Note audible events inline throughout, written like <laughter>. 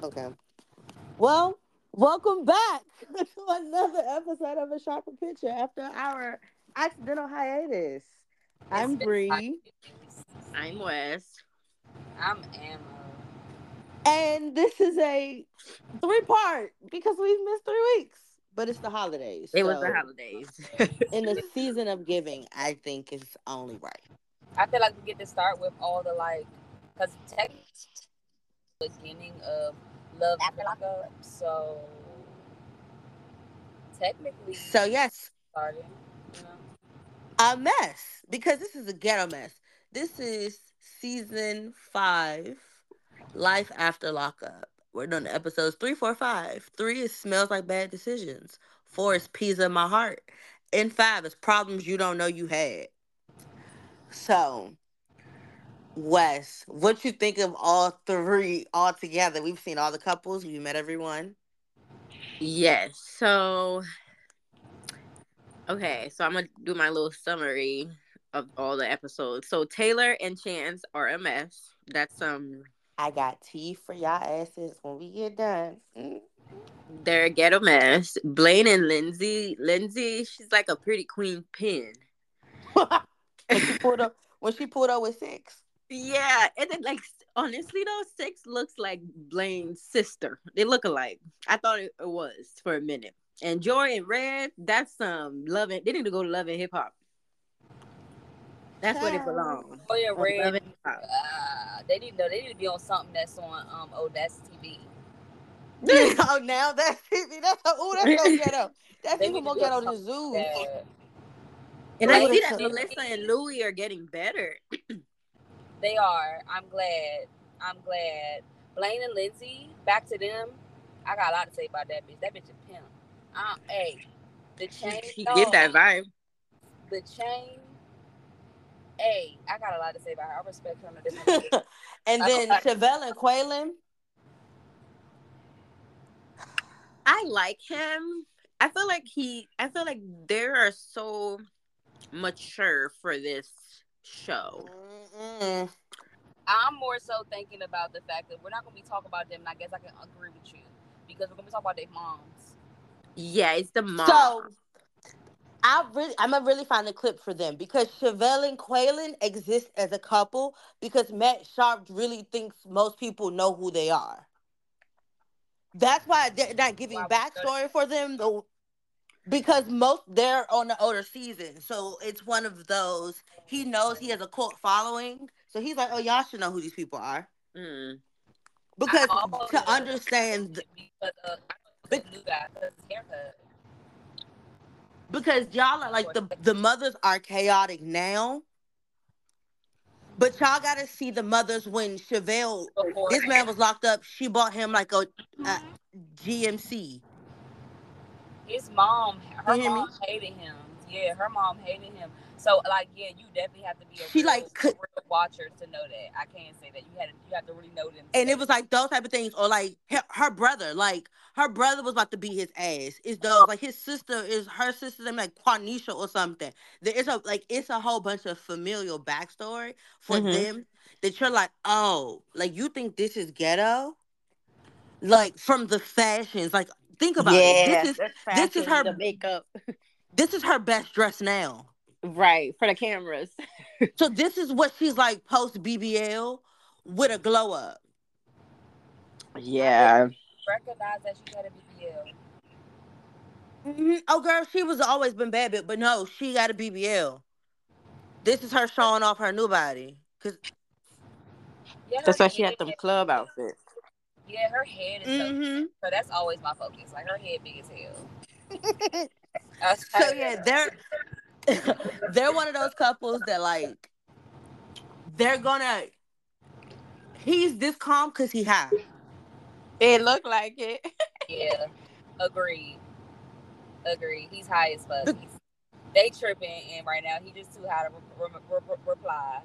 Okay. Well, welcome back <laughs> to another episode of A Sharper Picture after our accidental hiatus. I'm Bree. I'm Wes. I'm Emma. And this is a three part because we've missed three weeks. But it's the holidays. It was the holidays. in the <laughs> season of giving, I think it's only right. I feel like we get to start with all the like, because technically, beginning of Love After Lockup, so technically, So yes, starting, you know. a mess because this is a ghetto mess. This is season five, Life After Lockup. We're doing episodes three, four, five. Three is Smells Like Bad Decisions. Four is Pizza in My Heart. And five is Problems You Don't Know You Had. So, Wes, what you think of all three all together? We've seen all the couples. We met everyone. yes. So, okay. So I'm gonna do my little summary of all the episodes. So Taylor and Chance are a mess. That's um, I got tea for y'all asses when we get done. Mm. they're a ghetto mess. Blaine and Lindsay. Lindsay, she's like a pretty queen pin. <laughs> when she pulled up when she pulled up with six. Yeah, and then like honestly though, Six looks like Blaine's sister. They look alike. I thought it, it was for a minute. And Joy and Red, that's um loving. They need to go to Love and Hip Hop. That's where they belong. Oh yeah, Red. and Hip Hop. Uh, they need no. They need to be on something that's on um. That's <laughs> TV. oh, now <laughs> that's TV. that's oh that's so ghetto. That's They even more to do ghetto than something Zoo. that- And I see that Melissa and Louie are getting better. <clears throat> They are. I'm glad. I'm glad. Blaine and Lindsay, back to them. I got a lot to say about that bitch. That bitch a pimp. Uh, hey, the <laughs> chain. She no, get that vibe. The chain. Hey, I got a lot to say about her. I respect her on a different <laughs> level. and then Shavel and Quaylon. I like him. I feel like he. I feel like they are so mature for this show. Mm-mm. I'm more so thinking about the fact that we're not going to be talking about them, and I guess I can agree with you because we're going to be talking about their moms. Yeah, it's the mom. So I really I'm gonna really find a clip for them because Shavel and Quaylon exist as a couple because Matt Sharp really thinks most people know who they are. That's why they're not giving Why backstory for them though. Because most they're on the older season. So it's one of those he knows he has a cult following. So he's like, Oh, y'all should know who these people are. Mm. Because to understand Because, uh, I the new guy, 'cause his because y'all are like the the mothers are chaotic now. But y'all gotta see the mothers when Shavel, Before this man was locked up. She bought him like a, a GMC. His mom, her mom hated him. Yeah, her mom hated him. So, like, yeah, you definitely have to be a She, real, like, could- real watcher to know that. I can't say that. You had to, you have to really know them. And it was like those type of things, or like her, her brother, like her brother was about to beat his ass. It's those like his sister is her sister's name like Quanisha or something. There is a like it's a whole bunch of familial backstory for Mhm. them that you're like, oh, like you think this is ghetto? Like from the fashions, like think about it. This is this is her- the makeup. <laughs> this is her best dress now. Right, for the cameras. <laughs> So this is what she's like post BBL with a glow up. Yeah. recognize that she had a BBL. Mhm. Oh, girl, she was always been bad, but but no, she got a BBL. This is her showing off her new body. Cause Yeah, That's why she had head- them club outfits. Yeah, her head is so, hmm so. That's always my focus. Like her head big as hell. so yeah, they're <laughs> they're one of those couples that like they're gonna. He's this calm because he high. It looked like it. <laughs> Yeah, agreed. Agreed. He's high as fuck. He's, they tripping, and right now he just too high to re- re- re- re- reply.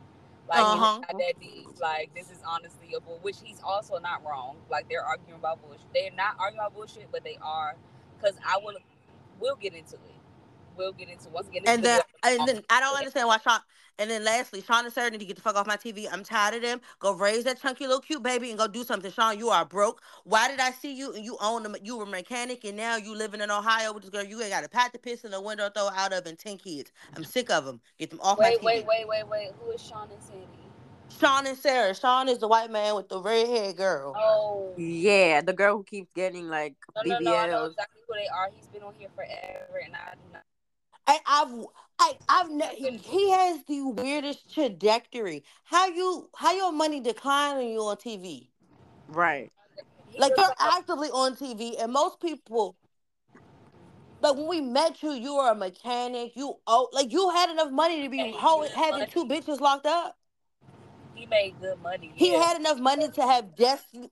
Like Uh-huh. that deep. Like this is honestly a bull, which he's also not wrong. Like they're arguing about bullshit. They're not arguing about bullshit, but they are. Cause I will, we'll get into it. We'll get into once again. this And then, and then I don't understand why Sean. And then lastly, Sean and Sarah need to get the fuck off my TV. I'm tired of them. Go raise that chunky little cute baby and go do something. Sean, you are broke. Why did I see you and you own them? You were a mechanic and now you living in Ohio with this girl. You ain't got a pat to piss in the window throw out of and ten kids. I'm sick of them. Get them off Wait, my TV. wait, wait, wait, wait. Who is Sean and Sandy? Sean and Sarah. Sean is the white man with the red haired girl. Oh, Yeah, the girl who keeps getting like no, no, no. I know exactly who they are. He's been on here forever, and I do not. I, I've I, I've ne- he, he has the weirdest trajectory. How you how your money decline when you on TV? Right. Like you're actively on TV, and most people, like when we met you, you were a mechanic. You oh, like you had enough money to be ho- having money. two bitches locked up. he made good money. He yeah. had enough money to have destiny.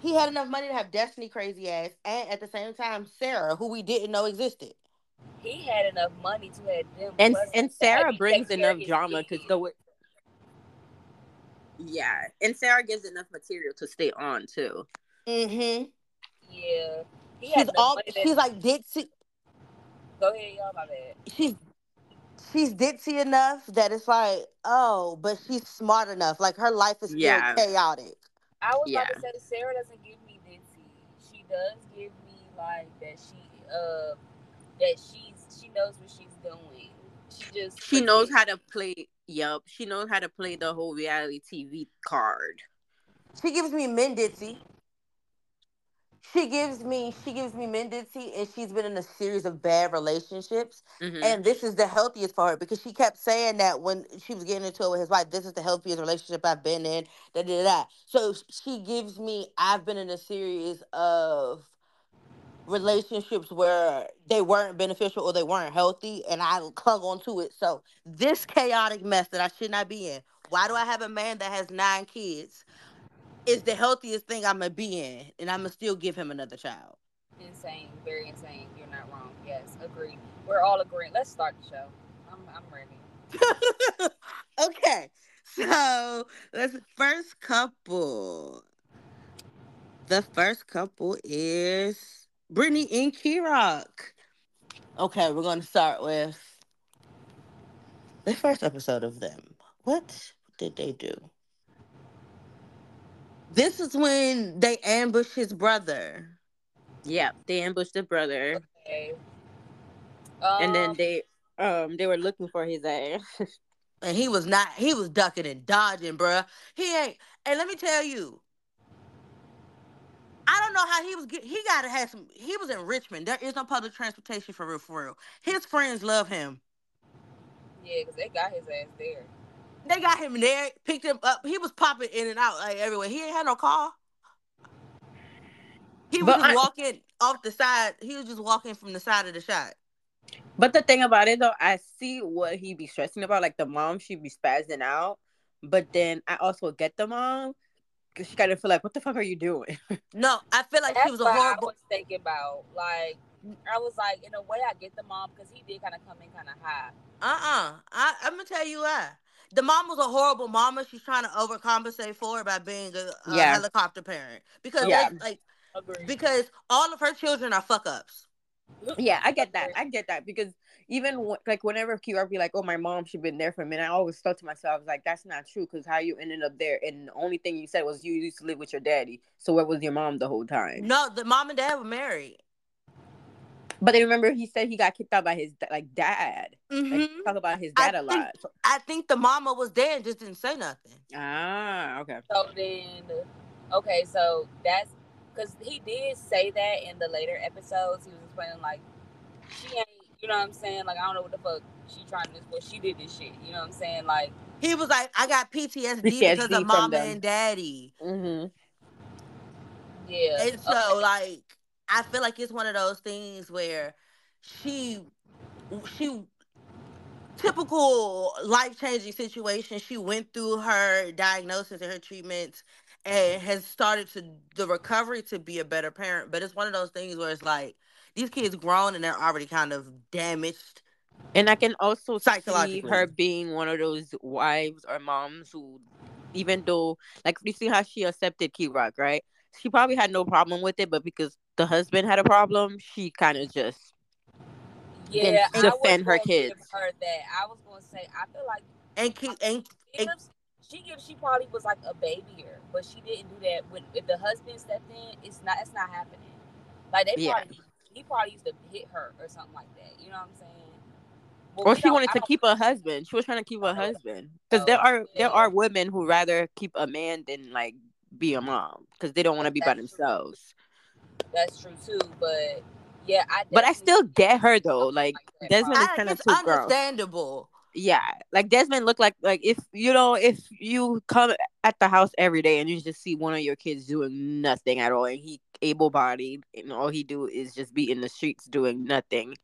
He had enough money to have Destiny crazy ass, and at the same time, Sarah, who we didn't know existed. He had enough money to have them. And plus and Sarah brings take care of enough drama because kids. the way. Yeah, and Sarah gives enough material to stay on too. Mm-hmm. Yeah, he She's had enough all. She's like ditzy. Go ahead, y'all. My bad. she's she's ditzy enough that it's like, oh, but she's smart enough. Like her life is still Yeah. chaotic. I was about to say Sarah doesn't give me ditzy. She does give me like that she uh that she knows what she's doing. She just She knows pretends. how to play. Yup, she knows how to play the whole reality TV card. She gives me men ditzy. She gives me she gives me men ditzy, and she's been in a series of bad relationships. Mhm. And this is the healthiest for her because she kept saying that when she was getting into it with his wife, this is the healthiest relationship I've been in. Da da da. So she gives me. I've been in a series of relationships where they weren't beneficial or they weren't healthy, and I clung on to it. So this chaotic mess that I should not be in. Why do I have a man that has nine kids? Is the healthiest thing I'm gonna be in, and I'm gonna still give him another child. insane, very insane. You're not wrong. Yes, agree. We're all agreeing. Let's start the show. I'm I'm ready. <laughs> okay, so let's first couple. The first couple is Brittany and Kirok. Okay, we're gonna start with the first episode of them. What did they do? This is when they ambush his brother. Yeah, they ambushed the brother, Okay. and then Um, they um they were looking for his ass. <laughs> And he was not, he was ducking and dodging, bruh. He ain't, and let me tell you, I don't know how he was get he gotta have some he was in Richmond. There is no public transportation for real for real. His friends love him. yeah, because they got his ass there. They got him there, picked him up. He was popping in and out like everywhere. He ain't had no car. He was just I- walking off the side. He was just walking from the side of the shot. But the thing about it though, I see what he be stressing about. Like the mom, she be spazzing out. But then I also get the mom because she kind of feel like, what the fuck are you doing? <laughs> No, I feel like That's he was a what horrible. I was thinking about. Like, I was like, in a way, I get the mom because he did kind of come in kind of high. Uh-uh. I, I'm gonna tell you why. The mom was a horrible mama. She's trying to overcompensate for it by being a, a Yeah. helicopter parent. Because Yeah. they- like Agreed. because all of her children are fuck ups. yeah, I get that. I get that because even w- like whenever Kira be like, "Oh, my mom, she been there for a minute," I always thought to myself, I was like, "That's not true." Because how you ended up there, and the only thing you said was you used to live with your daddy. So where was your mom the whole time? No, the mom and dad were married. But I remember he said he got kicked out by his like dad. Like, hmm he talk about his dad a think- lot. So- I think the mama was there and just didn't say nothing. ah, okay. So then, okay, so that's because he did say that in the later episodes. He was explaining like she ain't, you know what I'm saying? Like I don't know what the fuck she trying to do, but she did this shit. You know what I'm saying? Like He was like, I got PTSD, <laughs> because of mama them. and daddy. Mm-hmm. yeah, And so like I feel like it's one of those things where she she typical life changing situation. She went through her diagnosis and her treatments and has started to the recovery to be a better parent. But it's one of those things where it's like these kids grown and they're already kind of damaged. And I can also see Psychologically. her being one of those wives or moms who, even though, like, you see how she accepted Key Rock, right? She probably had no problem with it, but because the husband had a problem, she kind of just Yeah, I was defend her gonna give kids. Her that I was gonna say, I feel like And keep and if she gives, she probably was like a babyer, but she didn't do that. When if the husband stepped in, it's not, it's not happening. Like they Yeah. Probably, he probably used to hit her or something like that. You know what I'm saying? But or she wanted to keep a husband. She was trying to keep a Oh. husband because there Oh, are there are women who rather keep a man than like be a mom because they don't want to be by true. themselves. That's true too, but yeah, I. But I still get her though. like Like that Desmond is kind of too grown. understandable. Yeah, like Desmond looked like like if you know if you come at the house every day and you just see one of your kids doing nothing at all and he able bodied and all he do is just be in the streets doing nothing,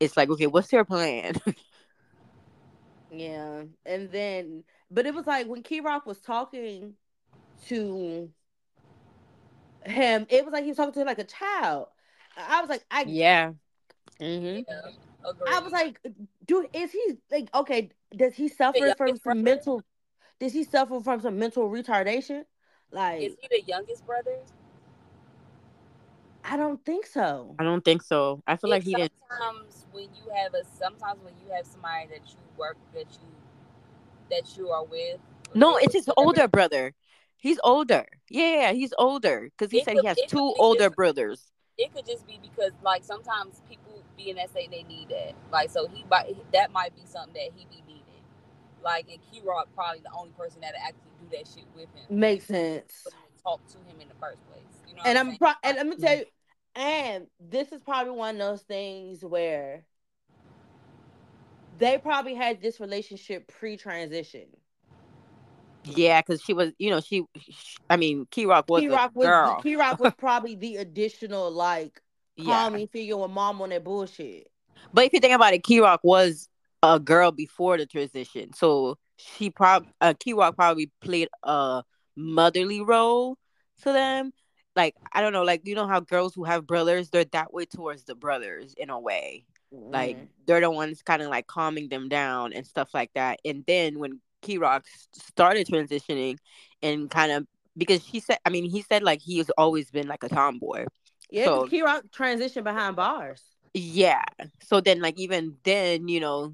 it's like okay, what's your plan? <laughs> Yeah, and then, but it was like when Key Rock was talking to him, it was like he was talking to like a child. I was like, I, yeah. Mm-hmm. Yeah, agreed. I was like, dude, is he like okay? Does he suffer youngest from some brother? mental? Does he suffer from some mental retardation? Like, is he the youngest brother? I don't think so. I don't think so. I feel like he didn't. sometimes when you have a sometimes when you have somebody that you work that you that you are with. No, it's his whatever, older brother. He's older. Yeah, he's older because he It said could- he has two older different. brothers. It could just be because like sometimes people be in that state they need that. Like so he might that might be something that he be needing. Like and Key Rock probably the only person that actually do that shit with him. Makes sense. for him to talk to him in the first place. You know. and what I'm saying? pro- and let me mm-hmm. tell you, and this is probably one of those things where they probably had this relationship pre-transition. Yeah, because she was, you know, she. sh I mean, Key Rock was Key a Rock was girl. Key Rock was <laughs> probably the additional like yeah, calming figure with mom on that bullshit. but if you think about it, Key Rock was a girl before the transition, so she probably uh, Key Rock probably played a motherly role to them. Like I don't know, like you know how girls who have brothers, they're that way towards the brothers in a way. like Mhm. they're the ones kind of like calming them down and stuff like that and then when key rock started transitioning and kind of because he said i mean he said like he has always been like a tomboy yeah, so- Key Rock transitioned behind bars. yeah so then like even then you know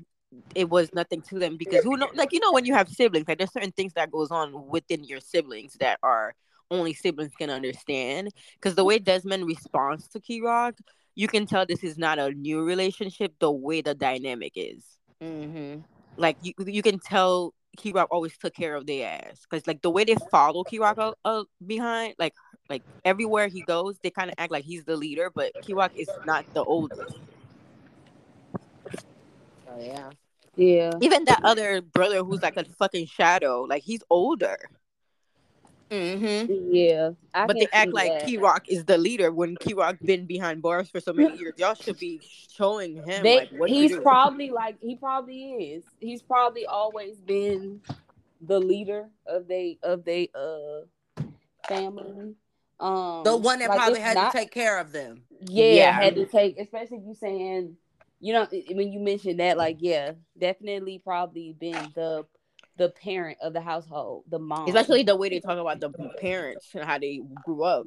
it was nothing to them because who know like you know when you have siblings like there's certain things that goes on within your siblings that are only siblings can understand because the way desmond responds to key rock you can tell this is not a new relationship the way the dynamic is Mm-hmm. like you you can tell Key Rock always took care of their ass because like the way they follow Key Rock uh, behind like like everywhere he goes they kind of act like he's the leader but Key Rock is not the oldest Oh yeah. Yeah. even that other brother who's like a fucking shadow like he's older Mm-hmm. Yeah. I but they act like that. Key Rock is the leader when Key Rock been behind bars for so many years y'all should be showing him They, like what he's probably like he probably is. He's probably always been the leader of they of they uh family. Um The one that like, probably had not- to take care of them. yeah, Yeah. had to take especially if you saying you know i- when you mentioned that like yeah definitely probably been the the parent of the household the mom especially the way they talk about the parents and how they grew up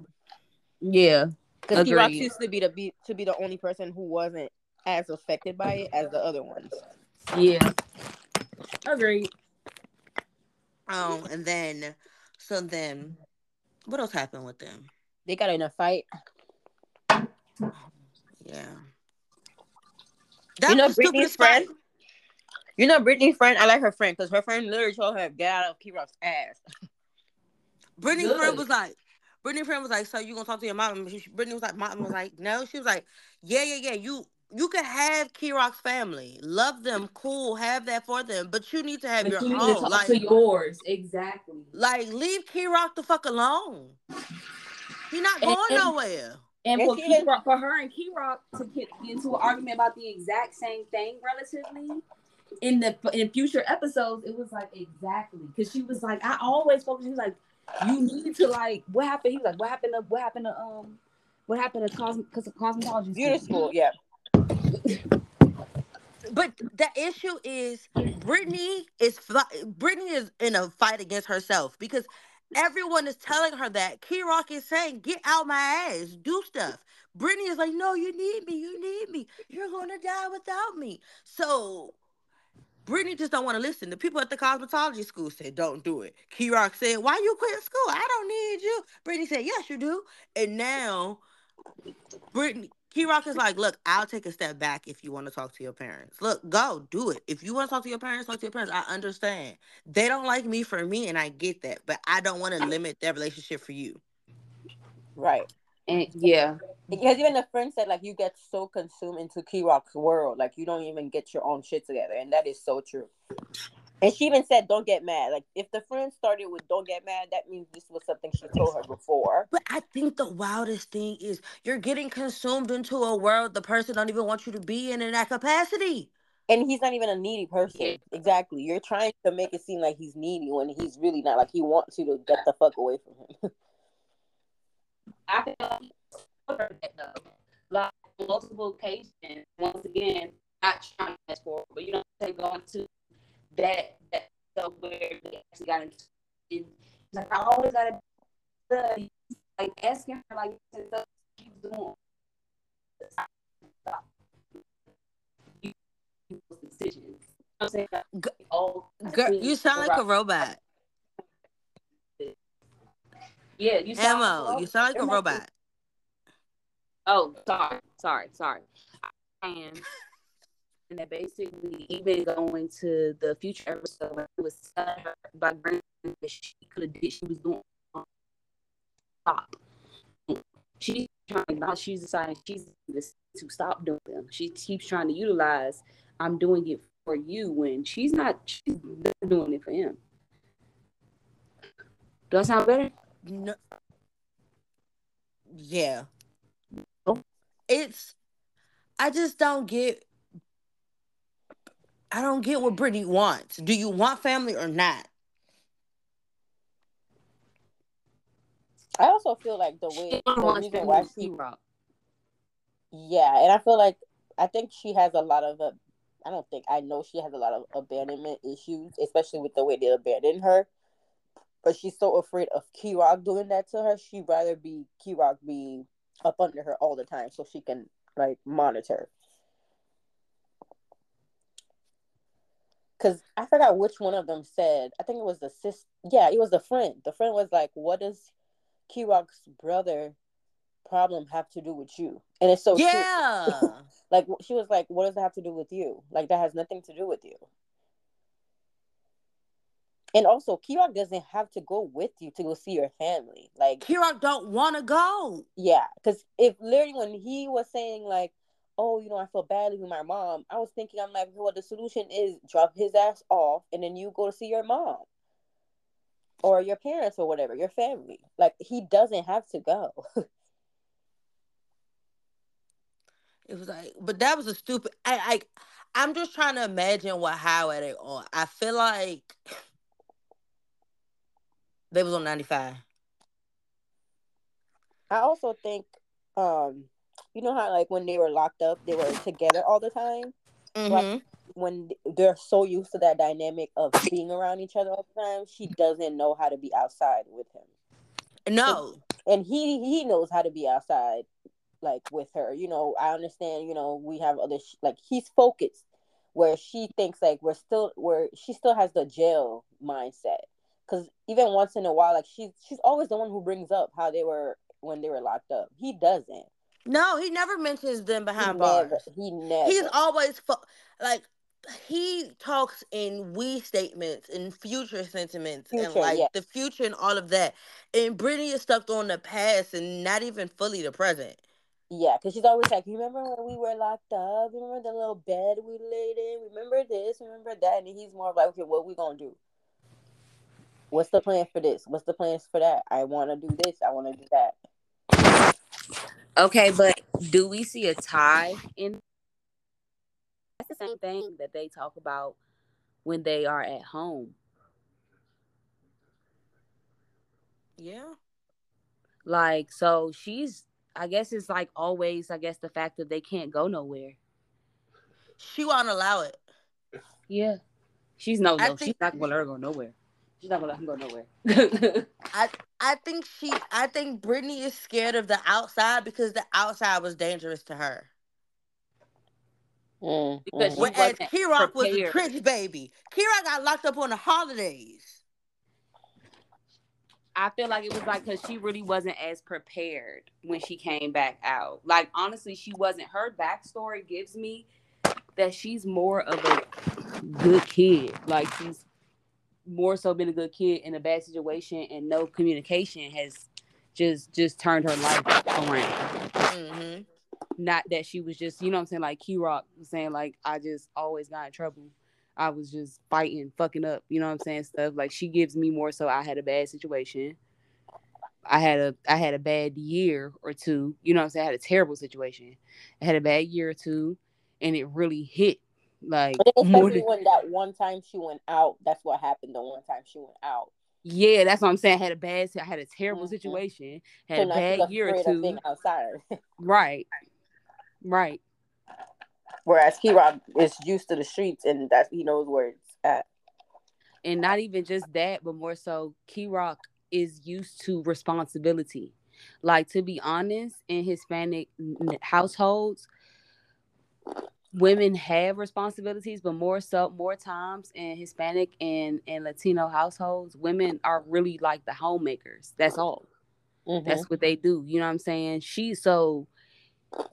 yeah Because Key Rock used to be the be to be the only person who wasn't as affected by it as the other ones. yeah agreed Um, and then, so then, what else happened with them? They got in a fight. Yeah. you know was the Brittany's friend. fight. You know Brittany's friend. I like her friend because her friend literally told her get out of Key Rock's ass. <laughs> Brittany's Good. friend was like, Brittany's friend was like, so you gonna talk to your mom? And she- Brittany was like, mom was like, no. She was like, yeah, yeah, yeah. You you can have Key Rock's family, love them, cool, have that for them, but you need to have your own. Like, yours exactly like leave Key Rock the fuck alone. He not going and- nowhere. And Yes, for she Key. Rock, for her and Key Rock to get into an argument about the exact same thing, relatively, in the in future episodes, it was like exactly because she was like, I always focus. She was like, you need to like, what happened? He was like, what happened to what happened to um, what happened to cosm cos- cosmetology? Beauty school? school, yeah. But the issue is Brittany is Brittany is in a fight against herself because Everyone is telling her that. Key Rock is saying, "Get out my ass, do stuff." Brittany is like, "No, you need me. You need me. You're gonna die without me." So Brittany just don't want to listen. The people at the cosmetology school said, "Don't do it." Key Rock said, "Why you quit school? I don't need you." Brittany said, "Yes, you do." And now, Brittany Key Rock is like, "Look, I'll take a step back if you want to talk to your parents. Look, go do it. If you want to talk to your parents, talk to your parents. I understand. They don't like me for me, and I get that, but I don't want to limit their relationship for you." Right. And yeah, Because even the friend said like you get so consumed into Key Rock's world, like you don't even get your own shit together, and that is so true. And she even said, "Don't get mad." Like if the friend started with "Don't get mad," that means this was something she told her before. But I think the wildest thing is you're getting consumed into a world the person don't even want you to be in in that capacity. And he's not even a needy person. Yeah. Exactly. You're trying to make it seem like he's needy when he's really not. Like he wants you to get the fuck away from him. <laughs> I feel like he her that though. Like multiple occasions, once again, not trying to ask for, it, but you know, they going to that that stuff where they actually got into. It. Like I always gotta be like asking her like she's doing. Stop. You you make decisions. You know what I'm saying? All Girl, you sound like a robot. yeah. You sound Emma, you sound like a robot. Oh, sorry, sorry, sorry. And and that basically even going to the future episode when it was by Brandon that she could have did she was doing stop. She's trying now she's deciding she's this to stop doing them. She keeps trying to utilize I'm doing it for you when she's not she's not doing it for him. Do I sound better? No. Yeah. Oh. It's I just don't get I don't get what Brittany wants. Do you want family or not? I also feel like the way She the wants reason to why move she T-Rock. Yeah, and I feel like I think she has a lot of. Uh, I don't think I know she has a lot of abandonment issues, especially with the way they abandoned her. But she's so afraid of Key Rock doing that to her. She'd rather be Key Rock be up under her all the time, so she can like monitor. Cause I forgot which one of them said. I think it was the sis. Yeah, it was the friend. The friend was like, "What does Key Rock's brother problem have to do with you?" And it's so true. yeah. <laughs> Like she was like, "What does that have to do with you? Like that has nothing to do with you." And also, Kirok doesn't have to go with you to go see your family. Like, Kirok don't want to go. yeah, because if literally when he was saying like, "Oh, you know, I feel badly with my mom," I was thinking, I'm like, "Well, the solution is drop his ass off, and then you go to see your mom." Or your parents or whatever, your family. Like he doesn't have to go. <laughs> It was like, but that was a stupid. I, I, I'm just trying to imagine what highway they on. I feel like they was on 95. I also think, um, you know how like when they were locked up, they were together all the time. Mhm. When they're so used to that dynamic of being around each other all the time, she doesn't know how to be outside with him, No, and he he knows how to be outside, like with her. You know, I understand. You know, we have other sh- like he's focused, where she thinks like we're still where she still has the jail mindset. Because even once in a while, like she's she's always the one who brings up how they were when they were locked up. He doesn't. No, he never mentions them He behind never. bars. He never. He's always like he talks in we statements and future sentiments and like yeah. the future and all of that. And Brittany is stuck on the past and not even fully the present. Yeah, because she's always like, You remember when we were locked up? Remember the little bed we laid in? Remember this? Remember that? And he's more of like, okay, what we gonna do? What's the plan for this? What's the plans for that? I want to do this. I want to do that. Okay, but do we see a tie in? That's the same thing that they talk about when they are at home. Yeah. Like, so she's, I guess it's like always, I guess the fact that they can't go nowhere. She won't allow it. Yeah. She's no, no, she's not going to let her go nowhere. She's not gonna let him go nowhere. I I think she I think Brittany is scared of the outside because the outside was dangerous to her. Mm, Because mhm. Whereas wasn't Kirok was a prepared. trench baby. Kirok got locked up on the holidays. I feel like it was like because she really wasn't as prepared when she came back out. Like honestly, she wasn't. Her backstory gives me that she's more of a good kid. Like she's more so been a good kid in a bad situation, and no communication has just just turned her life around. hmm Not that she was just, you know what I'm saying, like Key Rock was saying, like, I just always got in trouble. I was just fighting, fucking up, you know what I'm saying? Stuff like she gives me more so I had a bad situation. I had a I had a bad year or two, you know what I'm saying? I had a terrible situation. I had a bad year or two and it really hit like more than that one time she went out, that's what happened. The one time she went out, yeah, that's what I'm saying. I had a bad I had a terrible Mhm. situation, had so a bad year or two. outside. <laughs> Right. Right. Whereas Key Rock is used to the streets and that he knows where it's at. and not even just that, but more so, Key Rock is used to responsibility. Like to be honest, in Hispanic households, women have responsibilities, but more so, more times in Hispanic and and Latino households, women are really like the homemakers. That's all. Mhm. That's what they do. You know what I'm saying? She's so,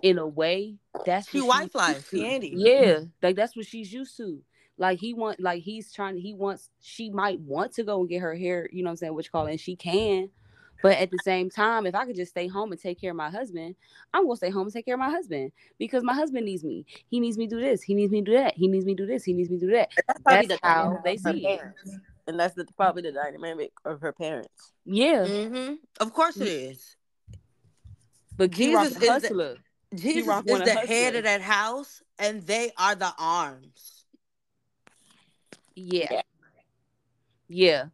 in a way, that's She what wife life, used to. she Andy. Yeah, like that's what she's used to. Like he want, like he's trying. He wants. She might want to go and get her hair. You know what I'm saying? What you call? And she can. But at the same time, if I could just stay home and take care of my husband, I'm gonna stay home and take care of my husband because my husband needs me. He needs me to do this. He needs me to do that. He needs me to do this. He needs me to do that. That's probably That's the how they of her see it. And that's the, probably the dynamic of her parents. Yeah, hmm Of course it is. but Jesus a is the- Jesus Rock is the hustle head of that house, and they are the arms. Yeah. Yeah. Yeah.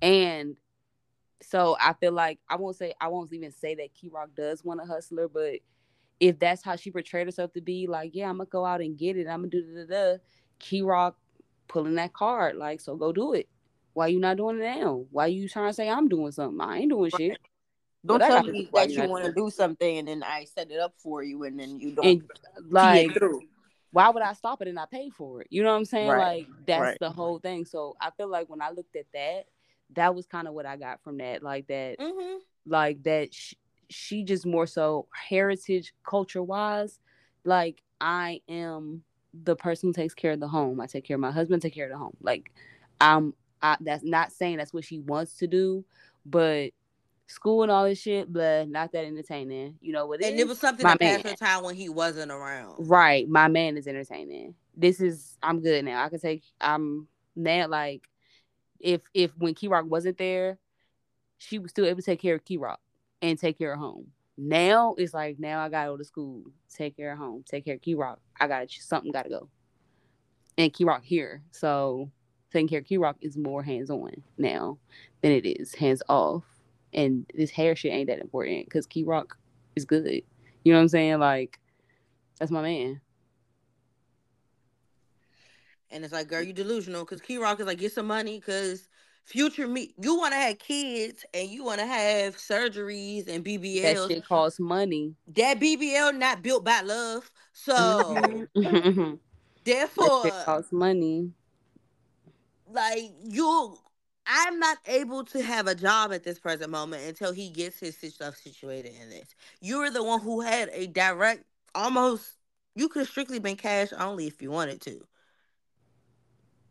And so I feel like I won't say I won't even say that Key Rock does want a hustler, but if that's how she portrayed herself to be, like, yeah, I'm gonna go out and get it, I'm gonna do da da da. Key Rock pulling that card, like, so go do it. Why you not doing it now? Why you trying to say I'm doing something? I ain't doing shit. Don't I tell me that you you want to do something and then I set it up for you and then you don't And like, through. why would I stop it and I pay for it? You know what I'm saying? Right, Like that's right. the whole thing. So I feel like when I looked at that, that was kind of what I got from that. Like that, hmm like that sh- she just more so heritage culture wise. Like I am the person who takes care of the home. I take care of my husband, take care of the home. Like I'm I, that's not saying that's what she wants to do, but school and all this shit, but not that entertaining. You know what? And it was something My that passed man. her time when he wasn't around. Right. My man is entertaining. This is I'm good now. I can take I'm now like if if when Key Rock wasn't there, she was still able to take care of Key Rock and take care of home. Now it's like now I gotta go to school, take care of home, take care of Key Rock. I gotta something gotta go. And Key Rock here. So taking care of Key Rock is more hands on now than it is hands off. And this hair shit ain't that important because Key Rock is good. You know what I'm saying? Like that's my man. And it's like, girl, you delusional because Key Rock is like, get some money because future me, you want to have kids and you want to have surgeries and BBL. That shit costs money. That BBL not built by love. So Mhm. <laughs> that therefore, shit costs money. like you, I'm not able to have a job at this present moment until he gets his stuff situated in this. You're the one who had a direct, almost. You could have strictly been cash only if you wanted to.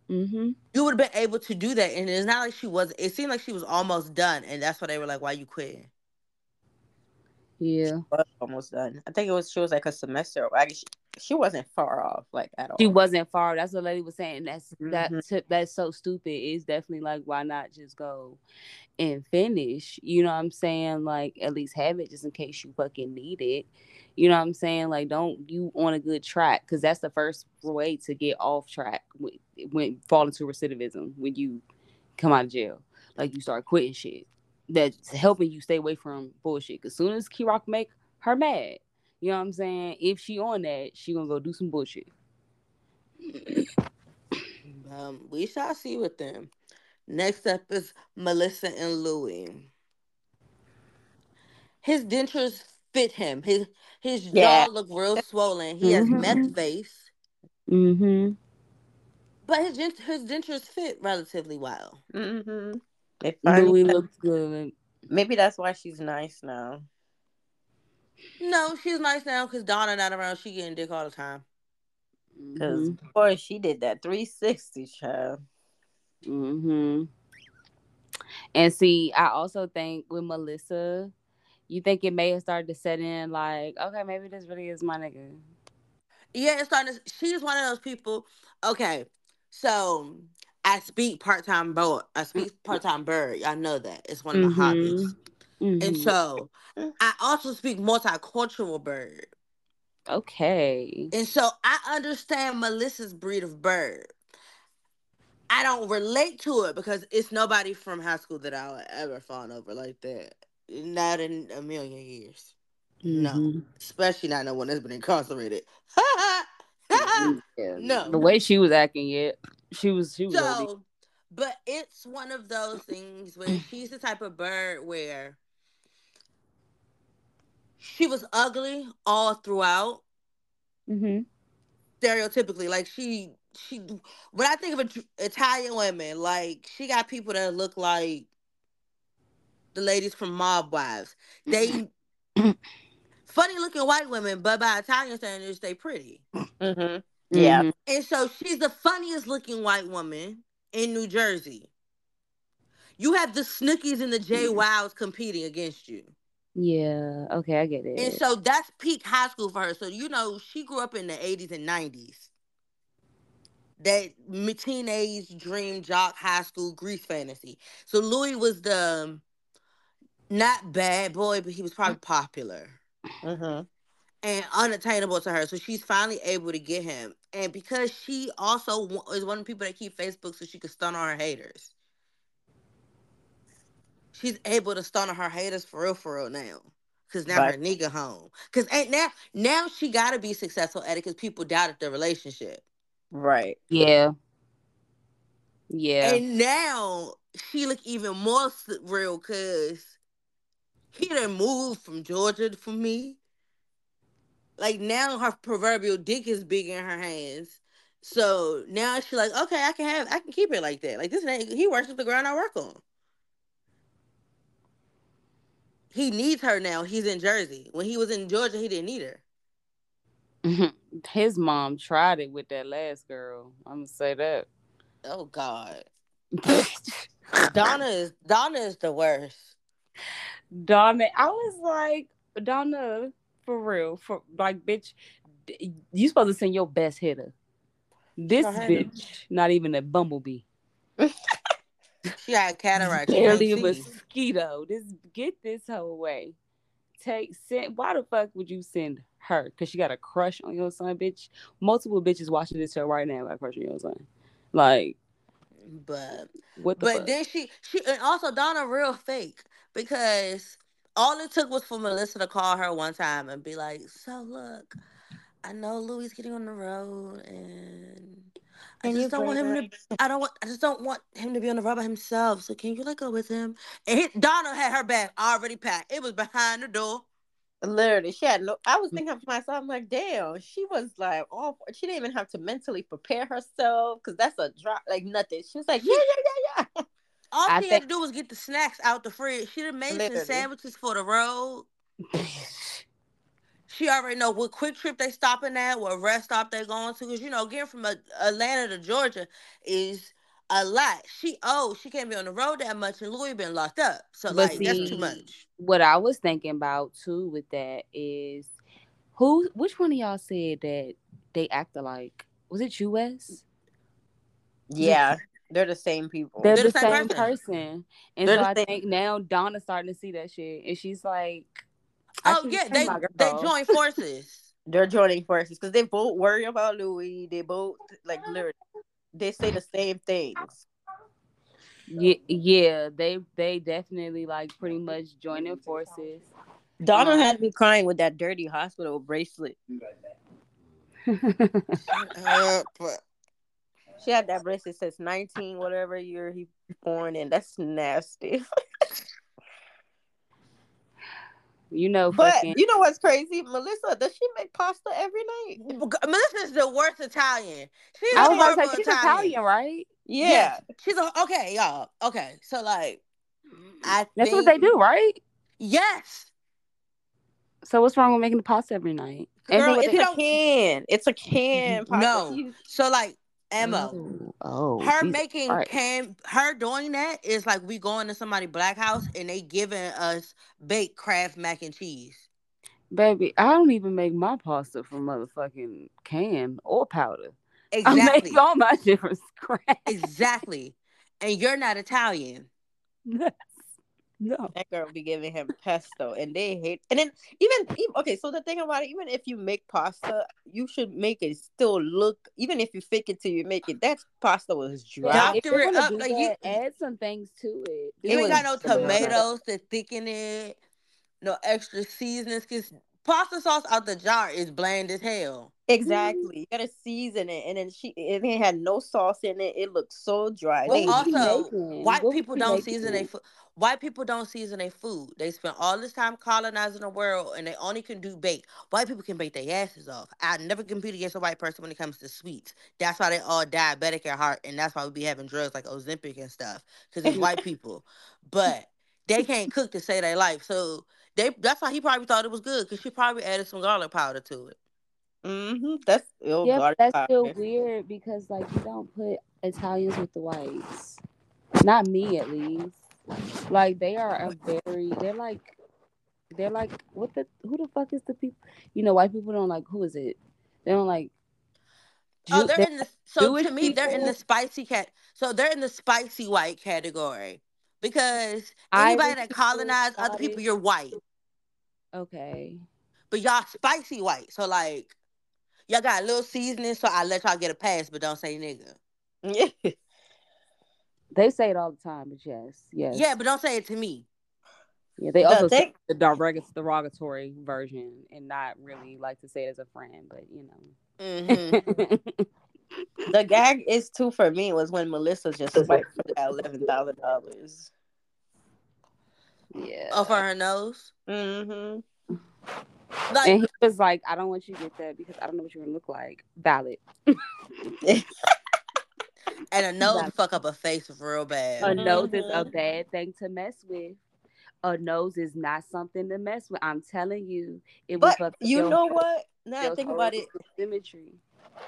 Hmm you would have been able to do that. And it's not like she was. It seemed like she was almost done, and that's why they were like, "Why you quitting?" Yeah. was almost done. I think it was she was like a semester. Like she, she wasn't far off like at all. She wasn't far. That's what the lady was saying. That's that Mhm. tip that's so stupid. It's definitely like why not just go and finish? You know what I'm saying? Like at least have it just in case you fucking need it. You know what I'm saying? Like don't you on a good track because that's the first way to get off track when, when fall into recidivism when you come out of jail. Like you start quitting shit. That's helping you stay away from bullshit. Cause soon as Key Rock make her mad, you know what I'm saying? If she on that, she gonna go do some bullshit. Um, we shall see with them. Next up is Melissa and Louis. His dentures fit him. His his Yeah. jaw look real swollen. He has Mhm. meth face, Mm-hmm. but his his dentures fit relatively well. Mm-hmm. They finally, Louis looks good. maybe that's why she's nice now. No, she's nice now because Donna not around. She getting dick all the time. Because Mhm. boy, she did that 360 child. Mm-hmm. And see, I also think with Melissa, you think it may have started to set in like, okay, maybe this really is my nigga. Yeah, it's starting. To, she's one of those people. Okay, so I speak part time bird. I speak part time bird. I know that it's one of my Mhm. hobbies. And Mhm. so I also speak multicultural bird. okay. And so I understand Melissa's breed of bird. I don't relate to it because it's nobody from high school that I'll ever fawn over like that. Not in a million years. No. Mhm. Especially not no one that's been incarcerated. Yeah. <laughs> No. The way she was acting, yeah, she was she was so, but it's one of those things where <clears throat> she's the type of bird where she was ugly all throughout. Mhm. stereotypically like she she when i think of It- italian women like she got people that look like the ladies from mob wives they <clears throat> funny looking white women but by italian standards they are pretty Mm-hmm. Yeah. Mhm. and so she's the funniest looking white woman in new jersey you have the Snookis and the JWoWWs competing against you Yeah. Okay, I get it. and so that's peak high school for her so you know she grew up in the 80s and 90s that m- teenage dream jock high school Grease fantasy. So Louis was the um, not bad boy, but he was probably popular Mm-hmm. and unattainable to her. So she's finally able to get him, and because she also is one of the people that keep Facebook, so she could stun on her haters. She's able to stun on her haters for real, for real now. Cause now Right. her nigga home. Cause ain't now now she gotta be successful at it because people doubted the relationship. Right. yeah. Yeah. And now she look even more real because he done moved from Georgia for me. Like now her proverbial dick is big in her hands. So now she's like, okay, I can have, I can keep it like that. Like this, he works with the ground I work on. He needs her now. He's in Jersey. When he was in Georgia, he didn't need her. <laughs> His mom tried it with that last girl. I'm gonna say that. Oh God, <laughs> Donna is Donna is the worst. Donna, I was like, Donna, for real, for like, bitch, you supposed to send your best hitter. This Sure had him. bitch, not even a bumblebee, <laughs> She had cataracts. can't barely a mosquito. This get this hoe away. Take send. Why the fuck would you send her? Because she got a crush on your son, bitch. Multiple bitches watching this show right now a crush on your son. Like, But what the but fuck? then she she and also Donna real fake because all it took was for Melissa to call her one time and be like, "So look, I know Louis getting on the road and." I just don't want him to. I don't want. I just don't want him to be on the road by himself. So can you like go with him? And he, Donna had her bag already packed. It was behind the door. Literally, she had no. I was thinking to myself, I'm like, damn, she was like, all. She didn't even have to mentally prepare herself because that's a drop, like nothing. She was like, yeah, yeah, yeah, yeah. <laughs> All I she had think- to do was get the snacks out the fridge. She done made some sandwiches for the road. She already know what QuikTrip they stopping at, what rest stop they going to. Cause you know, getting from A- Atlanta to Georgia is a lot. She oh, she can't be on the road that much, and Louis been locked up. So But like that's too much. what I was thinking about too with that is who which one of y'all said that they act alike? Was it you, Wes? Yeah, they're the same people. They're, They're the, the same same, person. person. And They're so I same- think now Donna's starting to see that shit. And she's like I Oh should yeah, send they they join <laughs> forces. They're joining forces because they both worry about Louis. They both like literally, they say the same things. Yeah, yeah, they they definitely like pretty much joining forces. Donna Um, had me crying with that dirty hospital bracelet. Uh, but She had that bracelet since 19, whatever year he born in. That's nasty. <laughs> You know, But fucking. you know what's crazy? Melissa, does she make pasta every night? Melissa's the worst Italian. She's I a was about to say she's Italian. Italian, right? Yeah. Yeah. She's a okay, y'all. Okay, so like, I That's think, what they do, right? Yes, So what's wrong with making the pasta every night? Girl, Anything with if it- you It's a can. It's a can. pasta. No. So like Emma, Oh, oh, her making Christ. can her doing that is like we going to somebody black house and they giving us baked Kraft mac and cheese. Baby, I don't even make my pasta from motherfucking can or powder. <laughs> I Exactly, make all my <laughs> from scratch. exactly. And you're not Italian. <laughs> no. <laughs> That girl be giving him pesto, and they hate. And then even, even okay, so the thing about it, even if you make pasta, you should make it still look. Even if you fake it till you make it, that pasta was dry. Yeah. if Doctor you're it up, do like, you- add some things to it. You ain't got no was so bad. tomatoes to thicken it, no extra seasonings. Cause pasta sauce out the jar is bland as hell. Exactly. You gotta season it, and then she it ain't had no sauce in it. It looked so dry. Well, They- What was she also. White What people don't making? season their food. White people don't season their food. They spend all this time colonizing the world, and they only can do bake. White people can bake their asses off. I never compete against a white person when it comes to sweets. That's why they all diabetic at heart, and that's why we be having drugs like Ozempic and stuff because it's white <laughs> people. But they can't cook to save their life, so they. That's why he probably thought it was good because she probably added some garlic powder to it. Mm-hmm. That's oh, Yeah, garlic but that's still weird because like you don't put Italians with the whites. Not me at least. Like they are a very they're like they're like what the who the fuck is the people you know, white people don't like who is it? They don't like Oh, they're they're in the so Jewish to me they're in the spicy cat. So they're in the spicy white category because anybody that colonized other people, you're white, okay. but y'all spicy white. So like y'all got a little seasoning, so I let y'all get a pass, but don't say nigga. Yeah. <laughs> They say it all the time, but yes, yes. Yeah, but don't say it to me. Yeah, they The also say thing- the direct derogatory version and not really like to say it as a friend, but you know. Mm-hmm. <laughs> The gag is too for me was when Melissa just <laughs> swiped for that eleven thousand dollars. Yeah. Oh, for her nose. Mm-hmm. Like and he was like, I don't want you to get that because I don't know what you're gonna look like. Valid. <laughs> and a nose Exactly. fuck up a face real bad. A nose is a Mhm. bad thing to mess with. A nose is not something to mess with. I'm telling you, it will But fuck up you your- know what? Now I think about it, Symmetry.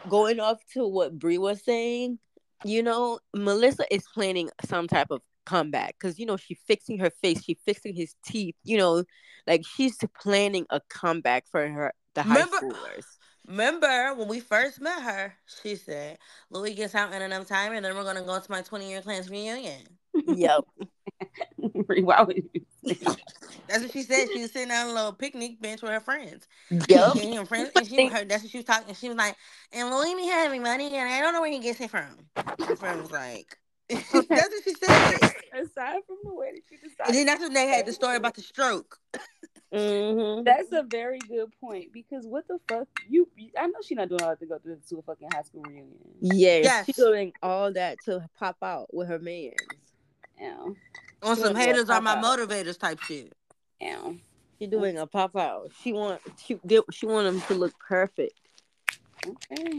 going off to what Brie was saying, you know, Melissa is planning some type of comeback because you know she fixing her face, she fixing his teeth. You know, like she's planning a comeback for her the high Remember- schoolers. <sighs> Remember when we first met her, she said, Louis gets out in enough time and then we're gonna go to my 20 year class reunion. yep. <laughs> Why? <laughs> That's what she said. She was sitting on a little picnic bench with her friends. Yep. She and her friends, and <laughs> she heard that's what she was talking. She was like, "And Louis be having money, and I don't know where he gets it from." Her friend was like, "That's what she said." <laughs> Aside from the way that you And decided, then that's when they had the story about the stroke. Mm-hmm. that's a very good point because what the fuck you? I know she's not doing all that to go to, to a fucking high school reunion. Yes, Yes. she's doing all that to pop out with her man. Yeah, On She some haters are my out. motivators type shit. yeah. She's doing a pop out. She want she did she want them to look perfect. Okay.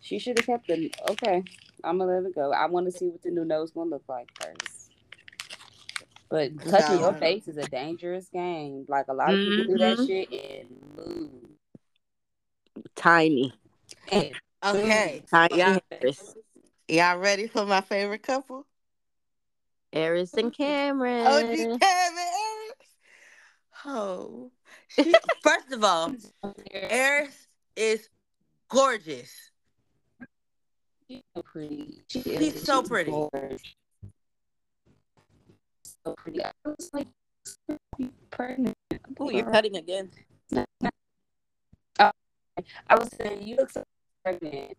She should have kept the. Okay, I'm gonna let it go. I want to see what the new nose gonna look like first. But touching your face is a dangerous game. Like a lot of people do that Mhm. shit and move. Tiny. And Okay, Tiny y'all, y'all ready for my favorite couple? Eris and <laughs> Cameron. OG Kevin Eris. Oh, she, first of all, <laughs> Eris is gorgeous. She's so pretty. She She's so She's pretty. gorgeous. So pretty. I was like, pregnant. Ooh, you're cutting again. I was saying, you look so pregnant.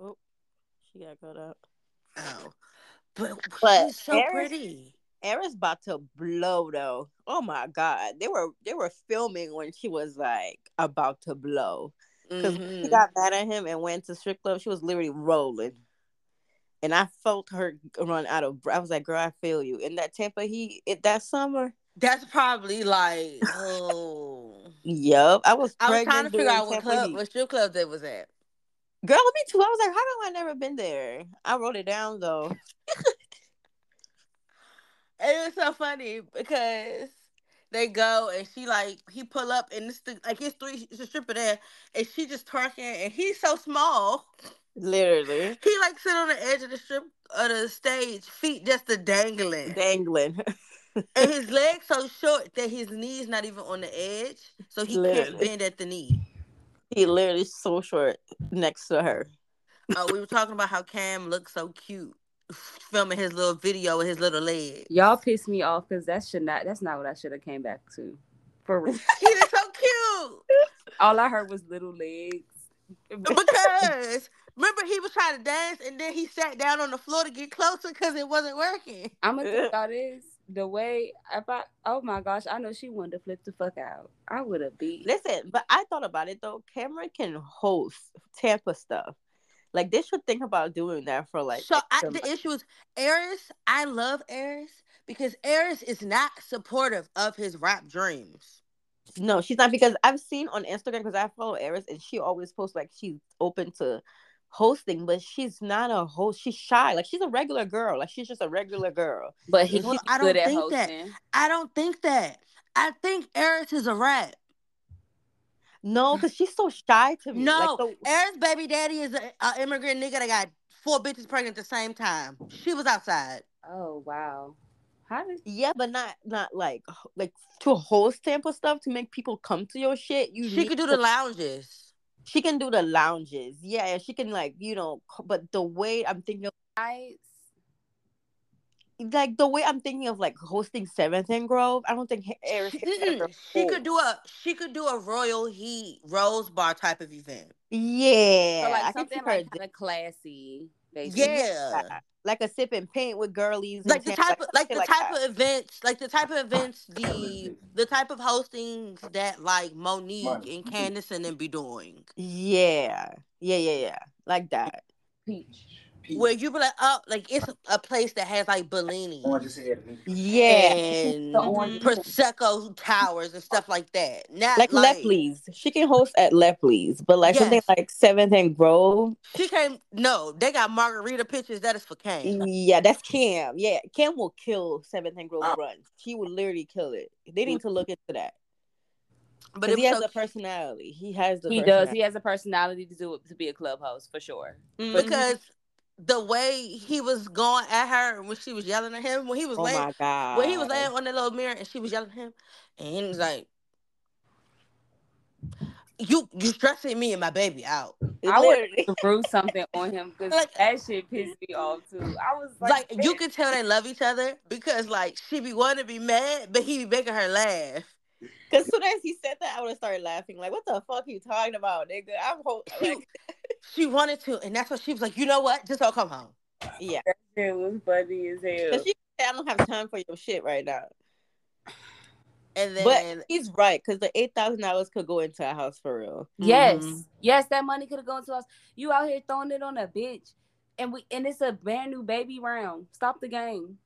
Oh, She got cut up. Oh, but, But she's so Eris- pretty. Eris about to blow though. Oh my god. They were they were filming when she was like about to blow. Because he Mhm. got mad at him and went to strip club. She was literally rolling, and I felt her run out of. breath. I was like, "Girl, I feel you." In that Tampa Heat, it, that summer, That's probably like oh. yep. I was. I was trying to figure out what Tampa club, Heat. what strip club they was at. Girl, me too. I was like, "How come I never been there?" I wrote it down though. <laughs> It was so funny because they go and she like he pull up and it's the, like it's three it's a stripper there and she just twerking and he's so small. Literally He like sit on the edge of the strip of the stage, feet just a dangling. dangling. and his <laughs> legs so short that his knees not even on the edge. So he can't bend at the knee. he literally so short next to her. Uh, we were talking about how Cam looks so cute filming his little video with his little legs. Y'all pissed me off because that should not. That's not what I should have came back to. For real. <laughs> He is so cute. all I heard was little legs. Because <laughs> remember he was trying to dance and then he sat down on the floor to get closer because it wasn't working. I'm gonna think about this. The way if I oh my gosh, I know she wanted to flip the fuck out. I would have beat. Listen, but I thought about it though. Cameron can host Tampa stuff. Like they should think about doing that for like. so I, the issue is Eris. I love Eris because Eris is not supportive of his rap dreams. no, she's not because I've seen on Instagram because I follow Eris and she always posts like she's open to hosting, but she's not a host. She's shy. Like she's a regular girl. Like she's just a regular girl. But he, Well, he's I good don't at think that. hosting. I don't think that. I think Eris is a rap. No, because she's so shy to me. No, like, the- Eris' baby daddy is an immigrant nigga that got four bitches pregnant at the same time. She was outside. Oh wow. How did yeah, but not not like like to host Tampa stuff to make people come to your shit. You She could do to- the lounges. She can do the lounges. Yeah, she can like you know. But the way I'm thinking of nights? Like the way I'm thinking of like hosting Seventh and Grove, I don't think Ha- Eris She, could do a she could do a royal heat rose bar type of event. Yeah, So like I something like kind of classy. Basically. Yeah. do- like a sip and paint with girlies. and Like the Tampa, type of like shit the type that. of events, like the type of events, the the type of hostings that like Monique and Candace and them be doing. Yeah, yeah, yeah, yeah, like that. Peach. Where you be like, oh, like it's a place that has like Bellini. Yeah, and The orange- prosecco towers and stuff like that. Not like, like, Lepley's. She can host at Lepley's, but like something like Seventh and Grove. She came. No, they got margarita pictures. That is for Kane. Yeah, that's Cam. Yeah, Cam will kill Seventh and Grove run. He would literally kill it. They need to look into that. But he has so the personality. He has the He does. He has a personality to do it to be a club host for sure. cute but- because the way he was going at her when she was yelling at him when he was Oh laying my god. when he was laying on the little mirror and she was yelling at him and he was like. You you stressing me and my baby out. I would Literally. threw <laughs> something on him because Like- that shit pissed me off too. I was like, Like, you can tell they love each other because like she be wanting to be mad, but he be making her laugh. Because soon as he said that, I would have started laughing. Like, what the fuck are you talking about, nigga? I'm ho- <laughs> like, She wanted to, and that's what she was like. You know what? Just don't come home. yeah. it was funny as hell. Because she said, I don't have time for your shit right now. And then But he's right, because the eight thousand dollars could go into a house for real. Yes, Mhm. yes, that money could have gone to us. You out here throwing it on a bitch, and we and it's a brand new baby round. Stop the game.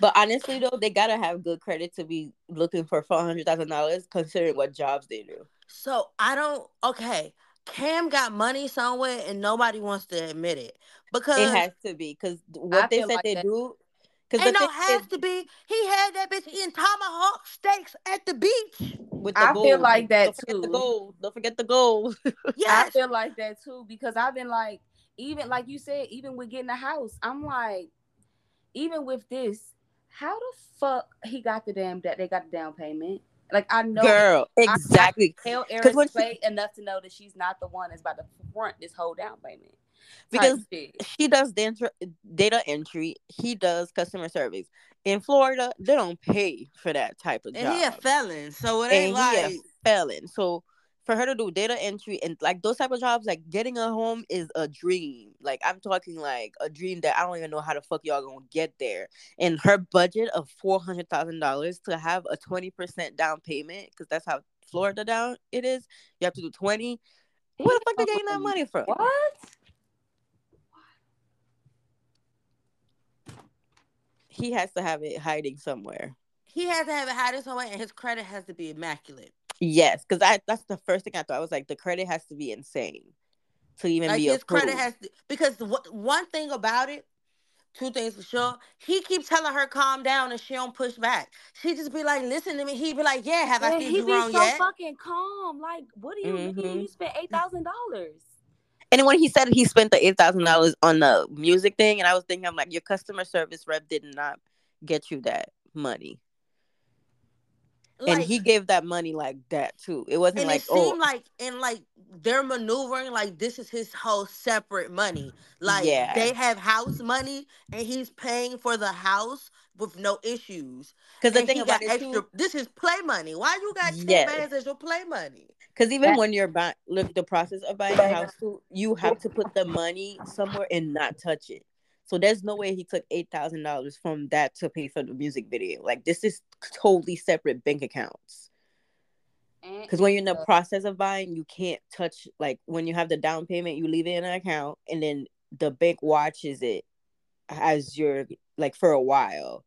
But honestly, though, they gotta have good credit to be looking for four hundred thousand dollars, considering what jobs they do. so I don't. Okay, Cam got money somewhere, and nobody wants to admit it because It has to be because what they said like they that- do. Because ain't no has is, to be. He had that bitch eating tomahawk steaks at the beach. with the I feel like that don't forget The gold. Don't forget the gold. <laughs> Yes, I feel like that too because I've been like, even like you said, even with getting a house, I'm like, even with this, how the fuck he got the damn that they got the down payment? Like I know, Girl, exactly. tell Because when Erin she- enough to know that she's not the one that's about to front this whole down payment. Because Type she does data data entry. He does customer service. In Florida, they don't pay for that type of and job. And he a felon, so it and ain't he like a felon. So for her to do data entry and like those type of jobs, like getting a home is a dream. Like I'm talking like a dream that I don't even know how the fuck y'all gonna get there. And her budget of four hundred thousand dollars to have a twenty percent down payment, because that's how Florida down it is. You have to do twenty. Where the fuck they getting that money from? What? He has to have it hiding somewhere. He has to have it hiding somewhere, and his credit has to be immaculate. Yes, because I that's the first thing I thought. I was like, the credit has to be insane to even Like be his credit has to, because the, one- one thing about it, two things for sure. He keeps telling her calm down, and she don't push back. She just be like, "Listen to me." He be like, "Yeah, have I Yeah, steered he you be wrong so yet?" fucking calm. Like, what do you mean? Mhm. You spent eight thousand dollars. And when he said he spent the eight thousand dollars on the music thing, and I was thinking, I'm like, your customer service rep did not get you that money, and he gave that money like that too. It wasn't and like, it oh, seemed like and like they're maneuvering like this is his whole separate money. Like Yeah. they have house money and he's paying for the house with no issues. because the and thing about got extra. too, This is play money. Why you got ten Yes. bands as your play money? because even That- when you're buying, look, the process of buying a house too, you have to put the money somewhere and not touch it. So there's no way he took eight thousand dollars from that to pay for the music video. Like this is totally separate bank accounts. Because when you're in the process of buying, you can't touch like when you have the down payment, you leave it in an account, and then the bank watches it as you're like for a while,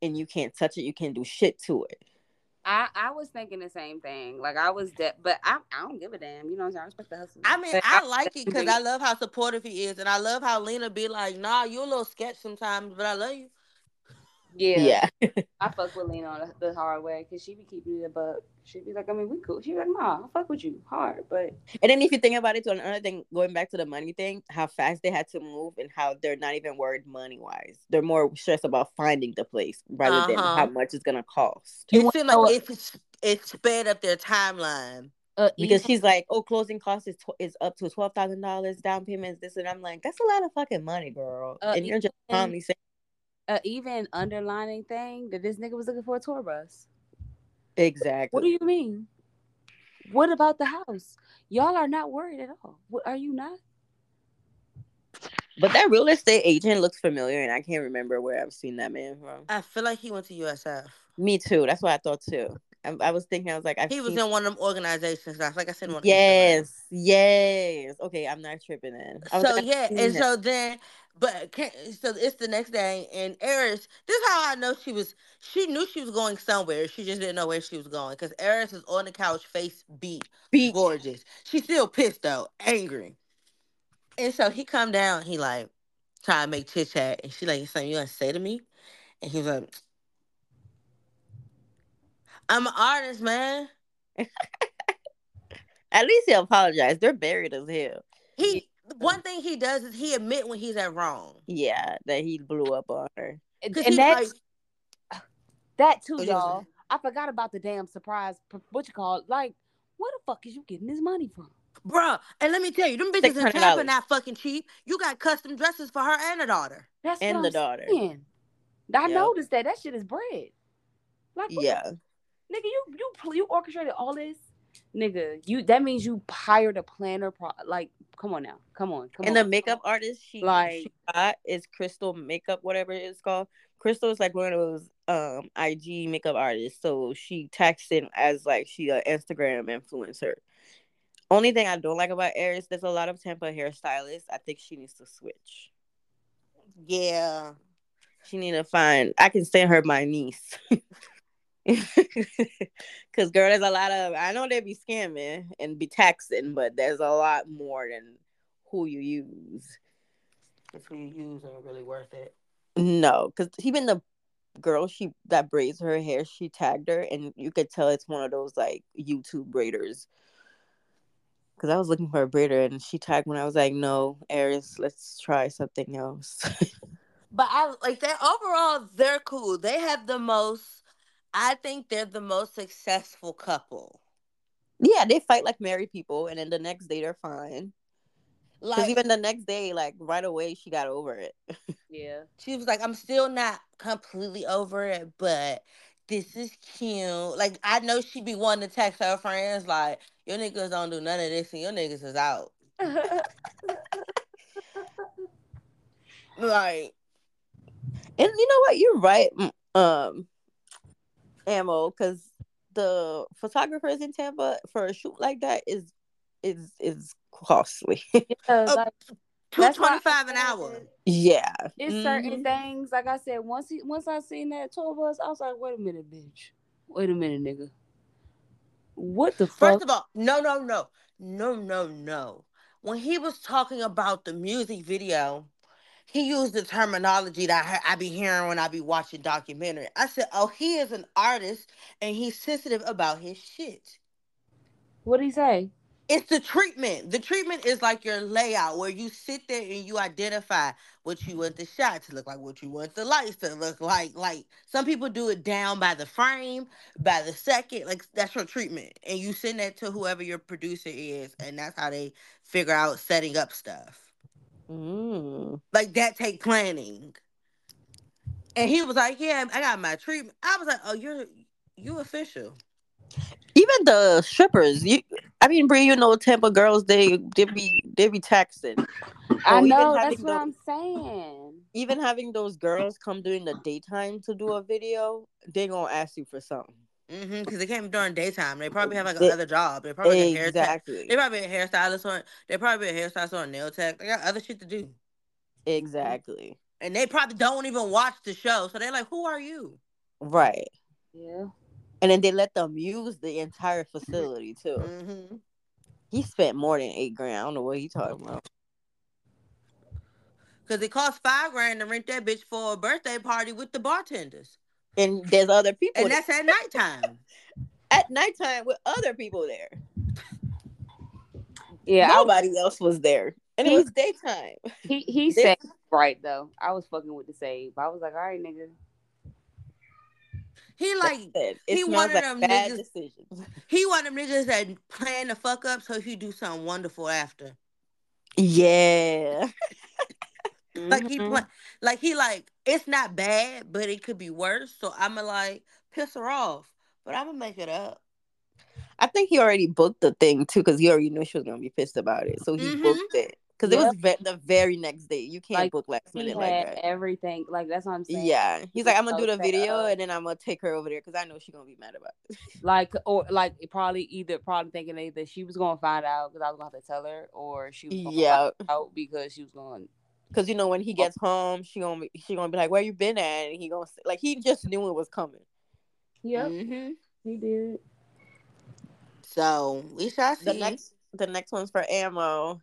and you can't touch it. You can't do shit to it. I, I was thinking the same thing. Like I was de- but I, I don't give a damn. You know what I'm saying? I respect the hustle. I mean, But I like it because I love how supportive he is, and I love how Lena be like, "Nah, you're a little sketch sometimes, but I love you." Yeah, Yeah. <laughs> I fuck with Lena on the, the hard way because she be keeping it a buck. She be like, I mean, we cool. She be like, Nah, I fuck with you hard, but And then if you think about it, to another thing, going back to the money thing, how fast they had to move and how they're not even worried money wise. They're more stressed about finding the place rather than Uh-huh. how much it's gonna cost. You It wanna seemed know like it's it sped up their timeline. uh, Because she's like, "Oh, closing costs is tw- is up to twelve thousand dollars, down payments this," and I'm like, "That's a lot of fucking money, girl." Uh, and you're just even- calmly saying, uh, even underlining thing that this nigga was looking for a tour bus. "Exactly." What do you mean? What about the house? Y'all are not worried at all. What are you not? But that real estate agent looks familiar, and I can't remember where I've seen that man from. I feel like he went to USF. Me too. That's what I thought too. I, I was thinking, I was like, I've He was seen- in one of them organizations. That's like I said. On Instagram. Yes, yes. Okay, I'm not tripping in. So like, yeah, and him. so then, but so it's the next day, and Eris. This is how I know she was. She knew she was going somewhere. She just didn't know where she was going because Eris is on the couch, face beat, Beat. gorgeous. She's still pissed though, angry. And so he come down. He like try to make chit chat, and she like, "Something you gonna say to me?" And he was like, "I'm an artist, man." <laughs> At least he apologized. They're buried as hell. He one thing he does is he admit when he's at wrong. Yeah, that he blew up on her. And, Cause and that's like, that too, oh, you y'all. I forgot about the damn surprise. What you call it? Like, where the fuck is you getting this money from? Bruh, and let me tell you, them bitches in $600. Tampa not fucking cheap. You got custom dresses for her and her daughter. That's And the I'm daughter. saying. I Yep. noticed that. That shit is bread. Like, what the Yeah. Nigga, you you you orchestrated all this, nigga. You that means you hired a planner. Pro- like, come on now, come on, come and on. the makeup artist she, Like- she got is Crystal Makeup, whatever it's called. Crystal is like one of those um IG makeup artists. So she tags in as like she a Instagram influencer. Only thing I don't like about Eris, there's a lot of Tampa hairstylists. I think she needs to switch. Yeah. She need to find. I can send her my niece. <laughs> <laughs> Cause girl, there's a lot of. I know they be scamming and be taxing, but there's a lot more than who you use. If who you use ain't really worth it. No, because even the girl she that braids her hair, she tagged her, and you could tell it's one of those like YouTube braiders. Because I was looking for a braider, and she tagged when I was like, "No, Eris, let's try something else." <laughs> But I like that overall, they're cool. They have the most I think they're the most successful couple. yeah, they fight like married people, and then the next day they're fine. Like even the next day, like right away, she got over it. <laughs> yeah, she was like, I'm still not completely over it, but this is cute. Like I know she'd be wanting to text her friends like, your niggas don't do none of this and your niggas is out. <laughs> Like And you know what? You're right, um, ammo, because the photographers in Tampa for a shoot like that is is is costly. <laughs> Yeah, Oh, like, Two that's why twenty I five an hour. that yeah. It's certain Mhm. things, like I said, once he, once I seen that tour bus, I was like, wait a minute, bitch. Wait a minute, nigga. What the fuck? First of all, no, no, no, no, no, no. When he was talking about the music video, he used the terminology that I, I be hearing when I be watching documentary. I said, "Oh, he is an artist and he's sensitive about his shit." What'd he say? It's the treatment. The treatment is like your layout where you sit there and you identify what you want the shot to look like, what you want the lights to look like. Like some people do it down by the frame, by the second. Like that's your treatment. And you send that to whoever your producer is, and that's how they figure out setting up stuff. Mm. Like that take planning. And he was like, Yeah, I got my treatment. I was like, Oh, you're you official. Even the strippers, you I mean Brie, you know Tampa girls they they be they be texting. I even know, having that's what the- I'm saying. Even having those girls come during the daytime to do a video, they gonna ask you for something. Mm-hmm. Because they came during daytime. They probably have like They- another job. They probably like a hair tech. Exactly. They probably a hairstylist or they probably a hairstylist or a nail tech. They got other shit to do. Exactly. And they probably don't even watch the show. So they're like, Who are you? Right. Yeah. And then they let them use the entire facility too. Mm-hmm. He spent more than eight grand. I don't know what he talking about. Because it costs five grand to rent that bitch for a birthday party with the bartenders. And there's other people And there. that's at nighttime. <laughs> at nighttime with other people there. Yeah, I, Nobody else was there. And it was daytime. he he said right though. I was fucking with the save. I was like, all right, nigga. He like It he smells one of like them bad niggas- decisions. <laughs> he one of them niggas that plan the fuck up so he do something wonderful after. Yeah. <laughs> Like he play, like he like it's not bad, but it could be worse. So I'ma like piss her off, but I'ma make it up. I think he already booked the thing too, because he already knew she was gonna be pissed about it. So he Mhm. booked it. Because it was ve- the very next day. You can't Like, book last He minute had like that. everything. Like that's what I'm saying. Yeah. He's like, I'm gonna so do the video up. and then I'm gonna take her over there because I know she's gonna be mad about it. <laughs> Like or like probably either probably thinking either she was gonna find out because I was gonna have to tell her, or she was gonna Yeah. find out because she was going. Cause you know when he gets home, she gonna be she gonna be like, "Where you been at?" And he gonna say, like he just knew it was coming. Yep, Mhm. he did. So we shall see. The next the next one's for ammo.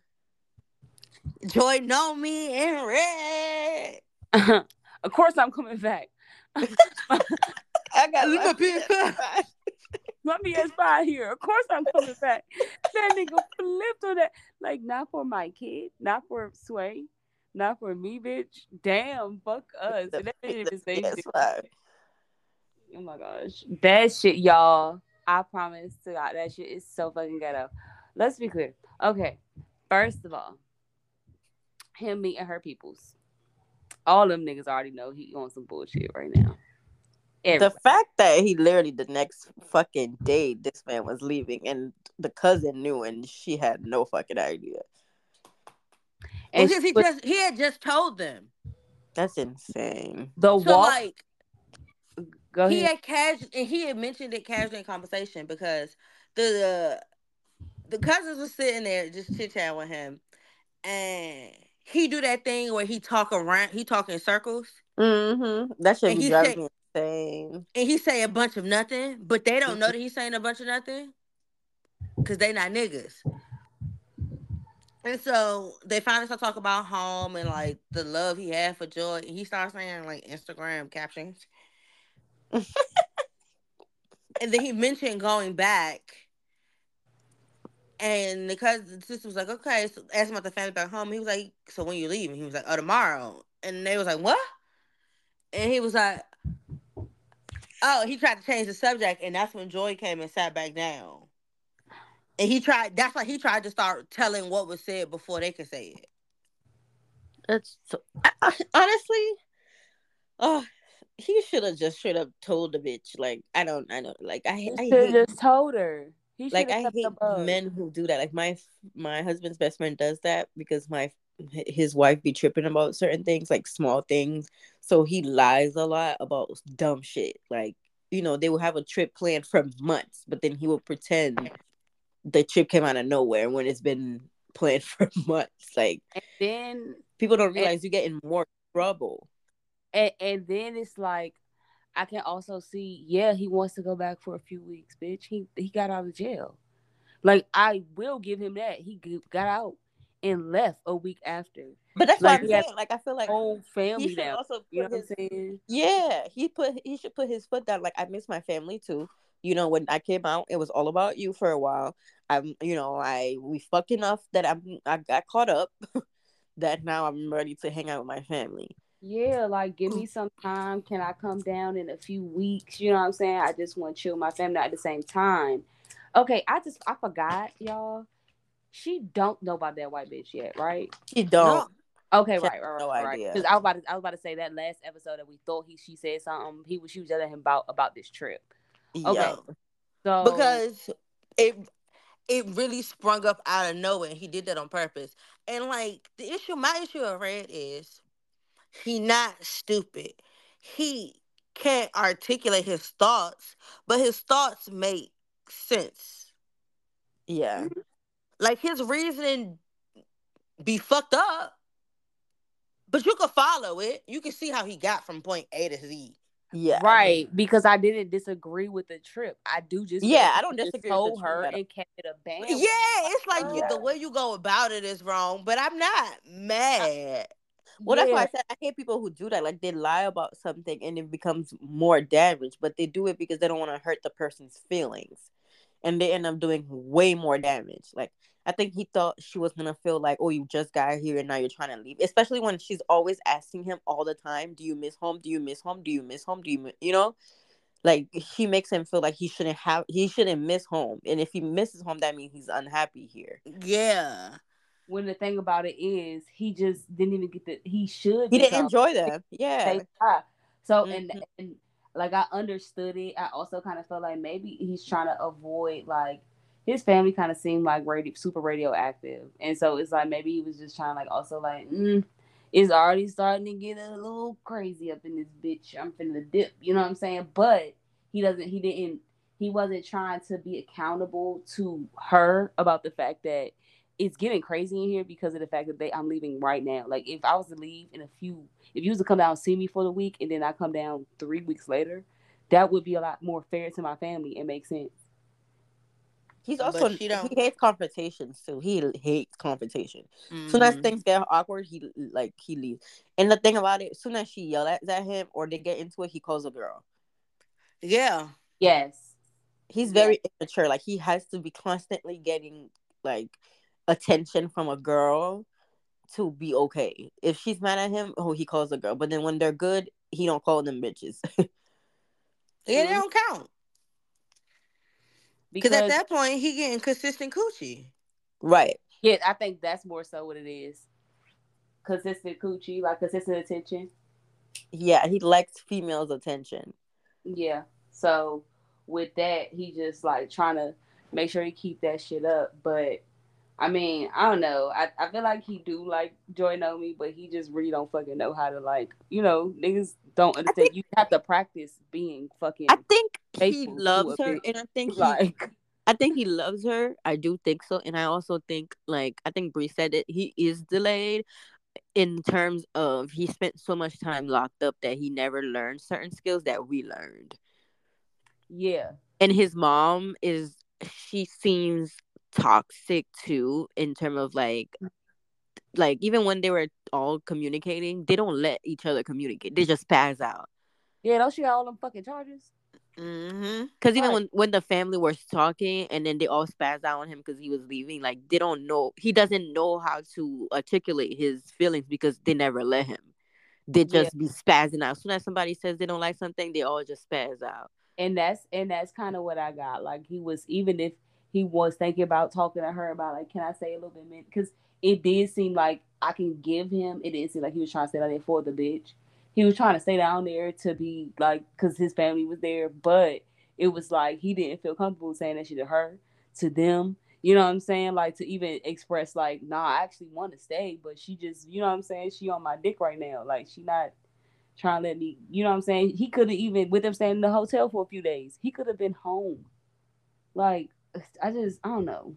Joy know me in red. <laughs> of course, I'm coming back. <laughs> I got Look my up here. PS5. Let me spy here. Of course, I'm coming back. That nigga flipped on that. Like, not for my kid, not for Sway, not for me, bitch. Damn, fuck us. The- And that didn't the. PS5. Oh my gosh. That shit, y'all. I promise to God, that shit is so fucking ghetto. Let's be clear. Okay. First of all, him meeting her peoples. All them niggas already know he on some bullshit right now. The fact that he literally the next fucking day this man was leaving and the cousin knew and she had no fucking idea. And because he was- just he had just told them. That's insane. the So walk. like go he had casual and he had mentioned it casually in conversation because the the cousins were sitting there just chit chatting with him, and he do that thing where he talk around, he talk in circles, Mm-hmm. That should And be he driving said- me insane. and he say a bunch of nothing, but they don't know that he's saying a bunch of nothing, cause they not niggas. And so they finally start talking about home and like the love he had for Joy. And he starts saying like Instagram captions. <laughs> and then he mentioned going back. And cousin the sister was like, okay, so asked him about the family back home. He was like, so when you leaving? He was like, oh, tomorrow. And they was like, what? And he was like, oh, he tried to change the subject. And that's when Joy came and sat back down. And he tried, that's why he tried to start telling what was said before they could say it. That's so, I, I, honestly, oh, he should have just straight up told the bitch. Like I don't, I know, like I, He I should hate, have just told her. He like I hate men who do that. Like my my husband's best friend does that because my his wife be tripping about certain things, like small things. So he lies a lot about dumb shit. Like you know, they will have a trip planned for months, but then he will pretend the trip came out of nowhere when it's been planned <laughs> for months. Like And then people don't realize you get in more trouble. and, and then it's like I can also see, yeah, he wants to go back for a few weeks, bitch. He he got out of jail. Like I will give him that. He got out and left a week after. But that's Like, what I'm saying. Like I feel like Whole he family should now. also You know put what I'm saying? Yeah, he put he should put his foot down. Like I miss my family too. You know, when I came out, it was all about you for a while. I'm, you know, I we fucked enough that I'm I got caught up. <laughs> that now I'm ready to hang out with my family. Yeah, like give me <clears throat> some time. Can I come down in a few weeks? You know what I'm saying? I just want to chill with my family at the same time. Okay, I just I forgot, y'all. She don't know about that white bitch yet, right? He don't. Okay, She has right, right, no right, right. Because I was about to, I was about to say that last episode that we thought he she said something. He was she was telling him about about this trip. Okay. Yeah. So because it it really sprung up out of nowhere. He did that on purpose. And like the issue, my issue with Red is he not stupid. He can't articulate his thoughts, but his thoughts make sense. Yeah. Mm-hmm. Like his reasoning be fucked up, but you can follow it. You can see how he got from point A to Z. Yeah. right because I didn't disagree with the trip. I do just Yeah, I don't disagree told her and kept it a band. Yeah, it's like you, the way you go about it is wrong, but I'm not mad. Well, that's why I said I hate people who do that. Like they lie about something and it becomes more damage, but they do it because they don't want to hurt the person's feelings, and they end up doing way more damage. Like I think he thought she was gonna feel like, oh, you just got here and now you're trying to leave. Especially when she's always asking him all the time, "Do you miss home? Do you miss home? Do you miss home? Do you mi-" you know?" Like she makes him feel like he shouldn't have, he shouldn't miss home, and if he misses home, that means he's unhappy here. Yeah. when the thing about it is he just didn't even get the he should He didn't some- enjoy them. Yeah. say hi. So and Mhm. and like I understood it. I also kind of felt like maybe he's trying to avoid like his family kind of seemed like radio super radioactive, and so it's like maybe he was just trying like also like mm, it's already starting to get a little crazy up in this bitch. I'm finna dip, you know what I'm saying? But he doesn't. He didn't. He wasn't trying to be accountable to her about the fact that it's getting crazy in here because of the fact that they I'm leaving right now. Like if I was to leave in a few if you was to come down and see me for the week and then I come down three weeks later, that would be a lot more fair to my family and make sense. He's also she don't- he hates confrontations too. He hates confrontation. soon as Mhm. things get awkward, he like he leaves. And the thing about it, soon as she yells at, at him or they get into it, he calls a girl. Yeah. Yes. He's Yeah. very immature. Like he has to be constantly getting like attention from a girl to be okay. If she's mad at him, oh, he calls a girl. But then when they're good, he don't call them bitches. <laughs> Yeah, they Mhm. don't count. Because at that point, he getting consistent coochie. right. yeah, I think that's more so what it is. Consistent coochie, like consistent attention. Yeah, he likes females' attention. Yeah. So with that, he just like trying to make sure he keep that shit up. But I mean, I don't know. I, I feel like he do like Joy Nomi, but he just really don't fucking know how to like, you know, niggas don't understand. you have to practice being fucking I think he loves her, and I think <laughs> he like I think he loves her. I do think so, and I also think like I think Bree said it. He is delayed in terms of he spent so much time locked up that he never learned certain skills that we learned. yeah. And his mom is she seems toxic too in terms of like like even when they were all communicating, they don't let each other communicate. They just pass out. Yeah, don't she got all them fucking charges? Mm-hmm. Because even when when the family was talking and then they all spazzed out on him because he was leaving, like they don't know he doesn't know how to articulate his feelings because they never let him. They Yeah. just be spazzing out. As soon as somebody says they don't like something, they all just spazz out. and that's and that's kind of what I got. Like he was even if he was thinking about talking to her about like, can I say a little bit, man? because it did seem like I can give him. It didn't seem like he was trying to stay down there for the bitch. He was trying to stay down there to be like, because his family was there, but it was like he didn't feel comfortable saying that shit to her, to them. You know what I'm saying? Like to even express like, nah, I actually want to stay, but she just, you know what I'm saying? She on my dick right now. Like she not trying to let me, you know what I'm saying? He could have even with them staying in the hotel for a few days. He could have been home. Like I just I don't know.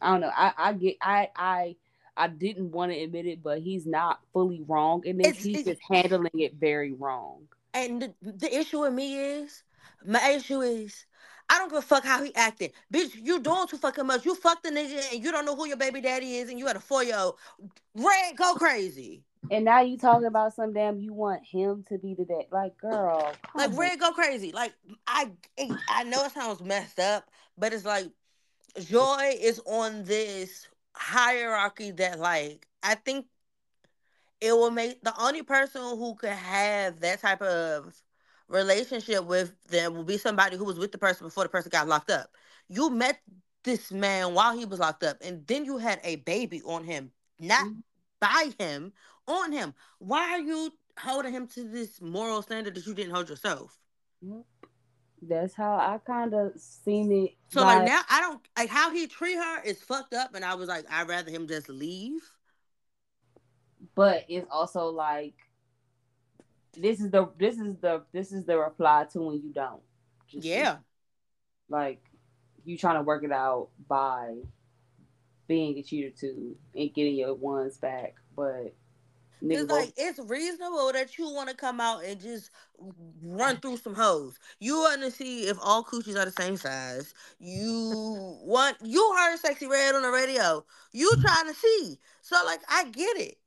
I don't know. I I get I I I didn't want to admit it, but he's not fully wrong in this. It's- he's it's- just handling it very wrong. And the, the issue with me is, my issue is, I don't give a fuck how he acted. Bitch, you doing too fucking much. You fucked the nigga and you don't know who your baby daddy is and you had a four year old. Red, go crazy. And now you talking about some damn you want him to be the dad. Like, girl, Like Red, go crazy. Like I, I know it sounds messed up, but it's like Joy is on this hierarchy that like I think it will make the only person who could have that type of relationship with them will be somebody who was with the person before the person got locked up. You met this man while he was locked up, and then you had a baby on him, not Mhm. by him, on him. Why are you holding him to this moral standard that you didn't hold yourself? That's how I kind of seen it. So like vibe. now I don't like how he treat her is fucked up, and I was like, I'd rather him just leave. but it's also like this is the this is the this is the reply to when you don't. Just Yeah, like you trying to work it out by being a cheater too and getting your ones back, but it's like it's reasonable that you want to come out and just run through some hoes. You want to see if all coochies are the same size. You want you heard Sexyy Red on the radio. You trying to see. So like I get it.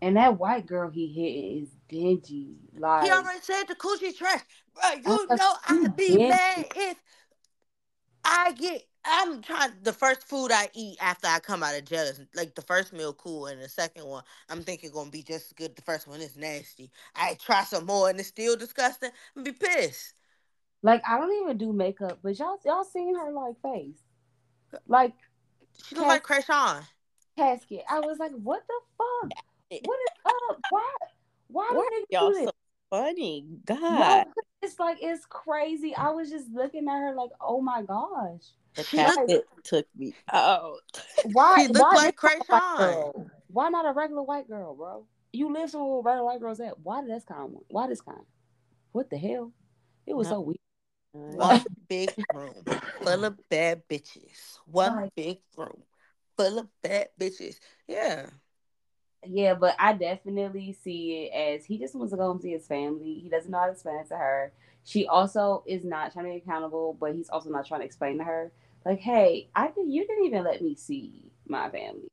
and that white girl he hit is dingy. Like He already said the coochie trash. Bro, you know I'd be mad if I get I'm trying the first food I eat after I come out of jail is like the first meal cool and the second one I'm thinking gonna be just as good. The first one is nasty. I try some more and it's still disgusting. I'm be pissed. like I don't even do makeup, but y'all y'all seen her like face. Like She look like Kreayshawn. casket. I was like, what the fuck? What is up? Why why Why do niggas y'all do this? so funny? No, God. it's like it's crazy. I was just looking at her like, oh my gosh. The She took me out. <laughs> Why? She look why like not a Kreayshawn. Why not a regular white girl, bro? You live somewhere where regular white girls at. Why this kind? One? Why this kind? What the hell? It was No. so weird. One big room full of bad bitches. One Right. big room full of bad bitches. Yeah. Yeah, but I definitely see it as he just wants to go home see his family. He doesn't know how to explain it to her. She also is not trying to be accountable, but he's also not trying to explain to her, like, hey, I think you didn't even let me see my family.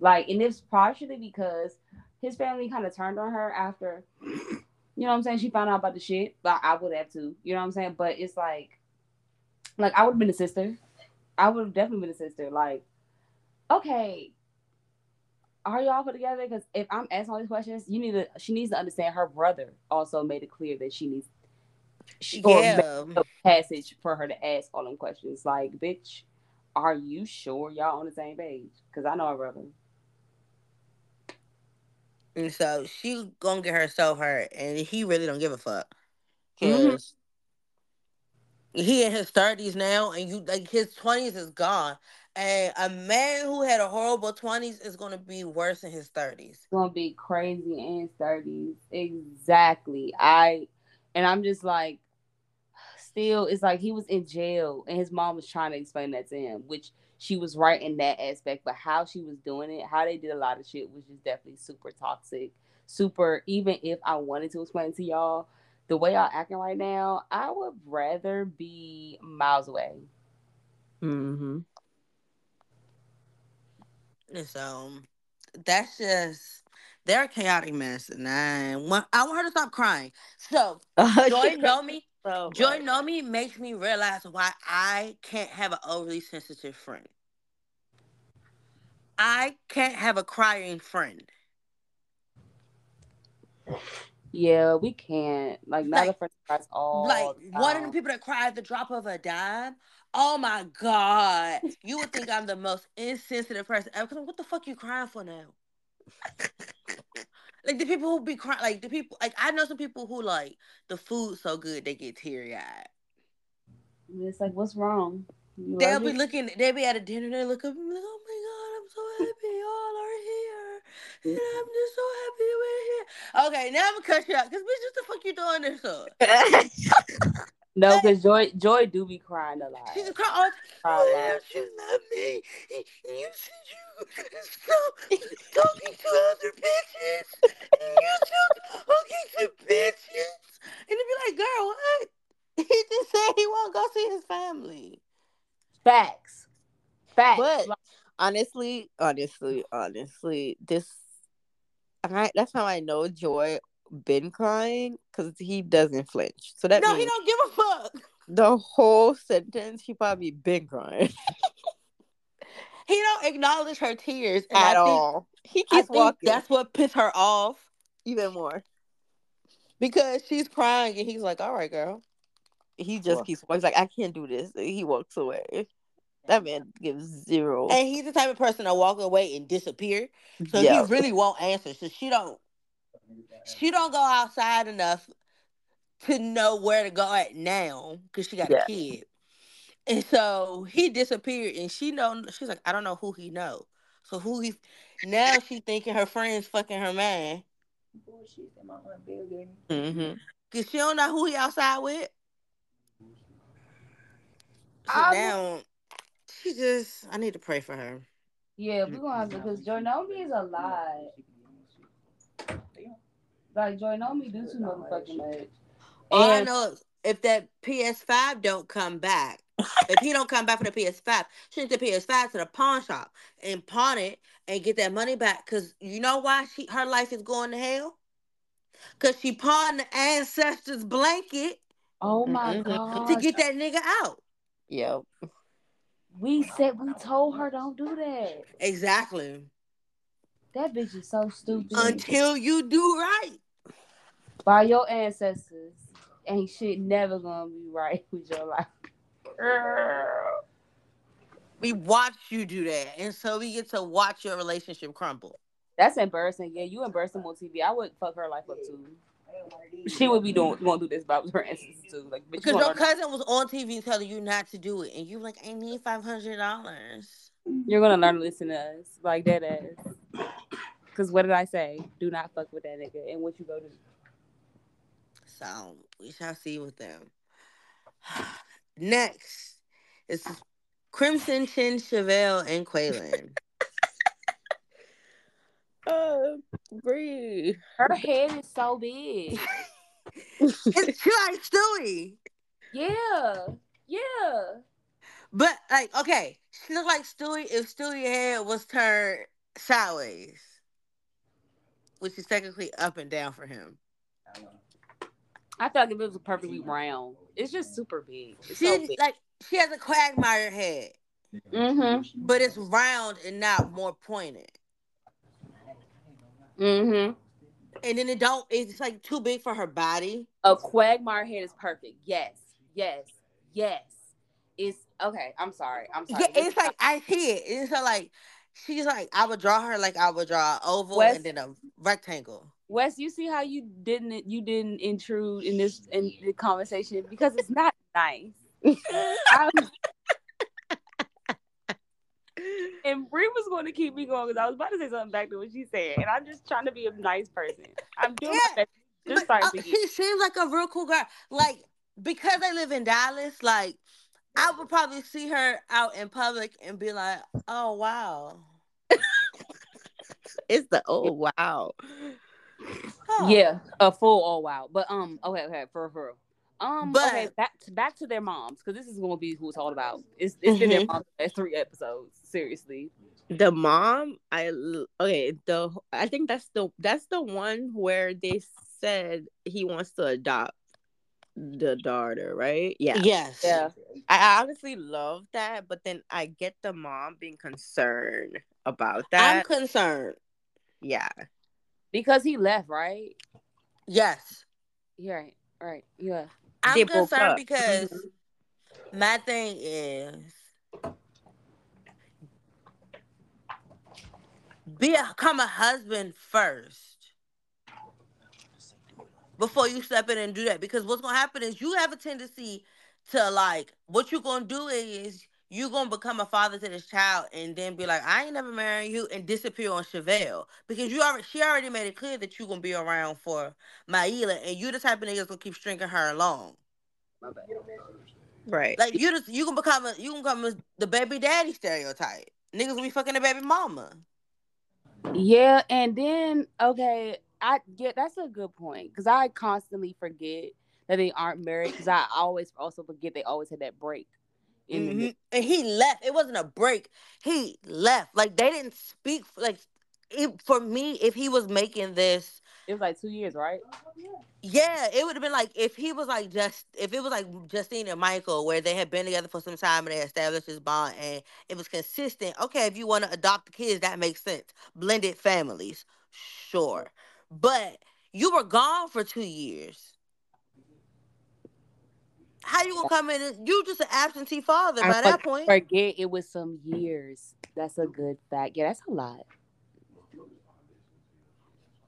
Like, and it's partially because his family kind of turned on her after, you know what I'm saying? She found out about the shit. but I would have too, you know what I'm saying? But it's like, like, I would have been a sister. I would have definitely been a sister. Like, okay, are y'all put together? Because if I'm asking all these questions, you need to. She needs to understand her brother also made it clear that she needs. She, Yeah. a passage for her to ask all them questions. Like, bitch, are you sure y'all on the same page? Because I know her brother. And so she gonna get herself hurt, and he really don't give a fuck. Mhm. 'Cause he in his thirties now, and you like his twenties is gone. And a man who had a horrible twenties is gonna be worse in his thirties. Gonna be crazy in his thirties. Exactly. I and I'm just like still it's like he was in jail and his mom was trying to explain that to him, which she was right in that aspect, but how she was doing it, how they did a lot of shit was just definitely super toxic. Super even if I wanted to explain to y'all the way y'all acting right now, I would rather be miles away. Mm-hmm. And so that's just they're a chaotic mess, and I want I want her to stop crying. So <laughs> Joy know me. <laughs> So Joy know me makes me realize why I can't have an overly sensitive friend. I can't have a crying friend. Yeah, we can't. Like not Like- a friend cries all like one of the people that cry the drop of a dime. Oh my god! <laughs> You would think I'm the most insensitive person ever. what the fuck you crying for now? <laughs> like the people who be crying, like the people, like I know some people who like the food so good they get teary eyed. It's like, what's wrong? You They'll allergic? be looking, they'll be at a dinner, they look up and be like, oh my god, I'm so happy y'all are here. And I'm just so happy we're here. Okay, now I'm gonna cut you out. Cause bitch, what the fuck you doing this for? <laughs> No, because Joy Joy do be crying a lot. She just cry all Cry a Oh, lot. you love me. You said you still talking to other bitches. And you still talking to bitches. And they be like, girl, what? <laughs> He just said he won't go see his family. Facts. Facts. But- honestly, honestly, honestly, this I, that's how I know Joy been crying because he doesn't flinch. So that no, he don't give a fuck. the whole sentence he probably been crying <laughs> He don't acknowledge her tears and I at think- all. He keeps walking that's what pissed her off even more. because she's crying and he's like, "All right, girl." He just Well- keeps walking. He's like, I can't do this. He walks away. That man gives zero. And he's the type of person to walk away and disappear. So Yeah. he really won't answer. So she don't she don't go outside enough to know where to go at now because she got Yeah. a kid. And so he disappeared and she know she's like, I don't know who he know. So who he now she thinking her friend's fucking her man. hmm Cause she don't know who he outside with. So I now she just I need to pray for her. yeah, we're gonna have to because Joy Nomi is a lot. Like Joy Nomi do too motherfucking much. All I know if that PS5 don't come back, <laughs> if he don't come back for the PS5, she take the PS5 to the pawn shop and pawn it and get that money back. Cause you know why she her life is going to hell? Cause she pawned the ancestors blanket Oh my god. to get that nigga out. Yep. we said we told her don't do that. Exactly. That bitch is so stupid. Until you do right. By your ancestors, ain't shit never gonna be right <laughs> with your life. Girl. We watch you do that. And so we get to watch your relationship crumble. That's embarrassing. Yeah, you embarrassing on TV. I would fuck her life up too. She would be doing going do this about her ancestors too. Like, Because you your cousin was on TV telling you not to do it. And you were like, I need five hundred dollars. you're gonna learn to listen to us like that ass. Cause what did I say? Do not fuck with that nigga. And what you go do? So we shall see with them. <sighs> <sighs> Next is Crimson Chin Shavel and Quaylon. Uh, <laughs> breathe. Her head is so big. <laughs> it's she like Stewie. Yeah. Yeah. But like, okay, she looked like Stewie if Stewie head was turned sideways. Which is technically up and down for him. I feel like if it was perfectly round, it's just super big. It's She so big. like she has a quagmire head, Mm-hmm. but it's round and not more pointed. Mm-hmm. And then it don't it's like too big for her body. A quagmire head is perfect. Yes. Yes. Yes. It's okay. I'm sorry. I'm sorry. Yeah, it's like I see it. It's like she's like I would draw her like I would draw an oval Wes- and then a rectangle. Wes, you see how you didn't you didn't intrude in this in the conversation because it's not nice. <laughs> I'm- and Bree was going to keep me going because I was about to say something back to what she said, and I'm just trying to be a nice person. I'm doing my Yeah, best. Just But, sorry uh, she seems like a real cool girl. Like because I live in Dallas, like I would probably see her out in public and be like, "Oh wow, <laughs> It's the oh wow. Huh. Yeah, a full all wow. But um, okay, okay, for for real. Um, But- okay, back to back to their moms because this is going to be who it's all about. It's it's been their Mhm. moms for three episodes. Seriously, The mom, I okay. The I think that's the that's the one where they said he wants to adopt the daughter, right? Yeah. Yes. yeah. I honestly love that, but then I get the mom being concerned about that. I'm concerned. yeah. Because he left, right? Yes. Yeah, right, right. Yeah. I'm They broke concerned up. because my thing is become a husband first before you step in and do that. Because what's gonna happen is you have a tendency to like what you're gonna do is you're gonna become a father to this child and then be like, I ain't never marrying you and disappear on Shavel. Because you already she already made it clear that you're gonna be around for Maila and you the type of niggas gonna keep stringing her along. Right. Like you just you can become a you can become a, the baby daddy stereotype. Niggas will be fucking the baby mama. Yeah, and then okay, I yeah, that's a good point because I constantly forget that they aren't married because I always also forget they always had that break. In the Mhm. And he left. It wasn't a break. He left. Like they didn't speak. Like it, for me, if he was making this, it was like two years, right? yeah, it would have been like if he was like just if it was like Justine and Michael, where they had been together for some time and they established this bond and it was consistent. Okay, if you want to adopt the kids, that makes sense. Blended families, sure, but you were gone for two years. How you gonna come in? And, you just an absentee father I by that point. Forget it was some years. That's a good fact. Yeah, that's a lot.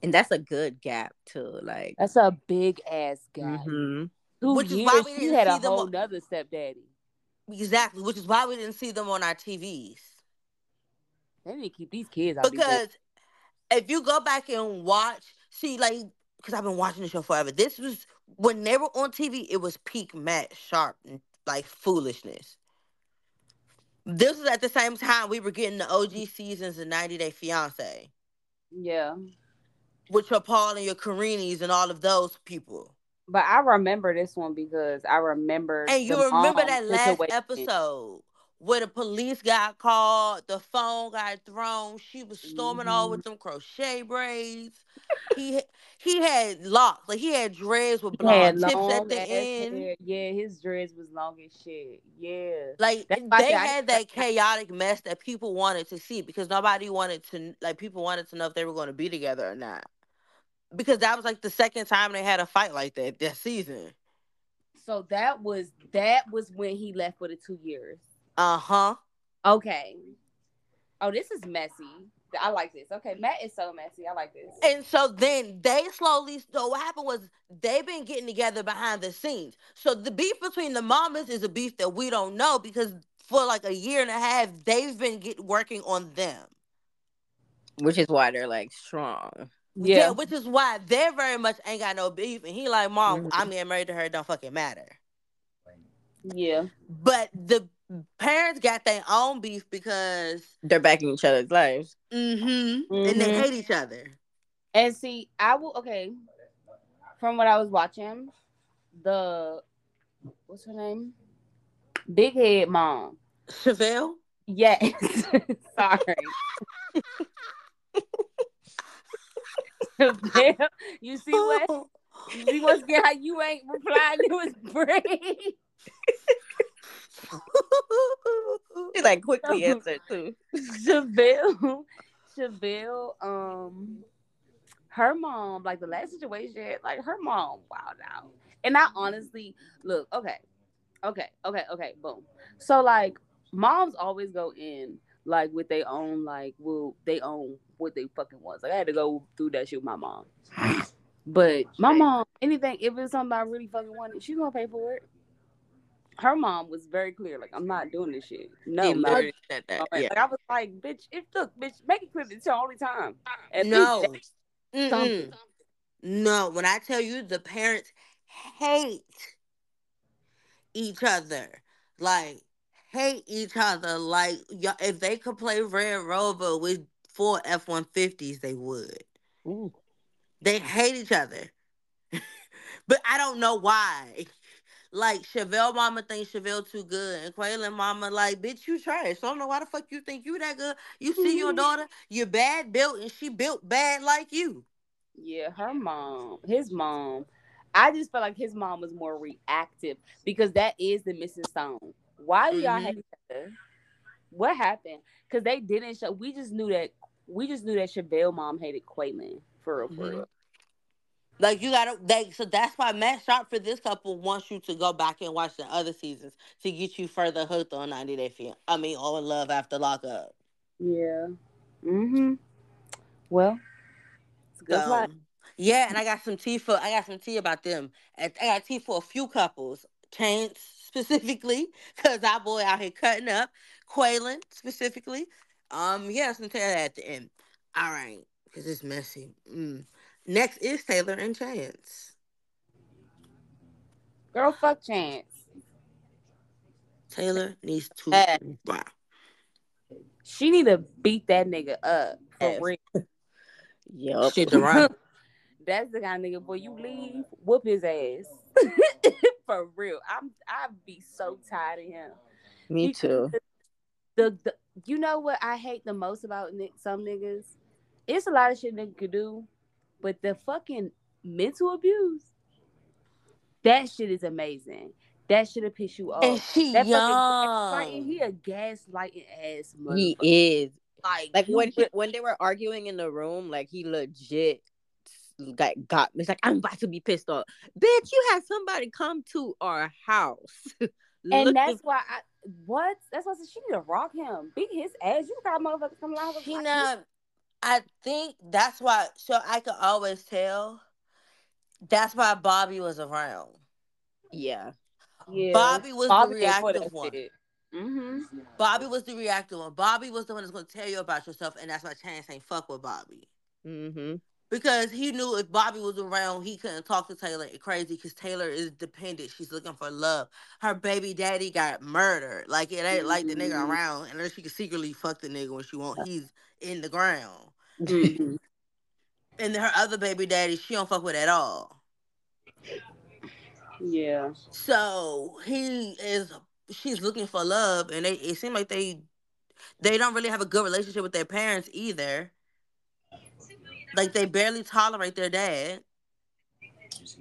And that's a good gap too. Like That's a big ass gap. mhm. Two Which is years. why we didn't had a see them whole on- nother stepdaddy. Exactly, which is why we didn't see them on our TVs. They need to keep these kids out. these Because if you go back and watch, see, like, because I've been watching the show forever. This was when they were on TV. It was peak Matt Sharp like foolishness. This was at the same time we were getting the OG seasons of 90 Day Fiance, yeah. with your Paul and your Carinis and all of those people. But I remember this one because I remember. And you remember that last situation. episode where the police got called, the phone got thrown, she was storming all Mm-hmm. with them crochet braids. he he had locks, like he had dreads with blonde tips at the end. hair. Yeah, his dreads was long as shit. Yeah. Like That's they said I- had that chaotic mess that people wanted to see because nobody wanted to like people wanted to know if they were going to be together or not. Because that was like the second time they had a fight like that that season. So that was that was when he left for the two years. Uh huh. Okay. Oh, this is messy. I like this. Okay, Matt is so messy. I like this. And so then they slowly. So what happened was they've been getting together behind the scenes. So the beef between the mamas is a beef that we don't know because for like a year and a half they've been get working on them. Which is why they're like strong. Yeah. which is why they very much ain't got no beef. And he like, Mom, Mhm. I'm getting married to her. It don't fucking matter. Yeah. But the parents got their own beef because They're backing each other's lives. mm-hmm, and they Mhm. hate each other. And see, I will okay. From what I was watching, the what's her name? Big head mom. Shavel. Yes. <laughs> Sorry. Shavel, you see what? <laughs> You see what's get how you ain't replying to his brain. <laughs> <laughs> She like quickly answered too. <laughs> Shavel, Shavel, um, her mom, like the last situation, like her mom wild out. And I honestly look, okay, okay, okay, okay, boom. So like moms always go in like with their own, like, well, they own what they fucking want. Like I had to go through that shit with my mom. But my mom, anything, if it's something I really fucking wanted, she's gonna pay for it. Her mom was very clear, like, I'm not doing this shit. No, He I'm not said that. Like, Yeah. like, I was like, bitch, if look, bitch, make it clear it's your only time. At no. Something. No, when I tell you the parents hate each other, like hate each other, like y'all, if they could play Red Rover with four F one fifties, they would. Ooh. They hate each other, <laughs> but I don't know why. Like Shavel mama thinks Shavel too good, and Quaylon mama like, bitch, you trash. So I don't know why the fuck you think you that good. You see your <laughs> daughter, you're bad built, and she built bad like you. Yeah, her mom, his mom. I just felt like his mom was more reactive because that is the missing stone. Why do y'all Mhm. hate each other? What happened? Because they didn't show. We just knew that. We just knew that Shavel mom hated Quaylon for real, for Mhm. real. Like you gotta they so that's why Matt Sharp for this couple wants you to go back and watch the other seasons to get you further hooked on 90 Day Fiance. I mean all in Love After Lockup. Yeah. Mm-hmm. Well, it's good So, yeah, and I got some tea for I got some tea about them. I got tea for a few couples. Chance specifically, <laughs> because our boy out here cutting up. Quaylon specifically. Um, yeah, some tea at the end. All right, because it's messy. Mm. Next is Taylor and Chance. Girl, fuck Chance. Taylor needs to wow. She need to beat that nigga up for Yes. real. <laughs> Yup. Shit, <laughs> Deron. That's the kind of nigga boy you leave, whoop his ass. <laughs> for real. I'm I'd be so tired of him. Me He- too. The, the you know what I hate the most about ni- some niggas? It's a lot of shit nigga could do, but the fucking mental abuse, that shit is amazing. That should have pissed you off. And she that young. he a gaslighting ass He is. like Like when he, when they were arguing in the room, like he legit got got. Me. It's like I'm about to be pissed off. Bitch, you had somebody come to our house. <laughs> and that's why I what? That's why I said she need to rock him, beat his ass. You got motherfuckers coming out. She not. I think that's why. So I could always tell. That's why Bobby was around. yeah. Yeah. Bobby was Bobby the did reactive one. Mm-hmm. Bobby was the reactive one. Bobby was the one that's going to tell you about yourself, and that's why Chance ain't fuck with Bobby. Mm-hmm. Because he knew if Bobby was around, he couldn't talk to Taylor crazy because Taylor is dependent. She's looking for love. Her baby daddy got murdered. Like it ain't like the nigga Mhm. around, unless she can secretly fuck the nigga when she want. He's in the ground. Mm-hmm. And her other baby daddy, she don't fuck with at all. Yeah. So he is. She's looking for love, and they. It seems like they. They don't really have a good relationship with their parents either. Like they barely tolerate their dad.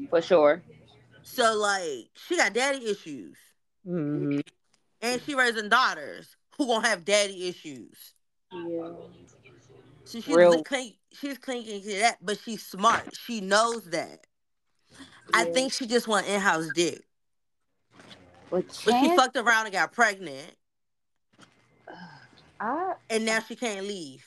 For sure. So like she got daddy issues. Mm-hmm. And she raising daughters who gonna have daddy issues. Yeah. So she's Real- clink, she's clinking to that, but she's smart. She knows that. I think she just want in-house dick. But But she fucked around and got pregnant, I and now she can't leave.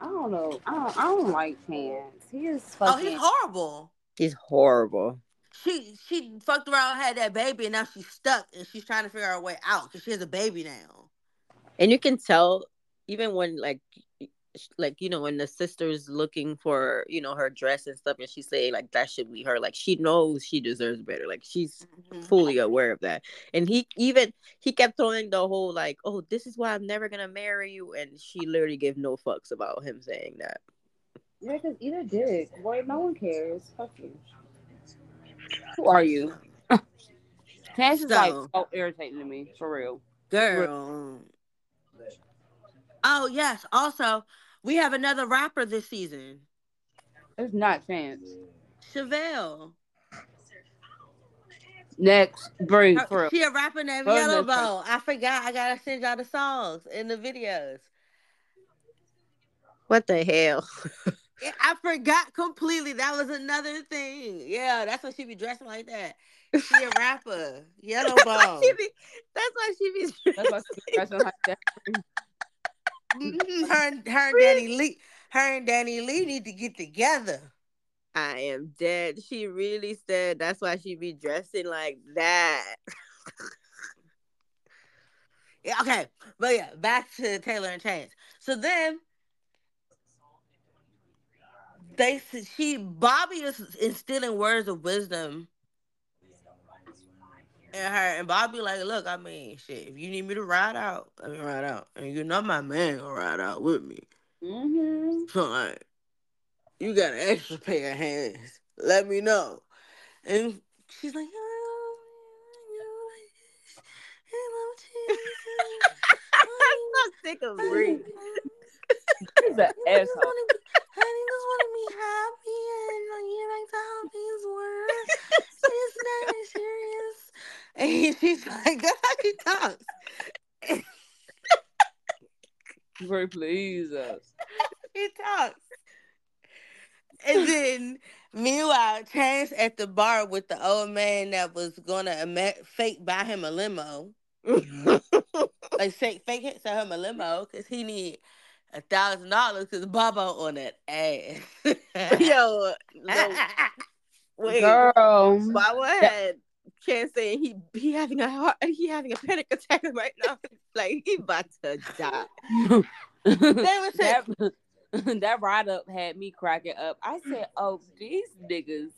I don't know. I don't, I don't like Chance. He is oh, fucking. Oh, he's horrible. He's horrible. She she fucked around, had that baby, and now she's stuck, and she's trying to figure out a way out because she has a baby now. And you can tell even when like like you know when the sister's looking for you know her dress and stuff and she say like that should be her like she knows she deserves better like she's Mhm. fully aware of that and he even he kept throwing the whole like oh this is why i'm never gonna marry you and she literally gave no fucks about him saying that Yeah, because either dick. Boy, no one cares. Fuck you. Who are you? Chance is like So- so irritating to me, for real. Girl. Oh yes. Also, we have another rapper this season. It's not Chance. Shavel. Next, breathe Her- for she a rapper named Oh, Yellow next one. Bow. I forgot. I gotta send y'all the songs and the videos. what the hell I forgot completely. That was another thing. Yeah, that's why she be dressing like that. She a rapper. <laughs> Yellow Bow. She be- that's why she be That's why she dressing like <laughs> that. Mhm, her, and- her and Danny Lee. Her and Danny Lee need to get together. i am dead she really said that's why she be dressing like that <laughs> Yeah, okay. But yeah, back to Taylor and Chance. So then they she Bobby is instilling words of wisdom in her and Bobby like, look, I mean, shit, if you need me to ride out, let me ride out. And you know my man gonna ride out with me. Mm-hmm. So like you got an extra pair of hands. Let me know. And she's like, oh, i'm not sick of Bree. He's an asshole. Honey just want to be happy and you like to how things work. It's not serious. And she's like, that's how she talks. Very please us. She talks. And then, meanwhile, Chance at the bar with the old man that was gonna fake buy him a limo, <laughs> like fake fake sell him a limo because he need a thousand dollars because Bobo on that ass. Yo, <laughs> no, wait. Girl. Baba had Chance saying he he having a heart, he having a panic attack <laughs> right now. Like he about to die. <laughs> was that, <laughs> that ride up had me cracking up. I said, "Oh, these niggas,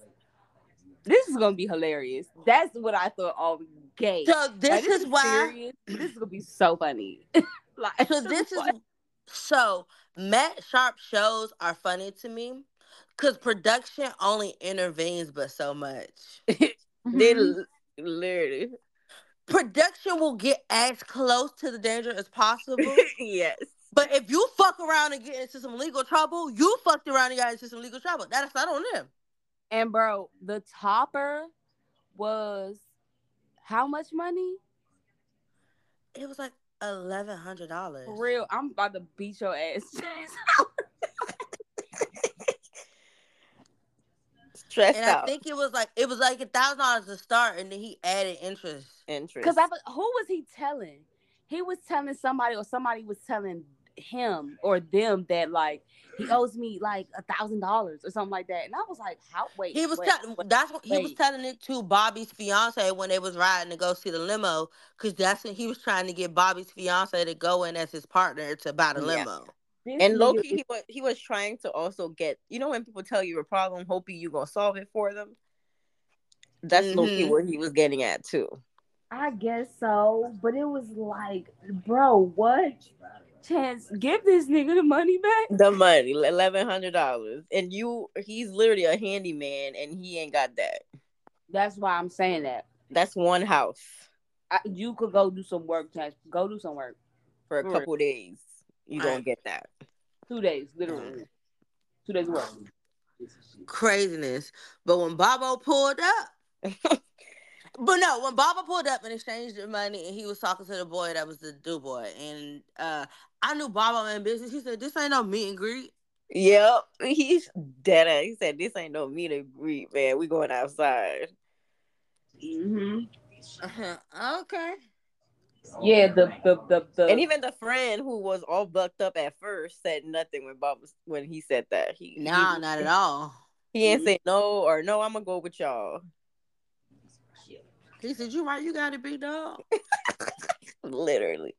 this is gonna be hilarious." That's what I thought all gay. So this Like, is why. serious. This is gonna be so funny. like, So this is what? so Matt Sharp shows are funny to me because production only intervenes but so much. They Mhm. l- literally. Production will get as close to the danger as possible. <laughs> yes. but if you fuck around and get into some legal trouble, you fucked around and got into some legal trouble. That's not on them. And bro, the topper was how much money? It was like eleven hundred dollars. For real, I'm about to beat your ass. <laughs> <laughs> Stressed And I think it was like it was like a thousand dollars to start, and then he added interest. Interest. Because I was- who was he telling? He was telling somebody, or somebody was telling him or them that like he <clears throat> owes me like a thousand dollars or something like that. And I was like, how? Wait, He was wait, telling wait. that's what he was telling it to Bobby's fiance when they was riding to go see the limo, because that's when he was trying to get Bobby's fiance to go in as his partner to buy the Yeah. limo. This and Loki, is- he was he was trying to also get you know when people tell you a problem, hoping you gonna solve it for them. That's Loki Mhm. where he was getting at too. I guess so, but it was like, bro, what? Chance, give this nigga the money back. The money, eleven hundred dollars, and you he's literally a handyman, and he ain't got that. That's why I'm saying that. That's one house I, you could go do some work, Chance. Go do some work. for a Right. couple days. You Right. get that. Two days, literally. Two days work. Craziness. But when Bobo pulled up, <laughs> but no, when Bobo pulled up and exchanged the money, and he was talking to the boy that was the do boy, and uh, I knew Bobo in business. He said, "This ain't no meet and greet." Yep, he's dead. ass. He said, "This ain't no meet and greet, man. We going outside." Mm-hmm. Uh-huh. Okay. Yeah, the the the, the And even the friend who was all bucked up at first said nothing when Bob was when he said that. He Nah, not at all. he ain't mm-hmm. say no or no. I'm gonna go with y'all. He said, "You right, you got it, big dog. <laughs> Literally.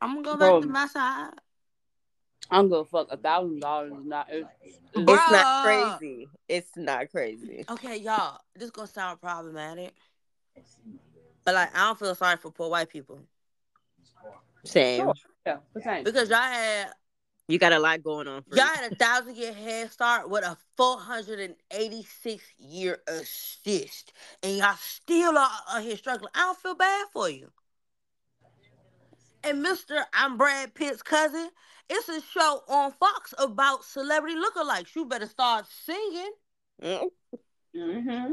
I'm gonna go Bro. back to my side." I'm gonna fuck a thousand dollars not it's, It's not crazy. It's not crazy. Okay, y'all, this gonna sound problematic, but like I don't feel sorry for poor white people Same. Sure. yeah, the same. because y'all had You got a lot going on. For y'all had a thousand year head start with a four hundred and eighty six year assist, and y'all still are out here struggling. I don't feel bad for you. And Mister, I'm Brad Pitt's cousin. It's a show on Fox about celebrity lookalikes. You better start singing. Mm, Mm-hmm.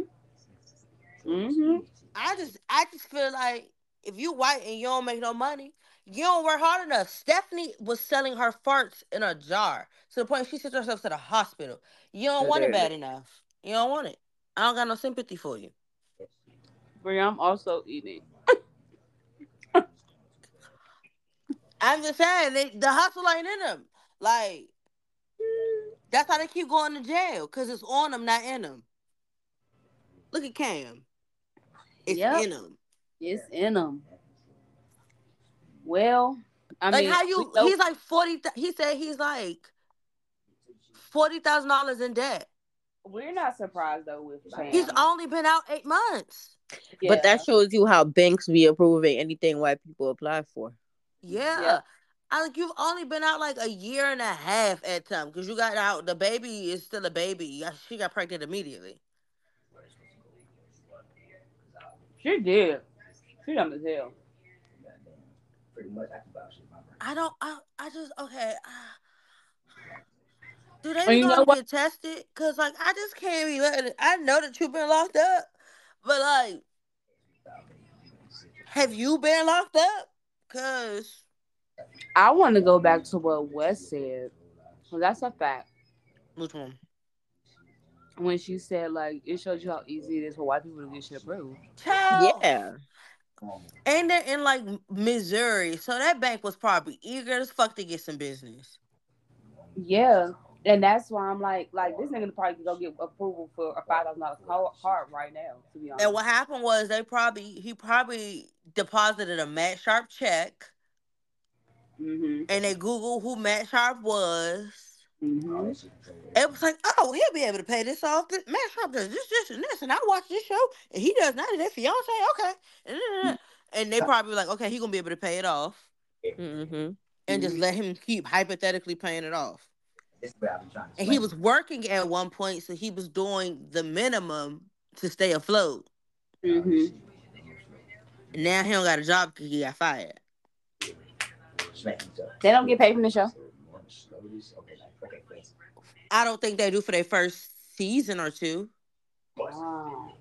Mm-hmm. I just I just feel like if you white and you don't make no money, you don't work hard enough. Stephanie was selling her farts in a jar to the point she sent herself to the hospital. You don't want it bad enough. You don't want it. I don't got no sympathy for you. Brie, I'm also eating. <laughs> I'm just saying they, the hustle ain't in them. Like that's how they keep going to jail because it's on them, not in them. Look at Cam. It's Yep. in them. It's in them. Well, I like mean, how you? know- He's like forty. th- He said he's like forty thousand dollars in debt. we're not surprised though with Chance. He's only been out eight months. But that shows you how banks be approving anything white people apply for. Yeah. Yeah. I like you've only been out like a year and a half at time because you got out. The baby is still a baby. Yeah, She got pregnant immediately. She did. She dumb as hell. I don't. I. I just okay. uh, Do they And you know know to what? get tested? Cause like I just can't be letting. It, I know that you've been locked up, but like, have you been locked up? Cause I want to go back to what Wes said. Well, that's a fact. which one? When she said like it shows you how easy it is for white people to get shit approved. Child. Yeah. And they're in like Missouri, so that bank was probably eager as fuck to get some business. Yeah, and that's why I'm like, like this nigga probably could go get approval for a five thousand dollar card right now. To be honest, And what happened was they probably he probably deposited a Matt Sharp check, hmm and they Google who Matt Sharp was, Mhm. It was like, oh, he'll be able to pay this off. This, Matt Trump does this, this, and this, and I watch this show, and he does not. That fiance, okay, and, then- and they probably like, okay, he gonna be able to pay it off, Mm-hmm. and just let him keep hypothetically paying it off. This is what I've been trying to And he was working at one point, so he was doing the minimum to stay afloat. Mhm. And now he don't got a job because he got fired. Smack each other. They don't get paid from the show. Okay, like, okay, thanks. I don't think they do for their first season or two. Wow.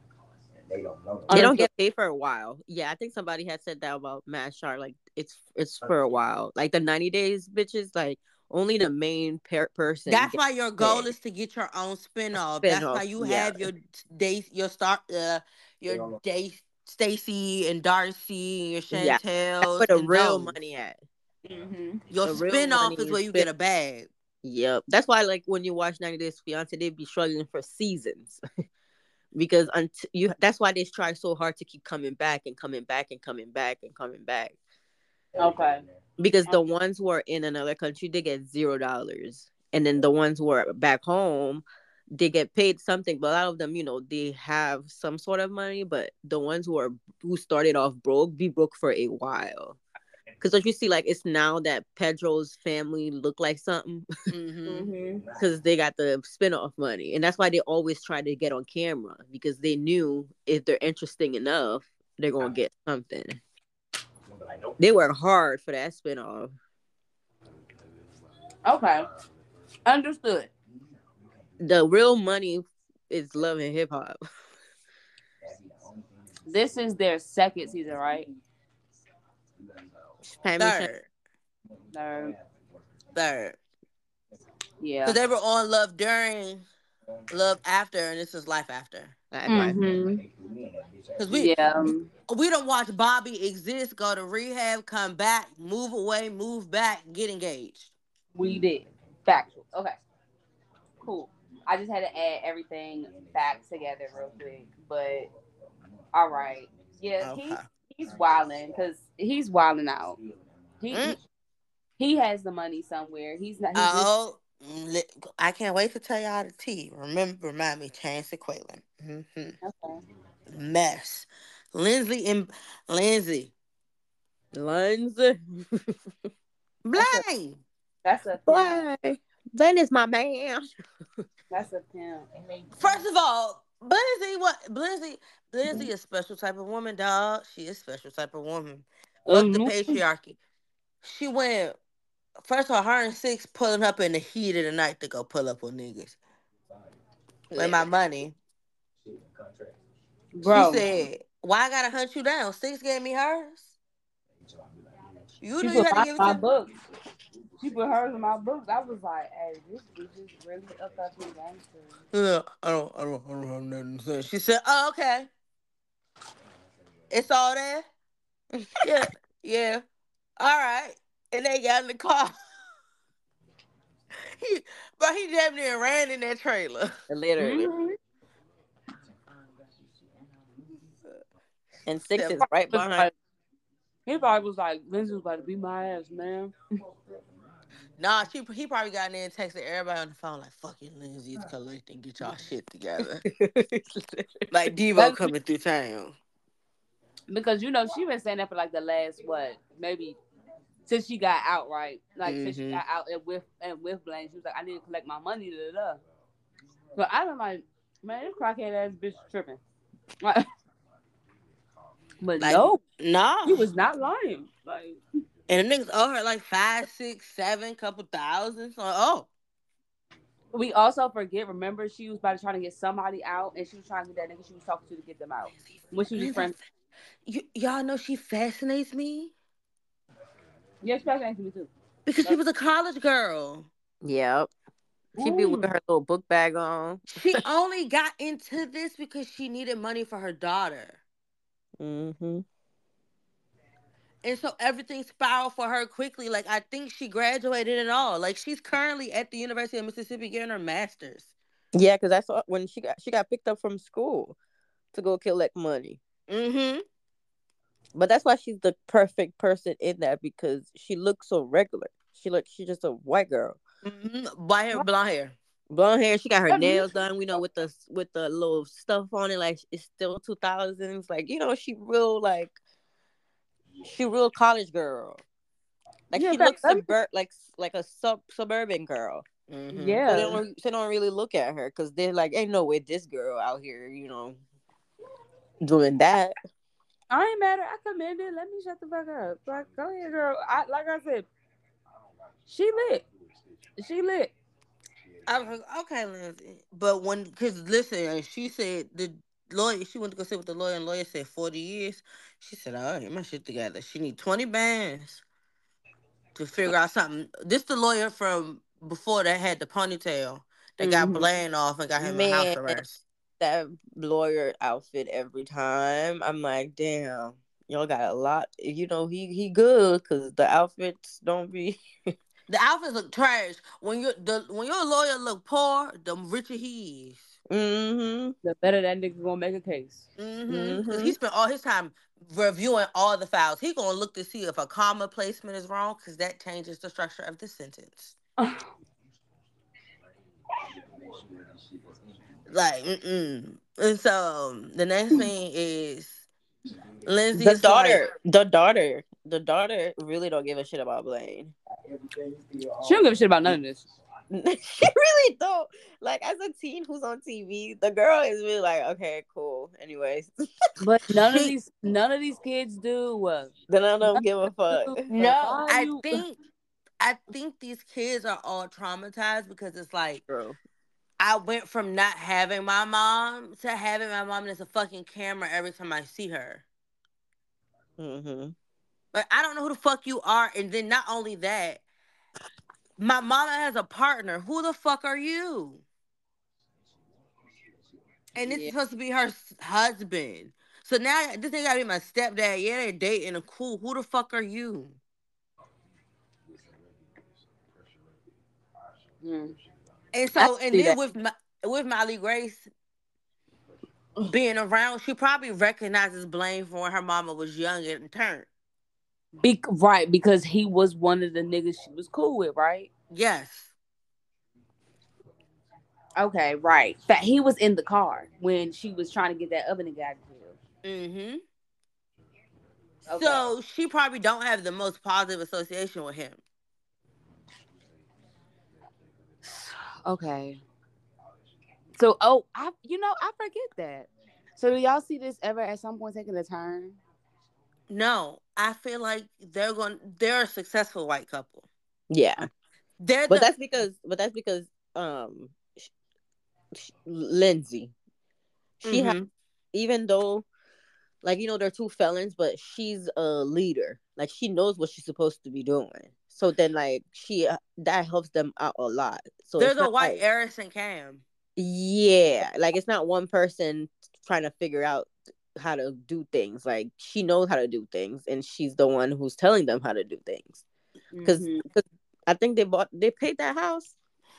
They don't know. They don't get paid for a while. Yeah, I think somebody had said that about Matt Sharp. Like it's it's for a while. Like the ninety days bitches. Like only the main per- person. That's why your goal paid. is to get your own spinoff. Spin-off. That's why you yeah. have your day, your start, uh, your day, Stacey and Darcey and your Yeah, Chantel. That's where the real money at. Mhm. Your the real spinoff is where you spent- get a bag. Yep. That's why like when you watch 90 Days Fiance, they'd be struggling for seasons. <laughs> because until you that's why they try so hard to keep coming back and coming back and coming back and coming back. Okay. Because the ones who are in another country, they get zero dollars. And then the ones who are back home, they get paid something. But a lot of them, you know, they have some sort of money. But the ones who are who started off broke, be broke for a while. Because don't you see, like it's now that Pedro's family look like something <laughs> hmm Mhm. because they got the spin-off money and that's why they always try to get on camera because they knew if they're interesting enough they're gonna get something they work hard for that spin-off Okay. Understood. the real money is love and hip-hop This is their second season, right? Pammy Third, No. third, Yeah. because they were on Love during, Love after, and this is Life after. Chan- Mhm. Because we Yeah. we don't watch Bobby exist, go to rehab, come back, move away, move back, get engaged. We did. Factual. Okay. Cool. I just had to add everything back together real quick. But all right. Yeah, Okay. he's he's wilding because he's wilding out. He, Mm. he he has the money somewhere. He's not. He's Oh, li- I can't wait to tell y'all the tea. Remember, remind me, Chance and Quaylon. hmm okay. Mess. Lindsay and Lindsay. Lunds. <laughs> Blaine. That's a pimp. Why? Then is my man. <laughs> That's a pimp. First of all, Lindsay, what Blizzy? Is a special type of woman, dog. She is a special type of woman. Fuck the Mhm. patriarchy. She went first of all, her and six pulling up in the heat of the night to go pull up on niggas. With my money. Bro, She said, Why I gotta hunt you down? Six gave me hers. You knew you had to give it to books. She put hers in my books. I was like, hey, this bitch is really a fucking gangster. Yeah, I don't, I don't, I don't have nothing to say. She said, "Oh, okay. It's all there. <laughs> yeah, yeah. All right." And they got in the car. <laughs> he, but he damn near ran in that trailer. Literally. Mhm. And six Yeah. is right behind. like- He probably was like, Lindsay was about to beat my ass, man. <laughs> Nah, she he probably got in there and texted everybody on the phone like, "Fucking Lindsay's collecting, get y'all shit <laughs> together." <laughs> like Devo That's- coming through town. Because you know she been saying that for like the last what, maybe since she got out, right? Like since she Mhm. got out and with and with Blaine, she was like, I need to collect my money. Da, da, da. But I was like, man, this crackhead ass bitch tripping. Like, <laughs> but Like, no, Nah, he was not lying. Like, and the niggas owe her like five, six, seven, couple thousand. So, oh, we also forget. Remember, she was about to try to get somebody out, and she was trying to get that nigga she was talking to to get them out. When she was Lindsay friends, Y- y'all know she fascinates me yes, that's answer me too. because she was a college girl. Yep. She be with her little book bag on. She <laughs> only got into this because she needed money for her daughter. Mm-hmm. And so everything spiraled for her quickly. Like I think she graduated and all. Like she's currently at the University of Mississippi getting her master's. Yeah, because I saw when she got she got picked up from school to go collect money. Mm-hmm. But that's why she's the perfect person in that because she looks so regular. She look she's just a white girl. hmm White hair, blonde hair. Blonde hair, she got her nails done, we know, with the with the little stuff on it, like it's still two thousands. Like, you know, she real like she real college girl. Like Yeah, she that- looks that- subur- like like a sub suburban girl. Mhm. So Yeah. they don't, they don't really look at her because they're like, ain't no way this girl out here, you know, doing that. I ain't mad at I commend it. Let me shut the fuck up. Like, go ahead, girl. I like I said, she lit. She lit. I was like, okay, Lindsay. But when, because listen, she said the lawyer, she went to go sit with the lawyer, and lawyer said 40 years. She said, all right, get my shit together. She need 20 bands to figure out something. This the lawyer from before that had the ponytail that got Mhm. Blaine off and got him in house Man. arrest. That lawyer outfit every time. I'm like, damn, y'all got a lot. You know, he he good because the outfits don't be. <laughs> The outfits look trash. When you the when your lawyer look poor, the richer he is. Mm-hmm. The better that nigga gonna make a case. Mm-hmm. Cause Mhm. he spent all his time reviewing all the files. He gonna look to see if a comma placement is wrong, cause that changes the structure of the sentence. <sighs> Like, mm-mm. And so the next thing is Lindsay. The is like- daughter, the daughter, the daughter really don't give a shit about Blaine. She don't give a shit about none of this. <laughs> she really don't. Like as a teen who's on TV, the girl is really like, okay, cool. Anyways, But none of <laughs> these none of these kids do. Then I don't give a fuck. <laughs> No, I think I think these kids are all traumatized because it's like Bro. I went from not having my mom to having my mom as a fucking camera every time I see her. Mm-hmm. Like I don't know who the fuck you are, and then not only that, my mama has a partner. Who the fuck are you? And this Yeah. supposed to be her husband. So now this thing gotta be my stepdad. Yeah, they're dating and cool. Who the fuck are you? mm. And so, and then that. with my, with Molly Grace being around, she probably recognizes Blaine for when her mama was young and turned. Be- right, because he was one of the niggas she was cool with, right? Yes. Okay, right. That he was in the car when she was trying to get that other nigga out of jail. Mm-hmm. Okay. So she probably don't have the most positive association with him. <sighs> Okay. So, oh, I, you know, I forget that. So, do y'all see this ever at some point taking a turn? No, I feel like they're going. They're a successful white couple. Yeah, They're but the, that's because, but that's because, um, sh- sh- Lindsay, she has Mhm. even though, like you know, they're two felons, but she's a leader. Like she knows what she's supposed to be doing. So then, like she uh, that helps them out a lot. So they're it's the white like- and Cam. Yeah, like it's not one person trying to figure out how to do things. Like she knows how to do things, and she's the one who's telling them how to do things. Because Mhm. I think they bought, they paid that house.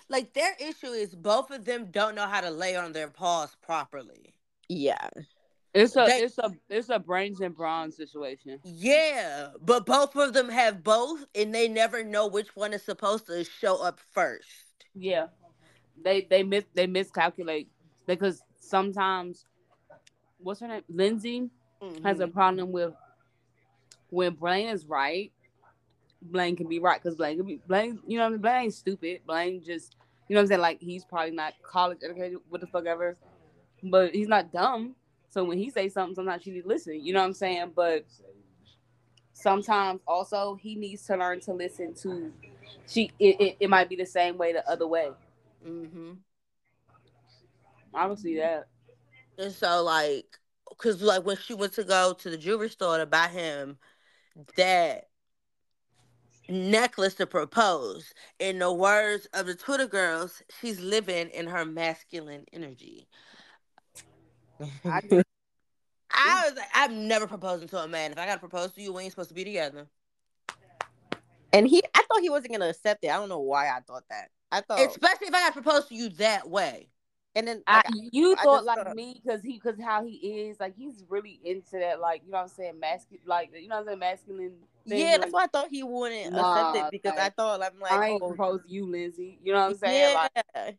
Like their issue is both of them don't know how to lay on their paws properly. Yeah, it's a they- it's a it's a brains and bronze situation. Yeah, but both of them have both, and they never know which one is supposed to show up first. Yeah, they they miss they miscalculate because sometimes what's her name Lindsay has a Mhm. problem with when Blaine is right. Blaine can be right because Blaine can be Blaine. You know, what I mean? Blaine ain't stupid. Blaine just you know what I'm saying. Like he's probably not college educated, what the fuck ever, but he's not dumb. So when he says something, sometimes she need to listen. You know what I'm saying? But sometimes also he needs to learn to listen to. She it, it, it might be the same way the other way. Mm-hmm. I don't see that. And so, like, because like when she went to go to the jewelry store to buy him that necklace to propose, in the words of the Twitter girls, she's living in her masculine energy. I, <laughs> I was like, I'm never proposing to a man. If I gotta propose to you, we ain't supposed to be together. and he, I thought he wasn't gonna accept it. I don't know why I thought that. I thought, Especially if I gotta propose to you that way. And then I, you I thought just like thought- me because he because how he is like he's really into that like you know what I'm saying masculine like you know what I'm saying masculine Yeah, Single. that's why I thought he wouldn't Nah, accept it because I like, thought I'm like, I ain't oh, proposed to you, Lindsay. You know what I'm saying? yeah. Like,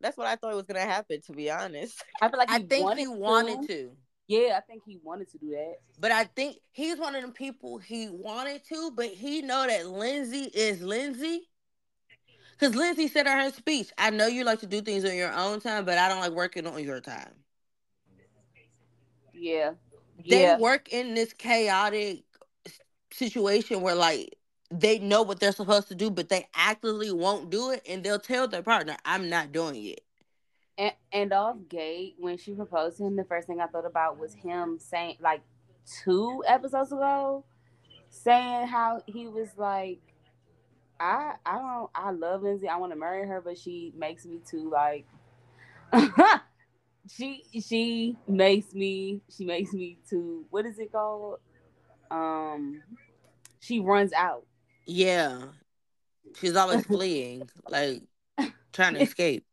that's what I thought was gonna happen. To be honest, I feel like I think wanted he wanted to. Yeah, I think he wanted to do that. But I think he's one of them people he wanted to, but he know that Lindsay is Lindsay. Cause Lindsay said in her speech, I know you like to do things on your own time, but I don't like working on your time. Yeah. They yeah. work in this chaotic situation where like they know what they're supposed to do, but they actively won't do it, and they'll tell their partner, "I'm not doing it." And, and off gate, when she proposed to him, the first thing I thought about was him saying, like, two episodes ago, saying how he was like, I I don't I love Lindsay. I want to marry her, but she makes me too like <laughs> she she makes me she makes me too what is it called? Um she runs out. Yeah, she's always fleeing, like trying to <laughs> escape.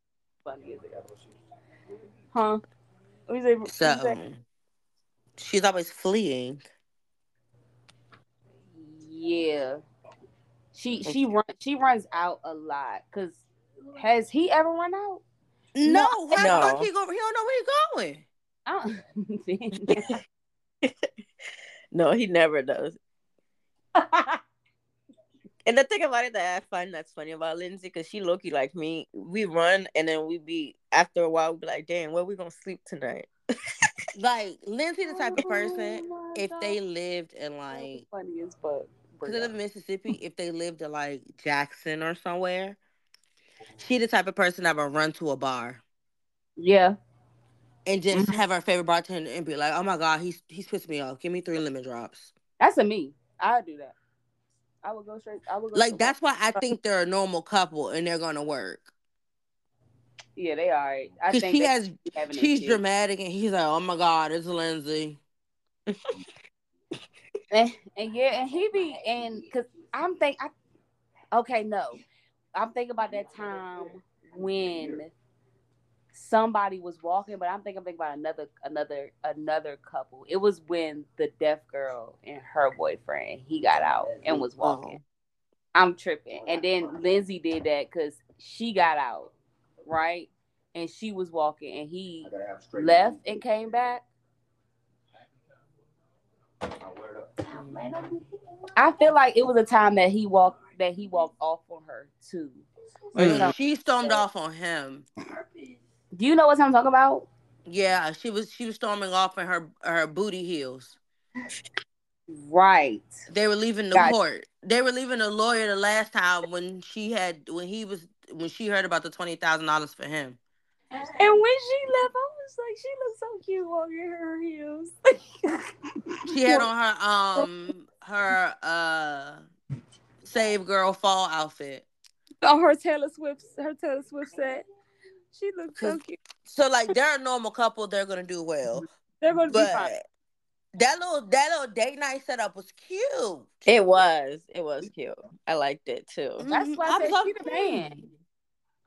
Funny as it Huh? What you say? What you say? So she's always fleeing. Yeah. She she run she runs out a lot. Cause has he ever run out? No, No. how the fuck he go? He don't know where he going. I don't <laughs> no, he never does. <laughs> And the thing about it that I find that's funny about Lindsay, because she Loki like me, we run and then we be after a while we be like, damn, where we gonna sleep tonight? <laughs> Like Lindsay, the type of oh person, Oh my if they lived in That's like, funny as fuck. Because they live in Mississippi, if they lived in like Jackson or somewhere, she the type of person that would run to a bar Yeah. and just Mhm. have her favorite bartender and be like, "Oh my god, he's he's pissed me off. Give me three lemon drops." That's a me. I would do that. I would go straight. I would go Like that's why I think they're a normal couple and they're gonna work. Yeah, they are. I Because think she has, be she's dramatic and he's like, "Oh my god, it's Lindsay." <laughs> and, and yeah, and he be and because I'm think I okay, no, I'm thinking about that time when somebody was walking, but I'm thinking, I'm thinking about another another another couple. It was when the deaf girl and her boyfriend he got out and was uh-huh. walking. I'm tripping, and then Lindsay did that because she got out, right, and she was walking, and he I gotta have straight left and came back. I'll wear it up. I feel like it was a time that he walked that he walked off on her too. Mm. She stormed off on him. Do you know what I'm talking about? Yeah, she was she was storming off in her her booty heels. Right. They were leaving the Gotcha. court. They were leaving the lawyer the last time when she had when he was when she heard about the twenty thousand dollars for him. And when she left, I was like, she looks so cute walking her heels. <laughs> She had on her um her uh save girl fall outfit. on her Taylor Swift her Taylor Swift set. She looks so 'Cause- cute. So like they're a normal couple, they're gonna do well. They're gonna be But fine. that little that little date night setup was cute. It was, it was cute. I liked it too. That's Mhm. why I I was said like, she the man.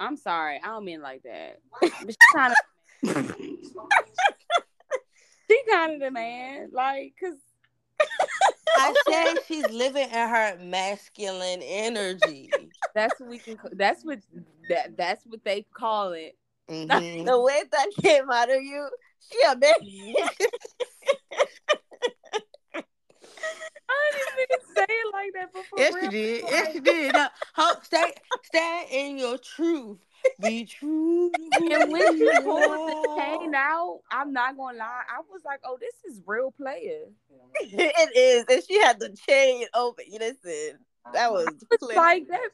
I'm sorry, I don't mean like that. <laughs> But she kind of <laughs> she kind of the man, like, cause I <laughs> said she's living in her masculine energy. that's what we can. That's what that that's what they call it. Mhm. The way that came out of you, she a man. I didn't even say it like that, but for Yes, you did. Yes, you did. Now, hope stay stand in your truth. Be <laughs> true. And when she you pulled the chain out, I'm not gonna lie, I was like, "Oh, this is real player." <laughs> it is, and she had the chain open. You listen, that was clear. like that.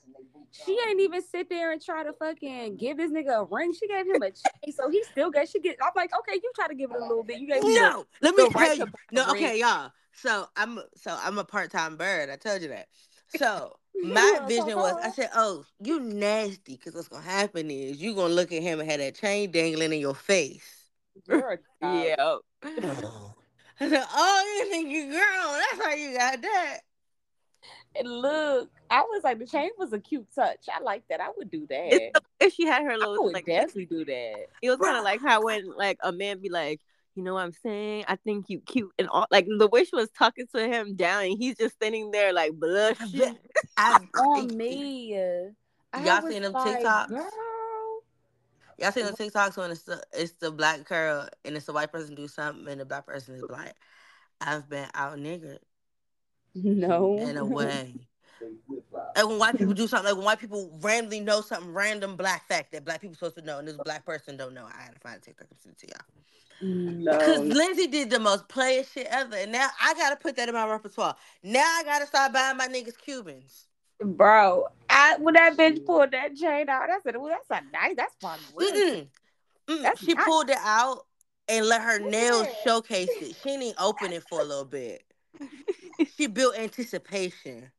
She ain't even sit there and try to fucking give this nigga a ring. She gave him a chain, so he still got. She get. I'm like, okay, you try to give it a little bit. You gave me No, let me tell you. No, ring. okay, y'all. So I'm so I'm a part time bird. I told you that. So <laughs> my vision was, I said, "Oh, you nasty," because what's gonna happen is you gonna look at him and have that chain dangling in your face. <laughs> Dog. yeah. I said, "Oh, you <laughs> think you girl? That's how you got that." And look, I was like, the chain was a cute touch. I like that. I would do that. If she had her little, I little would like, definitely do that. it was kind of like how when like a man be like, you know what I'm saying? I think you cute and all like the way she was talking to him down and he's just standing there like blushing. <laughs> I, <laughs> On me. Y'all seen them like, TikToks? Girl. Y'all seen the TikToks when it's the it's the black girl and it's the white person do something and the black person is black. I've been out niggered No. in a <laughs> way. And when white people do something, like when white people randomly know something random black fact that black people supposed to know, and this black person don't know, I had to find a TikTok and send it to y'all. No. Because Lindsay did the most player shit ever, and now I gotta put that in my repertoire. Now I gotta start buying my niggas Cubans. Bro, I when that bitch pulled that chain out, I said, "Well, that's a nice. That's fun." Mm-mm. That's she nice. pulled it out and let her nails showcase it. She didn't open it for a little bit. <laughs> She built anticipation.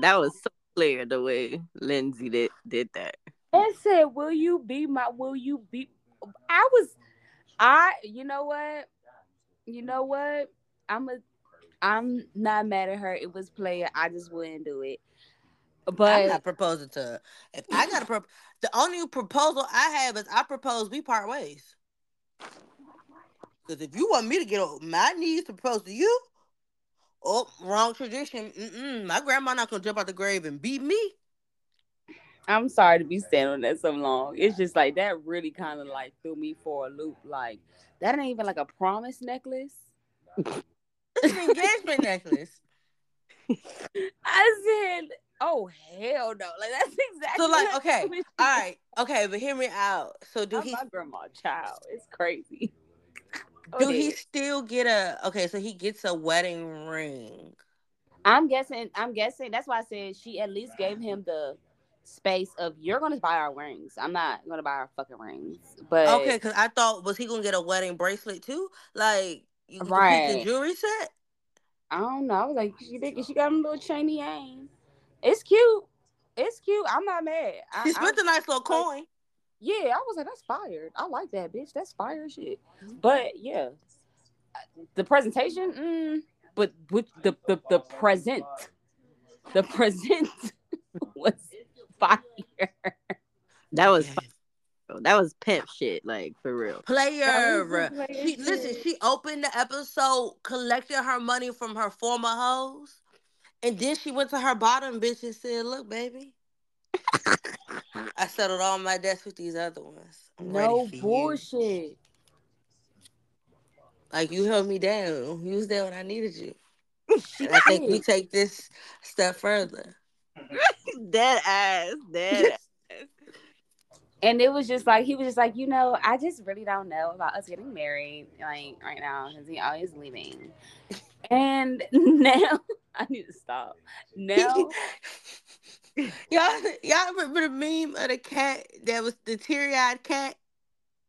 that was so clear the way Lindsay did did that. And said, "Will you be my? Will you be?" I was, I. You know what? You know what? I'm a. I'm not mad at her. It was player. I just wouldn't do it. But I'm But not proposing to her. If I got a pro- the only proposal I have is I propose we part ways. Because if you want me to get on my knees to propose to you, oh, wrong tradition. Mm-mm, my grandma not gonna jump out the grave and beat me. I'm sorry to be standing on that so long. It's just like that really kind of like threw me for a loop. Like that ain't even like a promise necklace. It's an engagement necklace. <laughs> I said, "Oh hell no!" Like that's exactly. So like, okay, all right, okay, but hear me out. So do I'm he my grandma child. It's crazy. Go do he still get a okay? So he gets a wedding ring. I'm guessing. I'm guessing. That's why I said she at least gave him the space of you're gonna buy our rings. I'm not gonna buy our fucking rings. But Okay, because I thought was he gonna get a wedding bracelet too? Like you complete the Right. jewelry set? I don't know. I was like, she think she got him a little chainy aim. It's cute. It's cute. I'm not mad. I, He I- spent a nice little coin. Yeah, I was like, that's fired. I like that bitch. That's fire shit. But yeah, the presentation, mm, but with the the the present, the present <laughs> was fire. That was Yeah. fun. that was pimp shit, like for real. Player. That She listen, she opened the episode collected her money from her former hoes. And then she went to her bottom bitch and said, Look, baby. I settled all my debts with these other ones. I'm No for you." bullshit. Like you held me down. You was there when I needed you. And I think we take this step further. <laughs> Dead ass, dead ass. And it was just like he was just like, you know, I just really don't know about us getting married like right now because he always leaving. And <laughs> now <laughs> I need to stop. Now <laughs> y'all, y'all remember the meme of the cat that was the teary eyed cat?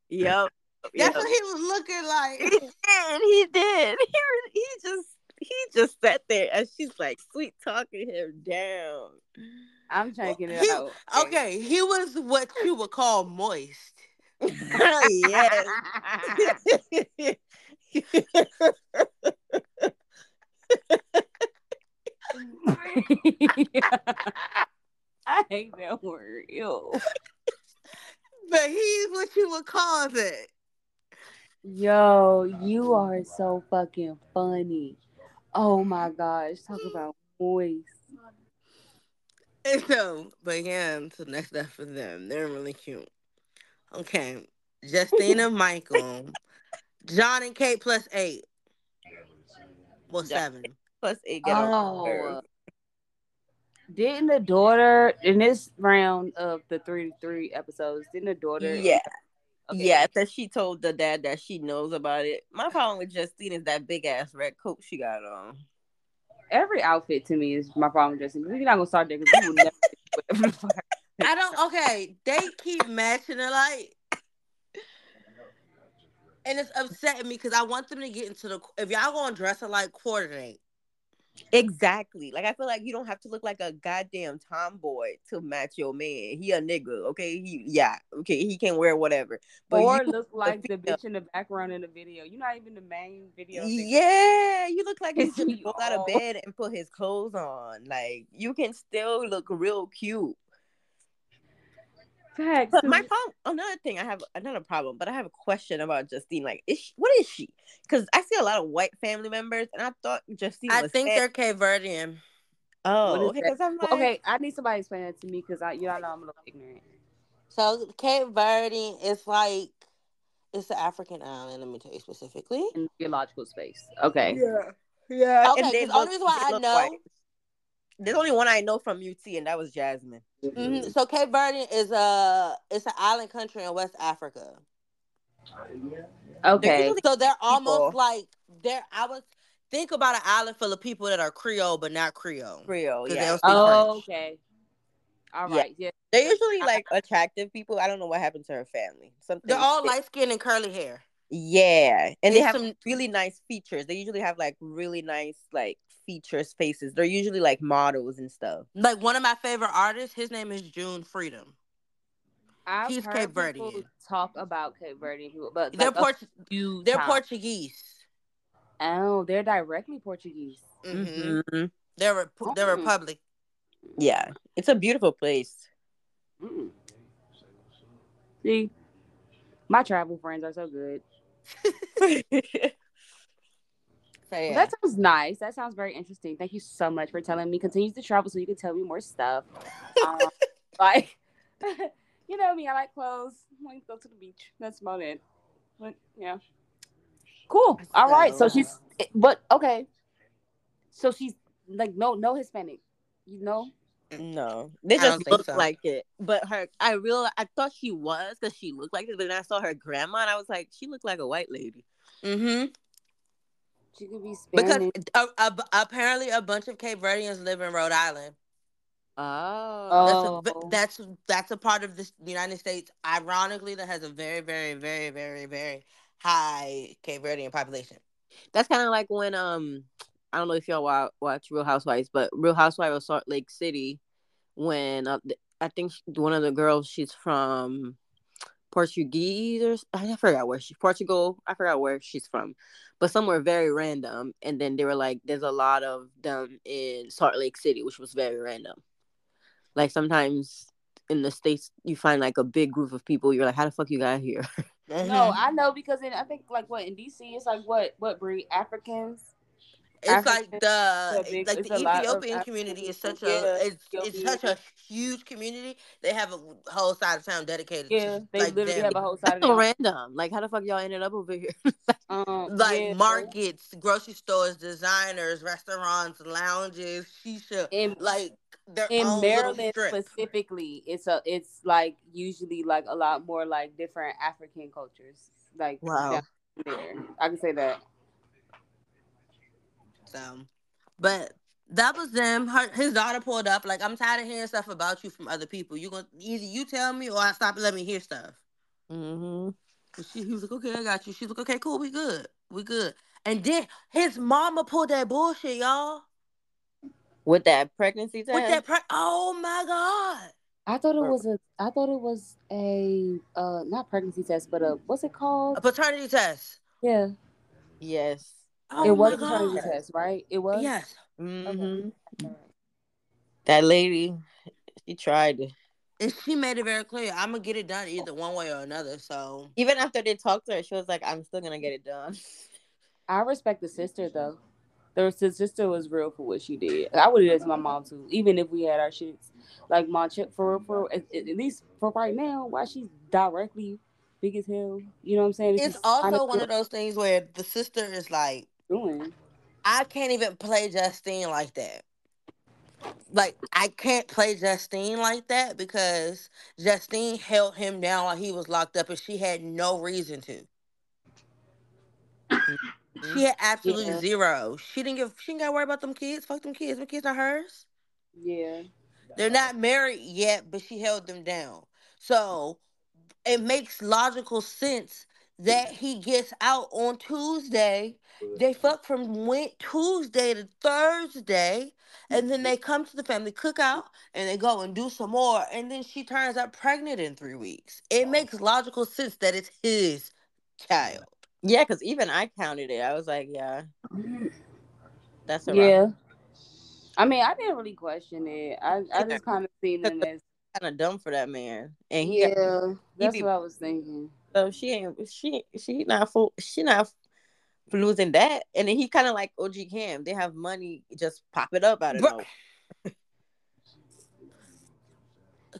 Yep. That's yep. what he was looking like. He like. did. He did. He, he just he just sat there and she's like sweet talking him down. I'm trying to get it He- out. Okay, he was what you would call moist. <laughs> yes. <laughs> I hate that word. Ew. <laughs> But he's what you would call that. Yo, you are so fucking funny. Oh my gosh. Talk about voice. And so, but yeah, so next up for them. They're really cute. Okay. Justina <laughs> Michael. Jon and Kate plus eight. Well, seven. Plus eight get. Oh. Didn't the daughter in this round of the three to three episodes, didn't the daughter Yeah. Okay. Yeah, that she told the dad that she knows about it. My problem with Justine is that big ass red coat she got on. every outfit to me is my problem with Justin. We're not gonna start there because we will never whatever the fuck. <laughs> I don't. Okay, they keep matching alike, and it's upsetting me because I want them to get into the. If y'all gonna dress it like coordinate. Exactly. Like I feel like you don't have to look like a goddamn tomboy to match your man. He a nigga, okay? He yeah, okay. He can wear whatever. But or you, look like the bitch in the background in the video. You're not even the main video. thing. yeah, you look like <laughs> he's just rolled out of bed and put his clothes on. Like you can still look real cute. Facts. But my problem, another thing, I have another problem, but I have a question about Justine. Like, is she, what is she? Because I see a lot of white family members, and I thought Justine. I was think fat. they're Cape Verdean. Oh, okay. I'm like, Well, okay, I need somebody to explain that to me because I, you know, I know I'm a little ignorant. So Cape Verde is like it's an African island. Let me tell you specifically. In geological space. Okay. yeah, yeah. Okay, and the only reason why I know- white. There's only one I know from UT, and that was Jasmine. Mhm. So Cape Verde is a it's an island country in West Africa. Okay. usually- So they're almost People. like they're. I was think about an island full of people that are Creole but not Creole. Creole, 'Cause they yeah. don't speak Oh, French. okay. All Yeah. Yeah. They're usually like attractive people. I don't know what happened to her family. Something. They're all light skinned and curly hair. Yeah, and they It's have some- really nice features. They usually have like really nice like features faces. They're usually like models and stuff. Like one of my favorite artists, his name is June Freedom. I've He's heard Cape people Verdean. talk about Cape Verdean people, but They're like a Port- they're times. Portuguese. Oh, they're directly Portuguese. hmm Mhm. They're rep- they're Mm. Republic. Yeah, it's a beautiful place. Mm. See, my travel friends are so good. <laughs> <laughs> So Well, yeah. that sounds nice. That sounds very interesting. Thank you so much for telling me. Continue to travel so you can tell me more stuff. um, <laughs> like, <laughs> you know me, I like clothes. I like to go to the beach. That's about it. But yeah, cool. All right. So So- she's, but okay. So she's like no, no Hispanic. You know. No, they just look so. like it. But her, I real, I thought she was because she looked like it. But then I saw her grandma, and I was like, she looked like a white lady. Mm hmm She could be Because uh, uh, apparently a bunch of Cape Verdeans live in Rhode Island. Oh, That's a, Oh. that's that's a part of the United States. Ironically, that has a very, very, very, very, very high Cape Verdean population. that's kind of like when um, I don't know if y'all wa- watch Real Housewives, but Real Housewives of Salt Lake City, when uh, I think sh- one of the girls, she's from Portuguese or s- I forgot where she Portugal. I forgot where she's from, but somewhere very random. And then they were like, "There's a lot of them in Salt Lake City," which was very random. Like sometimes in the states, you find like a big group of people. You're like, "How the fuck you got here?" No, <laughs> I know because in I think like what in DC it's like what what breed Africans. It's African- like the a big- like it's the a lot Ethiopian African community is people. such a Yeah, it's, it's such a huge community. They have a whole side of town dedicated Yeah, to they like literally them. have a whole side of That's so them. random. Like, how the fuck y'all ended up over here? Um, <laughs> like yeah. markets, grocery stores, designers, restaurants, lounges, shisha, in like in Maryland specifically, it's a it's like usually like a lot more like different African cultures. Like Wow. down there. I can say that. So, but that was them. Her, his daughter pulled up. Like, I'm tired of hearing stuff about you from other people. You gonna either you tell me or I stop letting let me hear stuff. mm-hmm. And she, he was like, okay, I got you. She's like, okay, cool, we good, we good. And then his mama pulled that bullshit, y'all. With that pregnancy test. With that, pre- oh my god. I thought it was a I thought it was a uh not pregnancy test, but a what's it called? A paternity test. Yeah. yes. Oh it was a paternity test, right? It was Yes. Mm-hmm. That lady, she tried. it. And she made it very clear. I'm gonna get it done either one way or another. So Even after they talked to her, she was like, "I'm still gonna get it done." <laughs> I respect the sister though. The the sister was real for what she did. I would have did to my mom too, even if we had our shits. Like my chick for for at, at least for right now, why she's directly big as hell. You know what I'm saying? it's just also one of those things where the sister is like, doing. I can't even play Justine like that. Like I can't play Justine like that because Justine held him down while he was locked up and she had no reason to. She had absolutely Yeah. zero. She didn't give she didn't gotta worry about them kids. Fuck them kids. Them kids are hers. Yeah. They're not married yet, but she held them down. So it makes logical sense that he gets out on Tuesday. They fuck from went Tuesday to Thursday, and then they come to the family cookout and they go and do some more, and then she turns up pregnant in three weeks. It makes logical sense that it's his child. Yeah, because even I counted it. I was like, "Yeah, that's a Yeah. I mean, I didn't really question it. I, I just kind of seen them as kind of dumb for that man, and he got, yeah, that's be- what I was thinking. so she ain't she she not full she not for losing that, and then he kind of like OG Cam. They have money just pop it up out of nowhere. <laughs>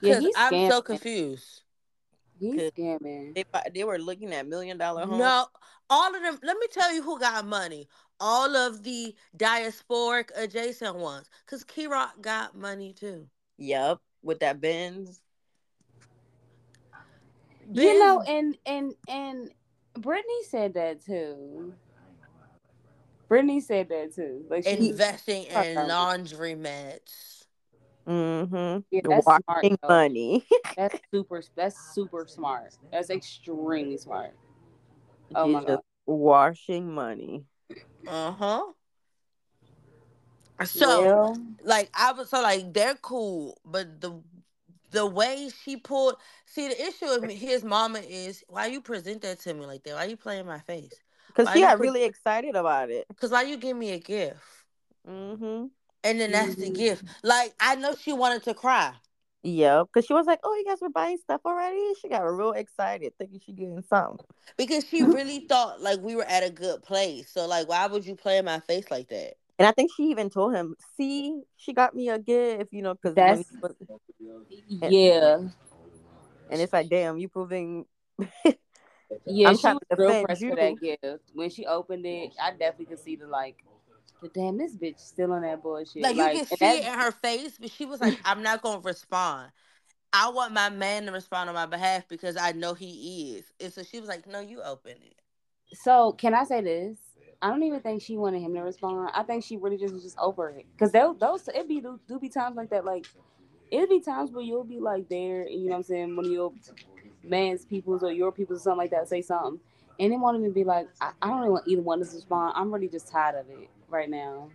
Yeah, Because he's I'm so confused. He's scamming. They they were looking at million dollar homes. No, all of them. Let me tell you who got money. All of the diasporic adjacent ones. Because Key Rock got money too. Yep, with that Benz. You know, and and and Brittany said that too. Brittany said that too. Like she, investing in laundry mats. Mm-hmm. Yeah, that's smart, Washing money. <laughs> that's super. That's super smart. That's extremely smart. Oh my She's god. just Washing money. Uh huh. So, well, like, I was so like they're cool, but the the way she pulled. See, the issue of me- his mama is why you present that to me like that. Why you playing my face? Because Why she you got really excited about it. Cause why you give me a gift? Mm-hmm. And then that's the Mhm. gift. Like I know she wanted to cry. Yeah, Because she was like, oh, you guys were buying stuff already? She got real excited thinking she getting something. Because she <laughs> really thought like we were at a good place. So like why would you play in my face like that? And I think she even told him, see, she got me a gift, you know, because That's- yeah, and it's like, damn, you proving yeah. I'm she was real defend pressed you. for that gift. When she opened it, I definitely could see the like. The damn, this bitch still on that bullshit. Like you can see it in her face, but she was like, <laughs> I'm not gonna respond. I want my man to respond on my behalf because I know he is. And so she was like, No, you open it. So can I say this? I don't even think she wanted him to respond. I think she really just was just over it. Cause those those it be do, do be times like that. Like it'll be times where you'll be like there, and you know what I'm saying, one of your man's peoples or your peoples or something like that say something, and they won't even be like, I, I don't even want either one to respond. I'm really just tired of it right now.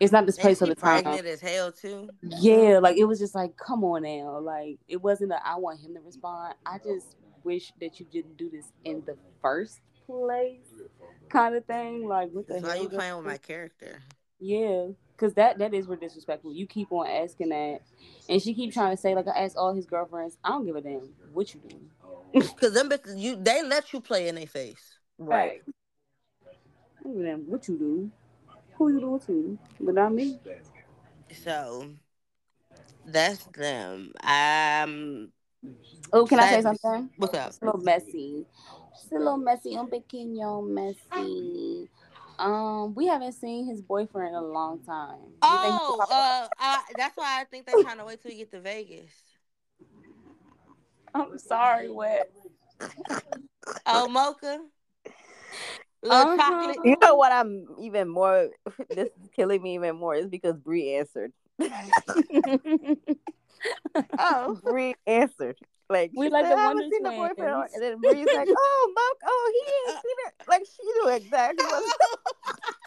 It's not this place or the time. pregnant as hell too. Yeah, like it was just like, come on now. Like it wasn't that I want him to respond. I just wish that you didn't do this in the first place, kind of thing. Like what the That's hell? why you playing with my character. Yeah, because that that is real disrespectful. You keep on asking that, and she keep trying to say like I asked all his girlfriends. I don't give a damn what you do. <laughs> Cause them bitches, you they let you play in their face. right. I don't give a damn what you do. Who you doing to? But not me. So that's them. Um Oh, can I say something? what's up? It's a little messy. It's a little messy. Un pequeño messy. Um, we haven't seen his boyfriend in a long time. You Oh, uh, I, that's why I think they're trying to wait till you get to Vegas. I'm sorry, what? Oh, mocha, little Uh-huh. chocolate. You know what? I'm even more. <laughs> This is killing me even more. Is because Bree answered. <laughs> <laughs> <laughs> Oh, Bree answered. Like We like said, the I haven't Wonder seen the boyfriend, Twins. and then Bree's like, <laughs> "Oh, Mark, oh, he ain't seen it." Like she knew exactly what.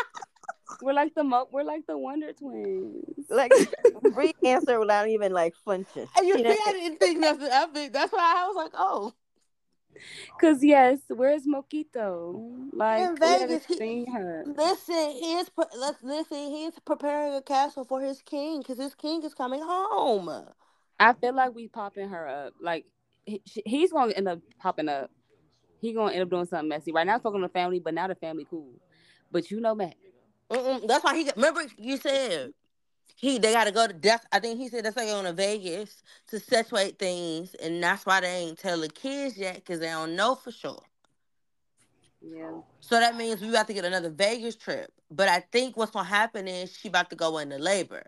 <laughs> we're like the mo- we're like the Wonder Twins. Like Bree answered without even like flinching. and you She see, didn't- I didn't think nothing of it. That's why I was like, oh, Cause yes, where's Moquito? Like In we haven't Vegas, he- seen her. listen, he's pre- let's listen. He's preparing a castle for his king because his king is coming home. I feel like we popping her up. Like he, he's gonna end up popping up. He gonna end up doing something messy. Right now, it's talking to the family, but now the family cool. But you know, Matt. Mm-mm, that's why he. got- Remember, you said he they got to go to death. I think he said that's why going to Vegas to situate things, and that's why they ain't tell the kids yet because they don't know for sure. Yeah. So that means we about to get another Vegas trip. But I think what's gonna happen is she about to go into labor.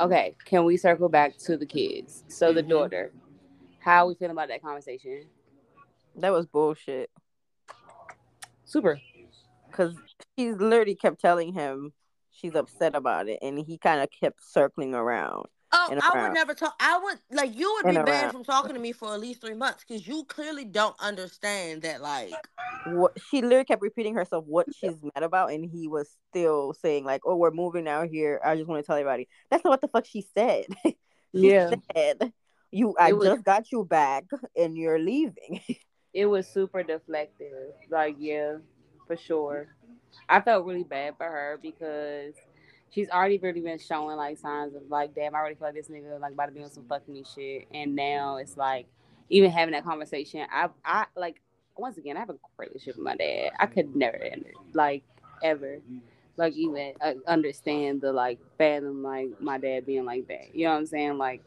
Okay. Can we circle back to the kids? So the Mhm. daughter. How we feeling about that conversation? that was bullshit. Super. Because she's literally kept telling him she's upset about it, and he kind of kept circling around. Oh, And I would never talk. I would like you would be And banned around. from talking to me for at least three months because you clearly don't understand that. Like, What she literally kept repeating herself what she's mad about, and he was still saying like, "Oh, we're moving out here. I just want to tell everybody." That's not what the fuck she said. <laughs> she Yeah. said, "You, I was- just got you back, and you're leaving." <laughs> It was super deflective. Like, yeah, for sure. I felt really bad for her because she's already really been showing like signs of like, damn, I already feel like this nigga like about to be on some fucking me shit. And now it's like, even having that conversation, I I like once again, I have a great relationship with my dad. I could never end it, like ever, like even uh, understand the like fathom like my dad being like that. You know what I'm saying? Like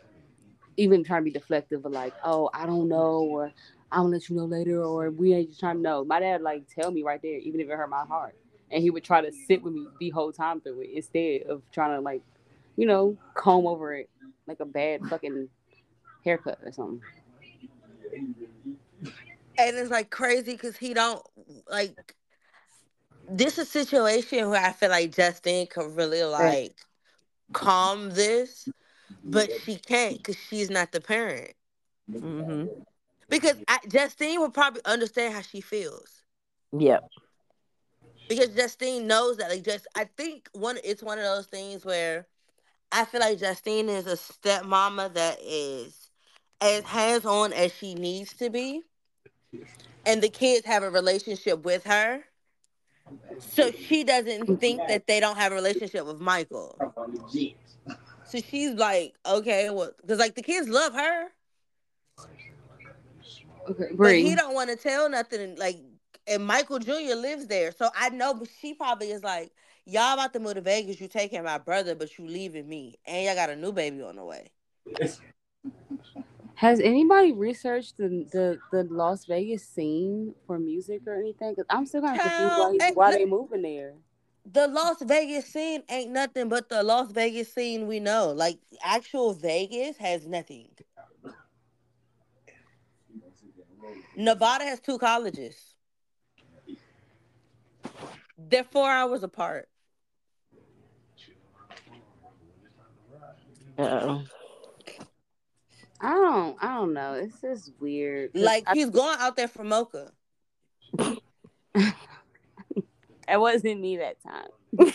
even trying to be deflective of like, oh, I don't know, or I'm gonna let you know later, or we ain't just trying to know. My dad like tell me right there, even if it hurt my heart, and he would try to sit with me the whole time through it instead of trying to like, you know, comb over it like a bad fucking haircut or something. and it's like crazy because he don't like this is a situation where I feel like Justine could really like calm this, but she can't because she's not the parent. Mm-hmm. Because I, Justine would probably understand how she feels Yep. Because Justine knows that. Like, just I think one it's one of those things where I feel like Justine is a stepmama that is as hands on as she needs to be, and the kids have a relationship with her. So she doesn't think that they don't have a relationship with Michael. So she's like, okay, well, because like the kids love her, Okay, but he don't want to tell nothing. Like, and Michael Jr. lives there, so I know. But she probably is like, y'all about to move to Vegas. You taking my brother, but you leaving me, and y'all got a new baby on the way. <laughs> Has anybody researched the, the the Las Vegas scene for music or anything? Because I'm still kind of confused why, why they moving there. The Las Vegas scene ain't nothing but the Las Vegas scene we know. Like actual Vegas has nothing. Nevada has two colleges. They're four hours apart. Uh-oh. I don't I don't know. It's just weird. Like I- he's going out there for mocha. <laughs> it wasn't me that time. <laughs> <laughs> I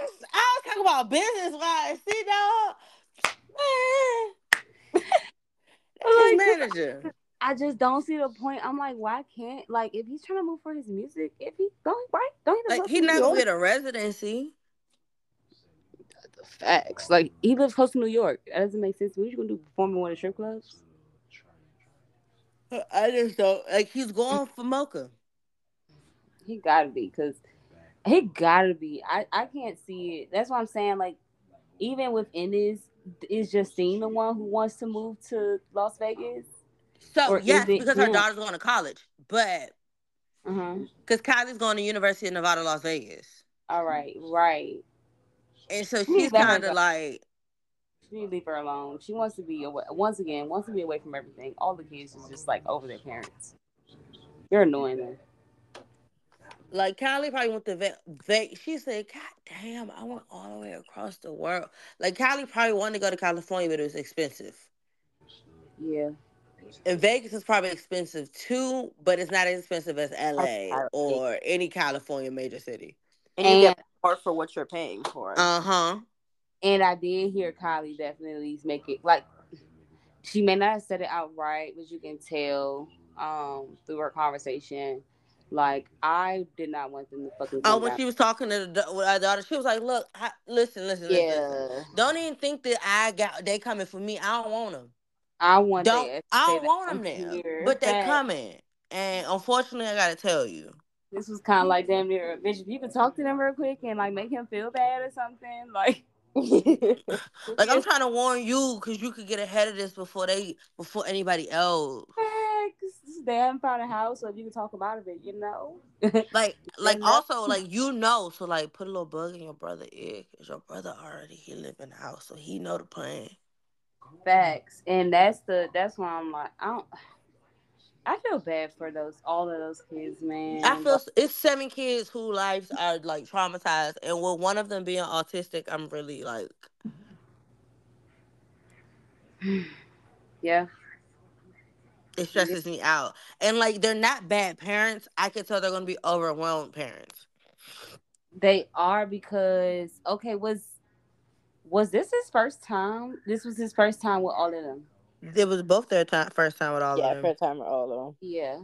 was I was talking about business wise. See dog, man. That's his Like, manager. I just don't see the point. I'm like, why can't like if he's trying to move for his music, if he don't right, don't he Like live he's not gonna York? get a residency. The facts. Like he lives close to New York. That doesn't make sense. What you gonna do? Perform in one of the strip clubs? I just don't like he's going for mocha. He gotta be, cause he gotta be. I I can't see it. That's what I'm saying. Like even within this, is Justine the one who wants to move to Las Vegas? So Or yes, it because her him? daughter's going to college, but huh. because Kylie's going to University of Nevada, Las Vegas, All right, right. and so she's kind of like, She leave her alone. She wants to be away. Once again, wants to be away from everything. All the kids is just like over their parents. You're annoying them. like Kylie probably went to Ve- Ve- She said, "God damn, I went all the way across the world." Like Kylie probably wanted to go to California, but it was expensive. Yeah. And Vegas is probably expensive too, but it's not as expensive as LA or any California major city. And you And get more for what you're paying for. Uh huh. and I did hear Kylie definitely make it like she may not have said it outright, but you can tell um through her conversation. Like I did not want them to fucking. Oh, when down. she was talking to the, da- daughter, she was like, "Look, I, listen, listen, listen, listen. Don't even think that I got they coming for me. I don't want them. I want. Don't that- I don't want them there, but they coming. And unfortunately, I gotta tell you, This was kind of like damn near bitch. If you could talk to them real quick and like make him feel bad or something, like <laughs> like I'm trying to warn you because you could get ahead of this before they before anybody else. They haven't found a house, so if you can talk about it, you know. <laughs> Like, like also like you know, so like put a little bug in your brother ear because your brother already he live in the house, so he know the plan. Facts, and that's the that's why I'm like I don't. I feel bad for those all of those kids, man. I feel it's seven kids whose lives are like traumatized, and with one of them being autistic, I'm really like, <sighs> yeah, it stresses me out. And like they're not bad parents. I can tell they're gonna be overwhelmed parents. they are because okay was was this his first time? This was his first time with all of them. It was both their time, first time with all yeah, of them. Yeah, first time with all of them. Yeah.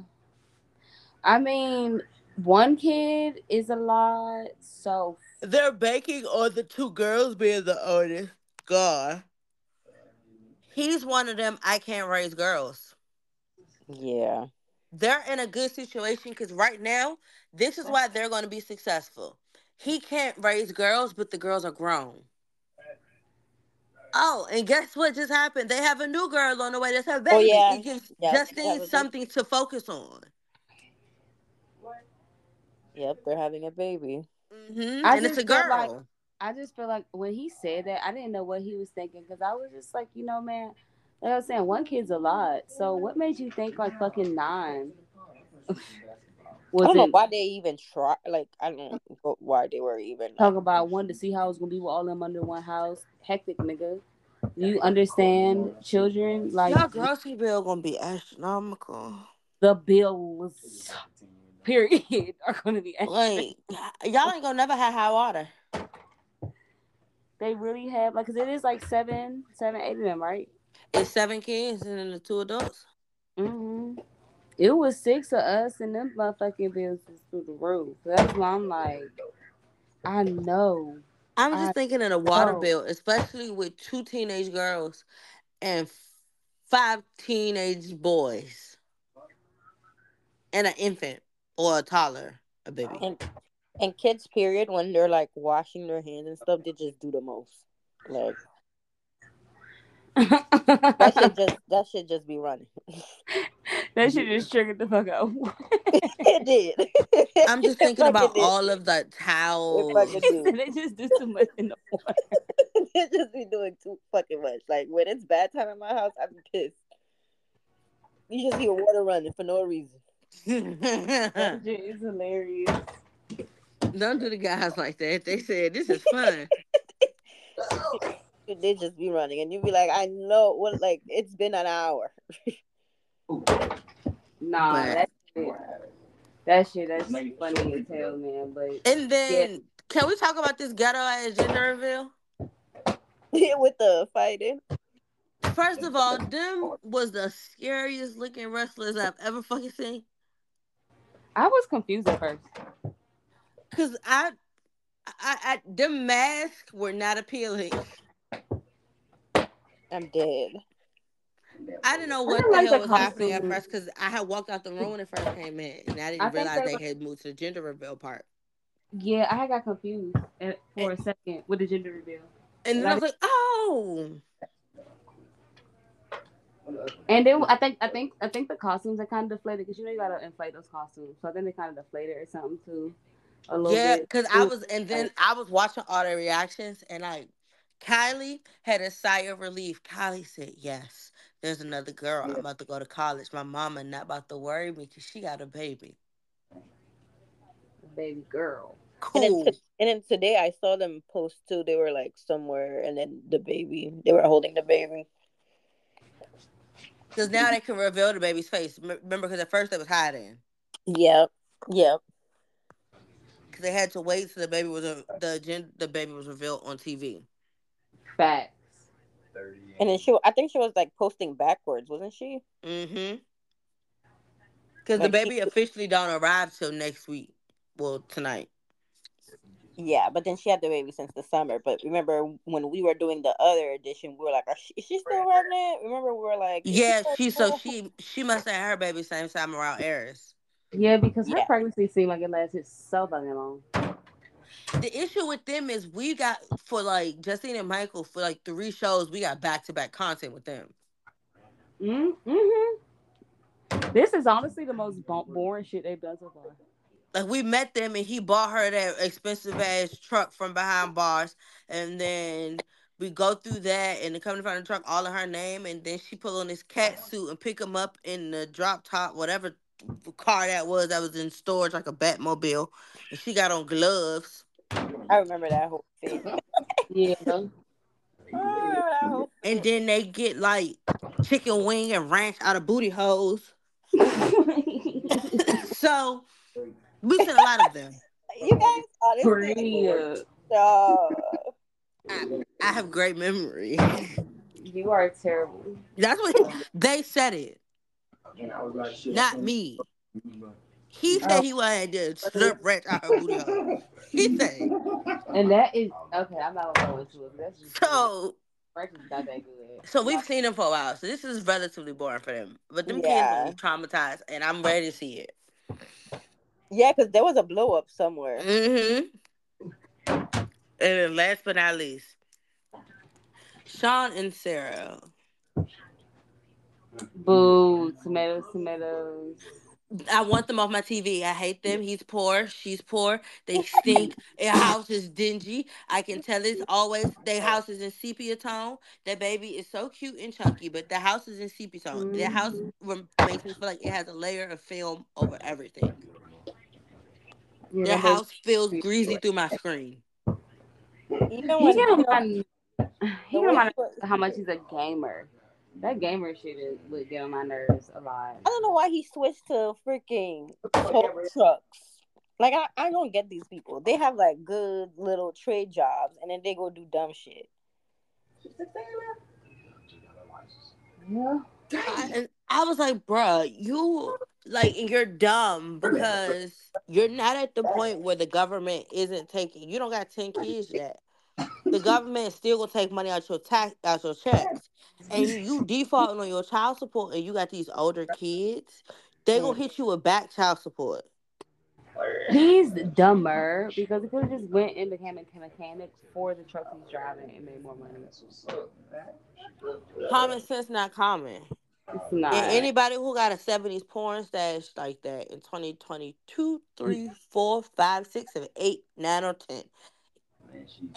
I mean, one kid is a lot. So They're banking on the two girls being the oldest. God. He's one of them. I can't raise girls. Yeah. They're in a good situation because right now, this is why they're going to be successful. He can't raise girls, but the girls are grown. Oh, and guess what just happened? They have a new girl on the way that's her baby. Oh, yeah. It gives Yeah, that Justine something to focus on. Yep, they're having a baby. Mm-hmm. I And it's a just feel girl. like- I just feel like when he said that, I didn't know what he was thinking because I was just like, you know, man, like I was saying, one kid's a lot. So what made you think like fucking nine? <laughs> I don't know why they even try. Like, I don't know why they were even. Like, talk about one to see how it's gonna be with all them under one house? Hectic, nigga. You understand children like Your grocery bill gonna be astronomical. the bills, period, <laughs> are gonna be. Like y'all ain't gonna never have high water. They really have like, cause it is like seven, seven, eight of them, right? It's seven kids and then the two adults. hmm It was six of us, and them motherfucking bills was through the roof. That's why I'm like, I know. I'm just I thinking of a water know. bill, especially with two teenage girls and five teenage boys and an infant or a toddler, a baby. and and kids, period, when they're like washing their hands and stuff, they just do the most. Like that should <laughs> just that should just be running. <laughs> that should just triggered the fuck out. <laughs> it did. I'm just thinking about did. all of the towels. fucking did. they just do too much in the they just be doing too fucking much. Like when it's bad time in my house, I'm pissed. You just hear water running for no reason. That shit is hilarious. Don't do the guys like that. They said this is fun. They just be running, and you'd be like, I know what. Like it's been an hour. <laughs> Nah, But- that shit, that shit, that's funny as hell, man. But And then, can we talk about this ghetto ass gender reveal? <laughs> with the fighting. First of all, them was the scariest looking wrestlers I've ever fucking seen. I was confused at first. Cause I, I, I them masks were not appealing. I'm dead. I didn't know what didn't the like hell the was happening at first because I had walked out the room when it first came in, and I didn't I realize they they were- had moved to the gender reveal part. Yeah, I got confused at, for a second with the gender reveal. And then I was like, oh, And then I think I think I think the costumes are kind of deflated because you know you gotta inflate those costumes. So I think they kind of deflated or something too. A little yeah, because I was, and then I was watching all the reactions, and like Kylie had a sigh of relief. Kylie said, "Yes, there's another girl. I'm about to go to college. My mama not about to worry me because she got a baby. baby girl. And then, Cool. t- and then today I saw them post too. They were like somewhere, and then the baby. They were holding the baby. Because now they can reveal the baby's face. Remember, because at first they was hiding. Yep. Yep. Because they had to wait till the baby was a, the the baby was revealed on TV. Facts. And then she, I think she was like posting backwards, wasn't she? Mm-hmm. Because the baby she- officially don't arrive till next week. Well, tonight. Yeah, but then she had the baby since the summer. But remember when we were doing the other edition, we were like, she, "Is she still pregnant?" Remember, we were like, Yeah, still she so she she must have had her baby same time around Eris. Yeah, because her Yeah. pregnancy seemed like it lasted so fucking long. The issue with them is we got for like Justine and Michael for like three shows, we got back to back content with them. Mm-hmm. This is honestly the most bo- boring shit they've done so far. Like we met them and he bought her that expensive ass truck from behind bars, and then we go through that and they come in front of the truck, all in her name, and then she put on this cat suit and pick him up in the drop top, whatever car that was that was in storage like a Batmobile, and she got on gloves. I remember that whole thing. Yeah. I remember that whole And then they get like chicken wing and ranch out of booty holes. <laughs> so we seen a lot of them. You guys, honestly, Korea. uh, I, I have great memory. You are terrible. That's what they said it, not me. He said he wanted to slurp right out her booty hole. He <laughs> said. And that is okay. I'm not gonna go into it. That's just So not that good. so we've seen them for a while. So this is relatively boring for them. But them Yeah. kids will be traumatized and I'm ready to see it. Yeah, because there was a blow up somewhere. Mm-hmm. And then last but not least, Sean and Sarah. Boo, tomatoes, tomatoes. I want them off my TV. I hate them. He's poor. She's poor. They stink. Their house is dingy. I can tell it's always their house is in sepia tone. That baby is so cute and chunky, but the house is in sepia tone. The house mm-hmm. rem- makes me feel like it has a layer of film over everything. Yeah, Their house feels greasy through my screen. Even when can you know, remind, he way can remind he was- how much he's a gamer. That gamer shit is, would get on my nerves a lot. I don't know why he switched to freaking tow trucks. Like I, I don't get these people. They have like good little trade jobs and then they go do dumb shit. Yeah. And I was like, bruh, you like you're dumb because you're not at the point where the government isn't taking. You don't got ten kids yet. The government is still gonna take money out your tax out your checks, and you, you defaulting on your child support, and you got these older kids. They gonna hit you with back child support. He's dumber because he could have just went and became a mechanic for the truck he's driving and made more money. Common sense, not common. It's not. And anybody who got a 70s porn stash like that in 2022, 3, 4, 5, 6, 7, 8, 9, or 10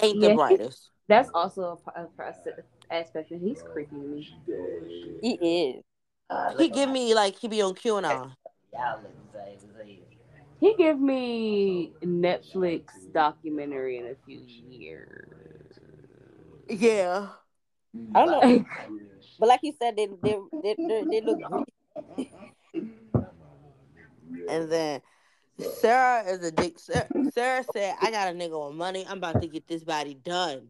ain't the Yeah. brightest. That's also a, a process aspect, and he's creepy to me. He is. He give me like he be on QAnon. He give me Netflix documentary in a few years. Yeah. I don't know. <laughs> But like you said, they they they, they, they look. <laughs> <laughs> And then Sarah is a dick. Sarah, <laughs> Sarah said, I got a nigga with money. I'm about to get this body done.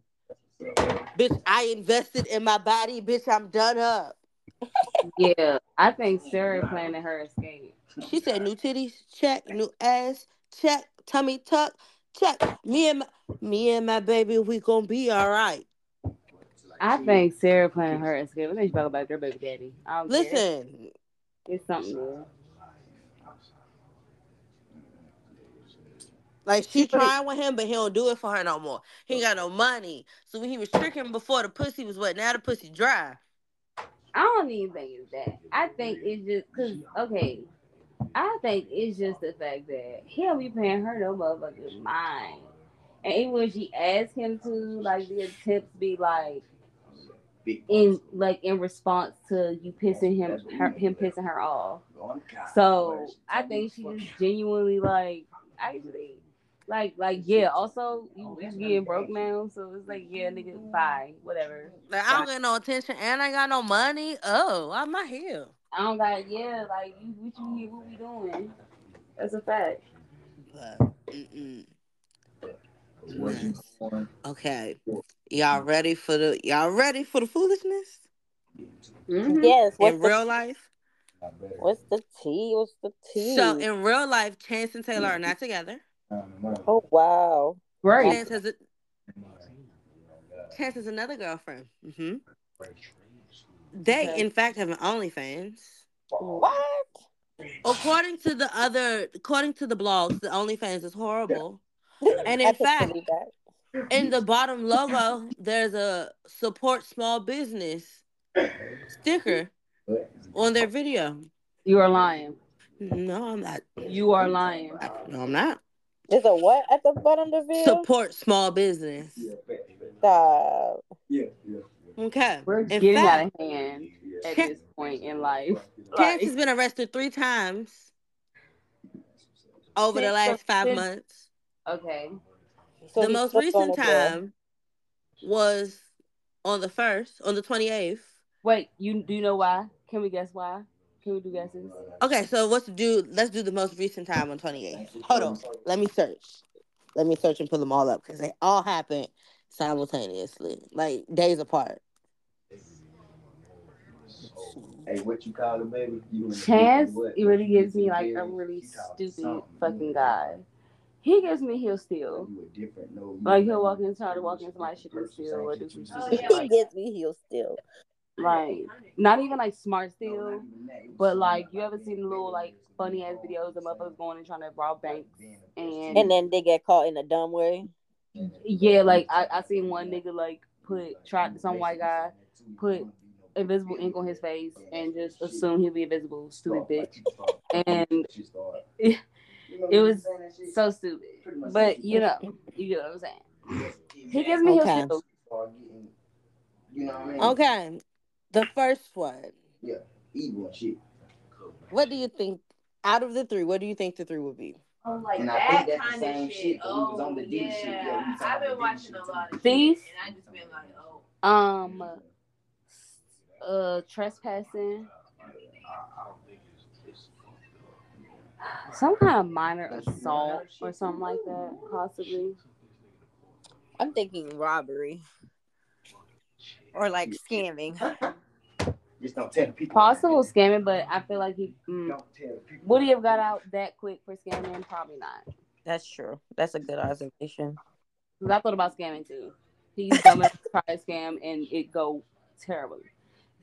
Bitch, I invested in my body. Bitch, I'm done up. Yeah, I think Sarah planning her escape. She said, new titties, check. New ass, check. Tummy tuck, check. Me and my, me and my baby, we gonna be all right. I think Sarah planning her escape. I think she's talking about their baby daddy. I don't care. Listen, it's something new. Like she trying with him, but he don't do it for her no more. He ain't got no money. So when he was tricking before, the pussy was wet. Now the pussy dry. I don't even think it's that. I think it's just because okay. I think it's just the fact that he don't be paying her no motherfucking mind. And even when she asks him to, like the attempts be like in like in response to you pissing him her, him pissing her off. So I think she just genuinely like actually like like yeah. Also you, you getting broke now, so it's like yeah, nigga, bye, whatever. Like I don't get no attention and I got no money. Oh, I'm not here. I don't got yeah, like you what you here, what we doing? That's a fact. But mm-mm. okay, y'all ready for the y'all ready for the foolishness Mhm. Yes. In the, real life? what's the tea? What's the tea? So in real life, Chance and Taylor are not together. Oh wow. Great. Chance has a Chance has another girlfriend. Mm-hmm. They, Okay. in fact, have an OnlyFans. What? According to the other, according to the blogs, the OnlyFans is horrible. <laughs> And in fact, in the bottom logo, there's a support small business sticker on their video. You are lying. No, I'm not. You are lying. No, I'm not. There's a what at the bottom of the video? Support small business. Stop. Okay. We're In getting fact, out of hand at Chan- this point in life. Chance has been arrested three times over the last five months. okay. So the most recent to jail. time was on the first, on the 28th. Wait, you do you know why? Can we guess why? Can we do guesses? Okay, so what's do? Let's do the most recent time on 28th. Hold on, let me search. Let me search and pull them all up because they all happened simultaneously, like days apart. Hey, what you call it, baby? You Chance what? it really gives me like a really she called it stupid fucking guy. He gives me he'll steal. You a different, no, you Like he'll walk in, different try to walk in person, somebody's shit and person, steal or same do shit some you shit he like gets me. He'll still. Like not even like smart No, steal. not even that. It was But like you ever seen little like funny ass videos of know, motherfuckers going and trying to rob banks and And then they get caught in a dumb way. yeah, like I, I seen one nigga like put tried some white guy put invisible ink on his face and just assume he'll be invisible, stupid bitch. And it, <laughs> it was so stupid. But you know, you get what I'm saying. He gives me Okay. his still. You know what I mean? Okay. The first one. Yeah, evil and shit. What do you think? Out of the three, what do you think the three would be? Oh, like And I that think that's the kind of same shit. shit, but we was Oh, on the D yeah. shit. Yeah, we was on I've been D watching shit a lot of Thief? shit, and I just been like, oh. Um uh trespassing. Some kind of minor assault or something like that, possibly. I'm thinking robbery. Or like scamming. <laughs> Just don't tell the people. Possible scamming, but I feel like he mm, Don't tell people. would he have got out that quick for scamming? Probably not. That's true. That's a good observation. Because I thought about scamming too. He's dumb enough to try to scam and it go terribly.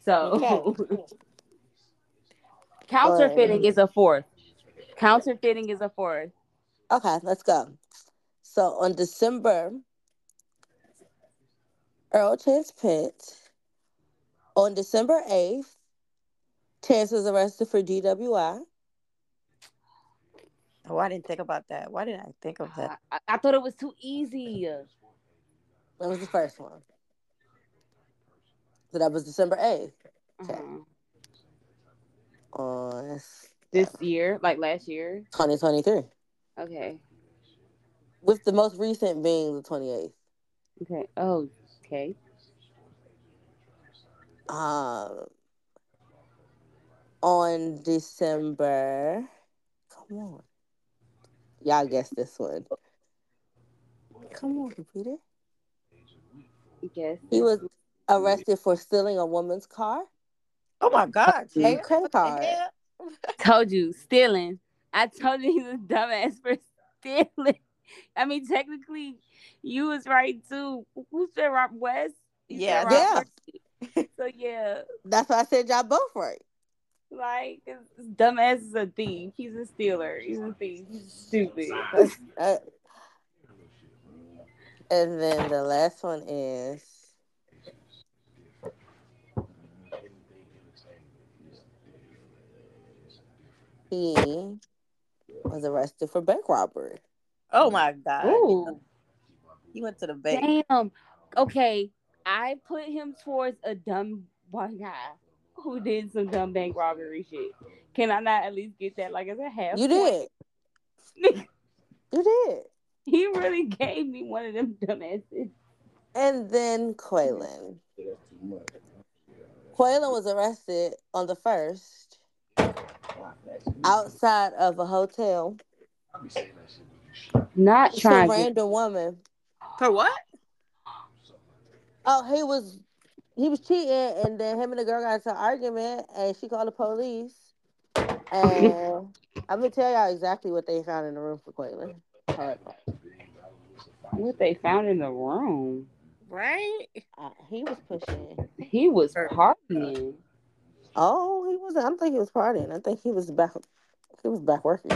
So <laughs> counterfeiting is a fourth. Counterfeiting is a fourth. Okay, let's go. So on December, Earl Chance Pitt. On December 8th, Chance was arrested for DWI. Oh, I didn't think about that. Why didn't I think of that? I, I thought it was too easy. That was the first one. So that was December 8th. Okay. Uh-huh. On This year, like last year. 2023. Okay. With the most recent being the 28th. Okay. Oh, okay. Um, on December, come on, y'all guess this one. Come on, Peter. Guess. He was arrested for stealing a woman's car Oh my God. and credit card. Told you, stealing. I told you he's a dumbass for stealing. <laughs> I mean, technically, you was right too. Who said Rob West? You Yeah, yeah. Wes. <laughs> So yeah, That's why I said y'all both right. like this dumbass is a thief. He's a stealer. He's a thief. He's stupid. <laughs> Uh, and then the last one is he was arrested for bank robbery. Oh my God. Ooh, He went to the bank. damn. Okay, I put him towards a dumb white guy who did some dumb bank robbery shit. Can I not at least get that like as a half? You point? did. <laughs> You did. He really gave me one of them dumbasses. And then Quaylon. Yeah, that's too much. Quaylon was arrested on the first outside of a hotel. I be saying that shit when you shit. Not Some trying to. random woman. For what? Oh, he was he was cheating, and then him and the girl got into an argument, and she called the police. And I'm gonna tell y'all exactly what they found in the room for Quaylon. Hold on. What they found in the room. Right? Uh, he was pushing. He was partying. Oh, he was. I don't think he was partying. I think he was back. He was back working.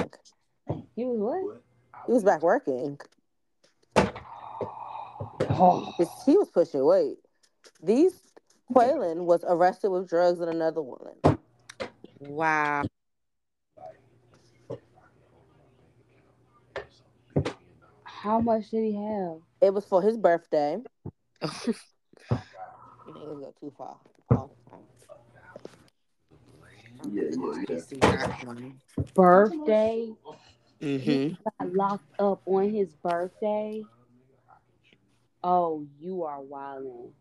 He was what? He was back working. <sighs> Oh, He- He was pushing weight. These Quaylon was arrested with drugs and another woman. Wow. how much did he have? It was for his birthday. <laughs> You niggas go too far. Oh, Yeah, yeah, yeah. Birthday. Mm-hmm. Got locked up on his birthday. Oh, you are wilding.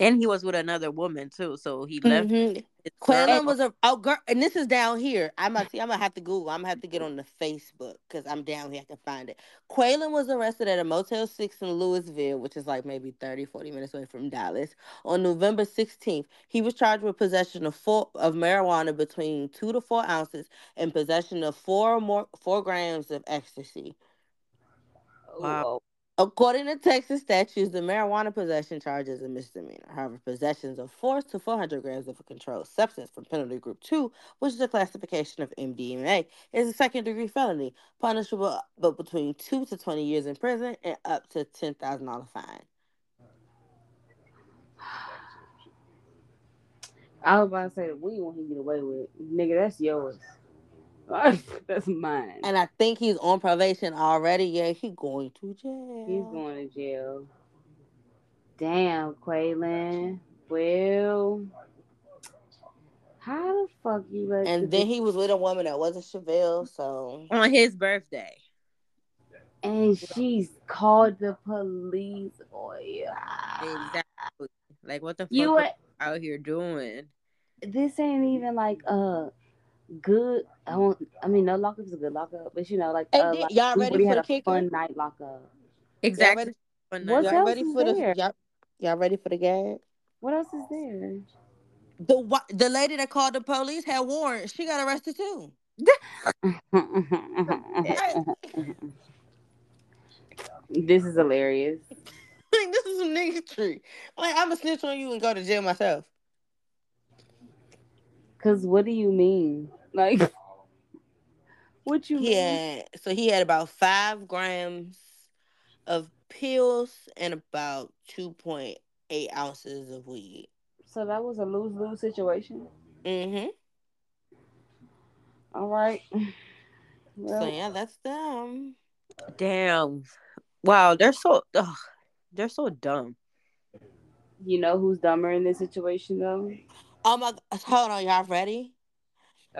And he was with another woman too, so he left. Mhm. his Quaylon was a oh girl, and this is down here. I'm gonna see. I'm gonna have to Google. I'm gonna have to get on the Facebook because I'm down here. I can find it. Quaylon was arrested at a Motel Six in Lewisville, which is like maybe 30, 40 minutes away from Dallas, on November 16th. He was charged with possession of four of marijuana between two to four ounces and possession of four or more four grams of ecstasy. Wow. According to Texas statutes, the marijuana possession charge is a misdemeanor. However, possessions of four to 400 grams of a controlled substance from penalty group two, which is a classification of MDMA, is a second degree felony, punishable but between two to 20 years in prison and up to $10,000 fine. I was about to say the weed one he get away with. Nigga, that's yours. <laughs> that's mine. And I think he's on probation already. Yeah, he going to jail. He's going to jail. Damn, Quaylon. Well, how the fuck you let And then bitch- he was with a woman that wasn't Shavel, so On his birthday. and she's called the police. Oh yeah. Exactly. Like what the fuck You are you out here doing? This ain't even like a good. I won't. I mean, no lockup is a good lockup, but you know, like, uh, did- like y'all ready for had the a kicker? fun night lockup. Exactly. ready- One What's y'all else ready is for the there? y'all, y'all ready for the gag? What else is there? The the lady that called the police had warrants. She got arrested too. <laughs> this is hilarious. <laughs> Like this is some nigga tree. Like I'm a snitch on you and go to jail myself. Cause what do you mean? Like, <laughs> what you He mean? had so he had about five grams of pills and about two point eight ounces of weed. So that was a lose lose situation. Mm-hmm. All right. <laughs> So yeah, that's them. Damn. Wow, they're so ugh, they're so dumb. you know who's dumber in this situation though? Oh my! Hold on, y'all ready?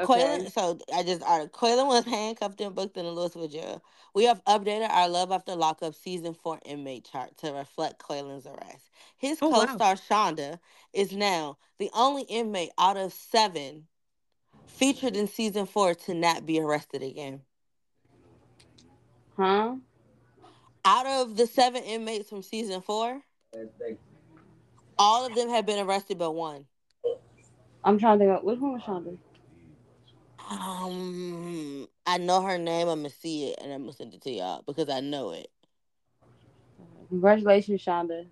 Quaylon, so I just right, Quaylon was handcuffed and booked in the Lewisville jail. We have updated our Love After Lockup season four inmate chart to reflect Quaylon's arrest. His Oh, co-star Shonda is now the only inmate out of seven featured in season four to not be arrested again. Huh? Out of the seven inmates from season four, all of them have been arrested but one. I'm trying to think of which one was Shonda? Um, I know her name. I'm gonna see it and I'm gonna send it to y'all because I know it. Congratulations, Shonda.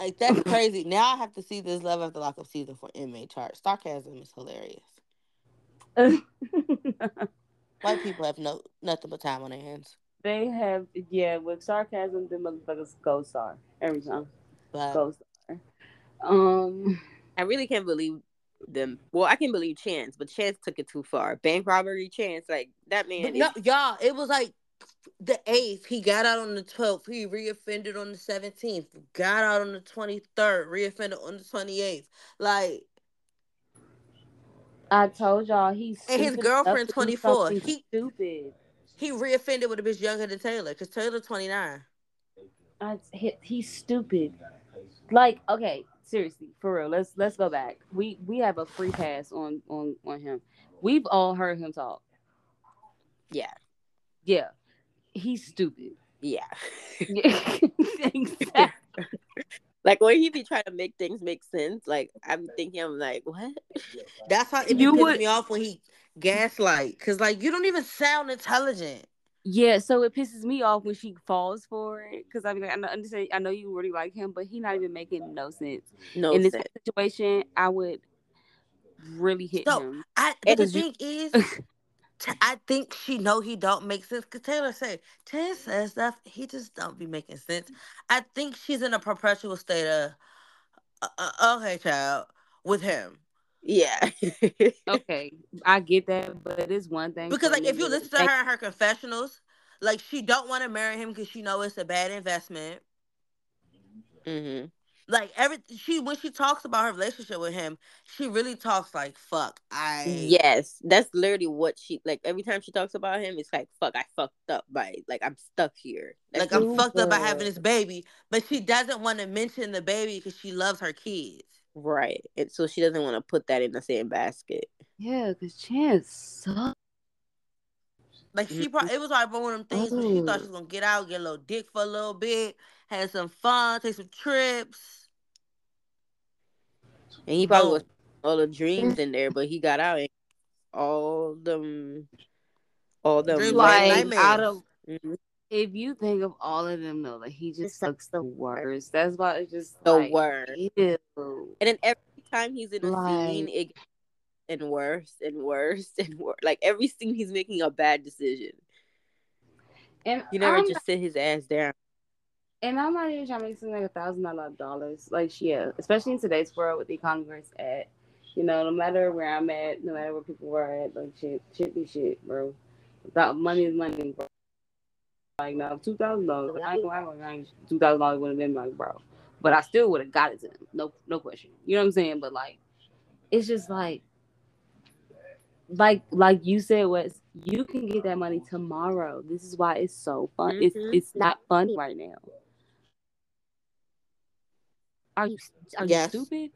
Like that's crazy. Now I have to see this Love After Lockup season for inmate chart. Starcasm is hilarious. <laughs> White people have no nothing but time on their hands. they have yeah, with Starcasm, the motherfuckers go star every time. But Go star. Um I really can't believe them. Well, I can believe Chance, but Chance took it too far. Bank robbery, Chance, like that man. but is- no, y'all, it was like the eighth. He got out on the twelfth. He reoffended on the seventeenth. Got out on the twenty third. Reoffended on the twenty eighth. Like I told y'all he's And his stupid girlfriend, enough to do 24. something He- stupid. he reoffended with a bitch younger than Taylor because Taylor twenty nine. I, he, he's stupid. Like, okay, seriously, for real. Let's let's go back. We we have a free pass on on on him. We've all heard him talk. yeah, Yeah, he's stupid. yeah. <laughs> <laughs> exactly. like when he be trying to make things make sense, like I'm thinking, I'm like, what? That's how it You pisses would- me off when he gaslight. Cause like you don't even sound intelligent. Yeah, so it pisses me off when she falls for it because I mean, like, I know, understand, I know you really like him, but he not even making no sense. No In this sense. situation, I would really hit So, him. I but the Because you- thing is, <laughs> t- I think she know he don't make sense. Cause Taylor say Taylor says stuff he just don't be making sense. I think she's in a perpetual state of uh, uh, okay, child, with him. Yeah. <laughs> Okay, I get that, but it's one thing Because like if you listen to her in her confessionals, like she don't want to marry him because she know it's a bad investment. hmm Like every she when she talks about her relationship with him, she really talks like fuck. I Yes, that's literally what she like. Every time she talks about him, it's like fuck. I fucked up by like I'm stuck here. like I'm fucked up by having this baby, but she doesn't want to mention the baby because she loves her kids. Right, and so she doesn't want to put that in the same basket. Yeah, because Chance sucks. Like she probably it was like one of them things where she thought Ooh. she was gonna get out, get a little dick for a little bit, have some fun, take some trips. And he probably was all the dreams in there, but he got out and all them, all them Dreams Like nightmares. out of Mhm. If you think of all of them though, like he just sucks the worst. That's why it's just the like, word. Ew. And then every time he's in a scene, it gets and worse and worse <laughs> and worse. Like every scene, he's making a bad decision. And He never I'm just sit his ass down. And I'm not even trying to make something like a thousand dollar dollars. Like, yeah, especially in today's world with the economy where it's at. You know, no matter where I'm at, no matter where people are at, like shit, shit be shit, bro. Without money is money, bro. Like now, two thousand dollars. I ain't gonna two thousand dollars would have been like, bro. But I still would have got it to them. No, no question. You know what I'm saying? But like, it's just like, like, like you said, Wes, you can get that money tomorrow. This is why it's so fun. It's Mhm. it's not funny right now. Are you are Yes. you stupid?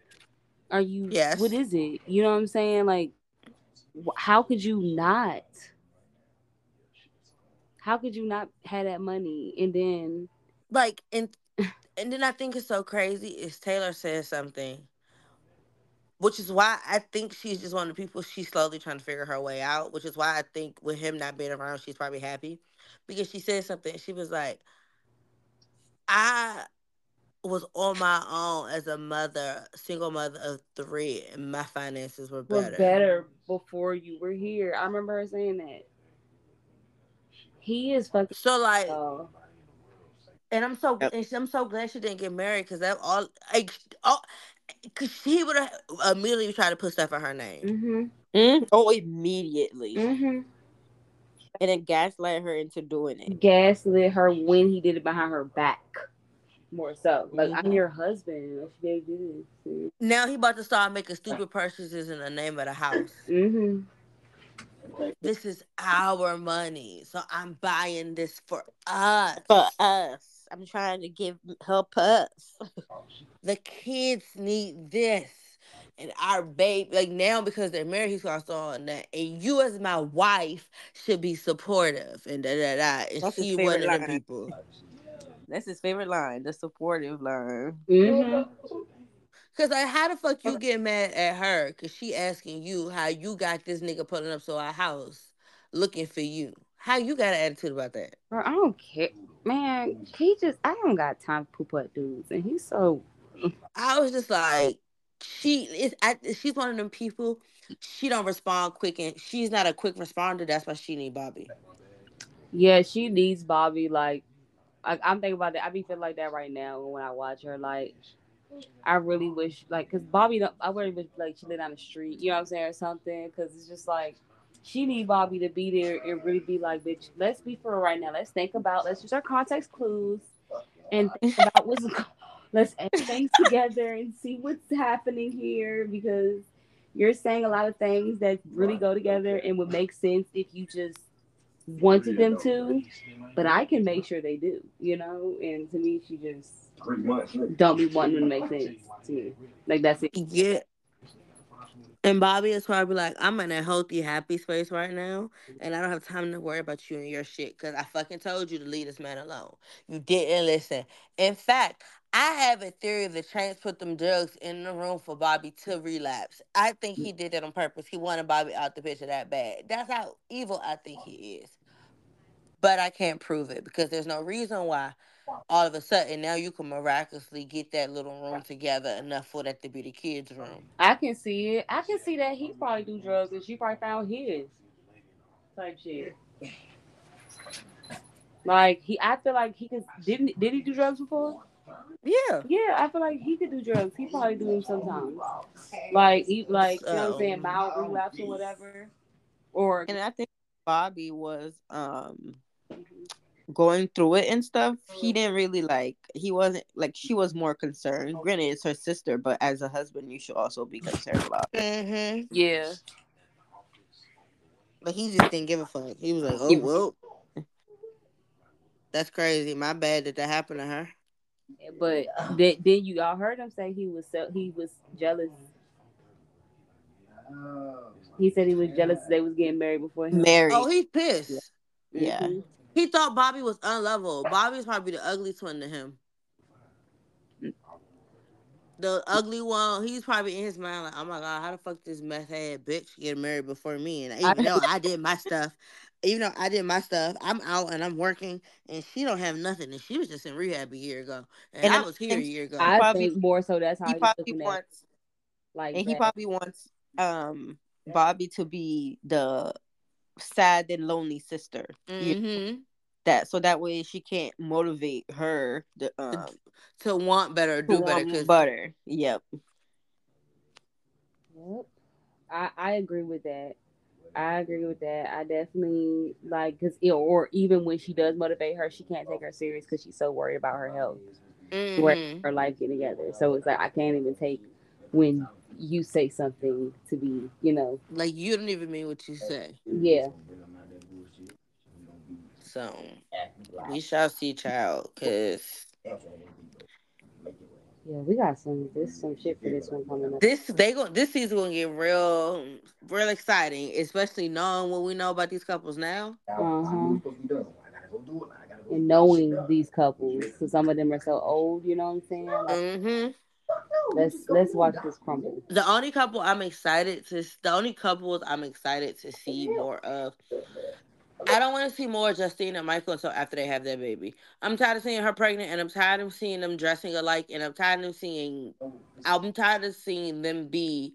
Are you Yes. what is it? You know what I'm saying? Like how could you not? How could you not have that money and then Like and <laughs> and then I think it's so crazy is Taylor says something. Which is why I think she's just one of the people she's slowly trying to figure her way out. Which is why I think with him not being around, she's probably happy. Because she said something. She was like, I was on my own as a mother, single mother of three, and my finances were were better. better before you were here? I remember her saying that. He is fucking So like, oh, and I'm so Yep. and I'm so glad she didn't get married because that all like all because she would have immediately tried to put stuff in her name. mm-hmm, Mm? Oh, immediately. mm-hmm. And then gaslight her into doing it. gaslit her when he did it behind her back. More so. Like, I'm Mhm. your husband. I should be able to do this. Now he about to start making stupid purchases in the name of the house. This is our money, so I'm buying this for us. For us. I'm trying to give help us. <laughs> The kids need this. And our babe, like now because they're married, he's gonna start on that. And you as my wife should be supportive and da da da. And That's his she one of favorite the line. people. That's his favorite line, the supportive line. Mm-hmm. Cause like, how the fuck you get mad at her? Cause she asking you how you got this nigga pulling up to our house looking for you. How you got an attitude about that? Bro, I don't care. Man, he just, I don't got time to poop at dudes. And he's so, mm. I was just like, she is. I, she's one of them people. She don't respond quick, and she's not a quick responder. That's why she need Bobby. yeah, she needs Bobby. Like, I, I'm thinking about that. I be feeling like that right now when I watch her. Like, I really wish, like, cause Bobby, I really wish, like, she lived on the street, you know what I'm saying, or something. Cause it's just like, she need Bobby to be there and really be like, bitch, let's be for right now. Let's think about, let's use our context clues and think <laughs> about what's, let's add things together and see what's happening here because you're saying a lot of things that really go together and would make sense if you just wanted them to. But I can make sure they do, you know. And to me, she just don't be wanting them to make sense to me. Like that's it. Yeah. And Bobby is probably like, I'm in a healthy, happy space right now, and I don't have time to worry about you and your shit because I fucking told you to leave this man alone. You didn't listen. In fact, I have a theory that Chance put them drugs in the room for Bobby to relapse. I think he did that on purpose. He wanted Bobby out the picture that bad. That's how evil I think he is. But I can't prove it because there's no reason why all of a sudden now you can miraculously get that little room together enough for that to be the kids' room. I can see it. I can see that he probably do drugs and she probably found his type shit. Like he, I feel like he could. Didn't did he do drugs before? Yeah. Yeah, I feel like he could do drugs. He probably do them sometimes. Like he, like you know what I'm saying, mild relapse or whatever. Or And I think Bobby was um going through it and stuff, he didn't really like. He wasn't like she was more concerned. Granted, it's her sister, but as a husband, you should also be concerned about. It. Mm-hmm. Yeah. But he just didn't give a fuck. He was like, oh, He- well. That's crazy. My bad that that happened to her. But <sighs> then, then you all heard him say he was so he was jealous. He said he was jealous they was getting married before him. Married, Oh, he's pissed. yeah. Mhm. He thought Bobby was unlovable. Bobby's probably the ugly twin to him. The ugly one, he's probably in his mind like, oh my god, how the fuck this meth head bitch get married before me? And even though I did my stuff, even though I did my stuff, I'm out and I'm working, and she don't have nothing, and she was just in rehab a year ago, and, And I I'm- was here a year ago. I probably- think more so that's how He he's probably looking at like and he that. probably wants um Bobby to be the sad and lonely sister. You- hmm That so that way she can't motivate her the, um, To want better, to do better, want because butter. Yep. Yep. I, I agree with that. I agree with that. I definitely like because or even when she does motivate her, she can't take her serious because she's so worried about her health, worried Mhm. her life getting together. So it's like I can't even take when you say something to be, you know, like you don't even mean what you say. yeah. So we shall see, child, because Yeah, we got some this some shit for this one coming up. this they go this season gonna get real, real exciting, especially knowing what we know about these couples now. Uh-huh. And knowing these couples, because some of them are so old, you know what I'm saying? Like, hmm let's let's watch this crumble. The only couple I'm excited to, the only couples I'm excited to see more of. I don't want to see more of Justine and Michael until after they have their baby. I'm tired of seeing her pregnant, and I'm tired of seeing them dressing alike, and I'm tired of seeing. I'm tired of seeing them be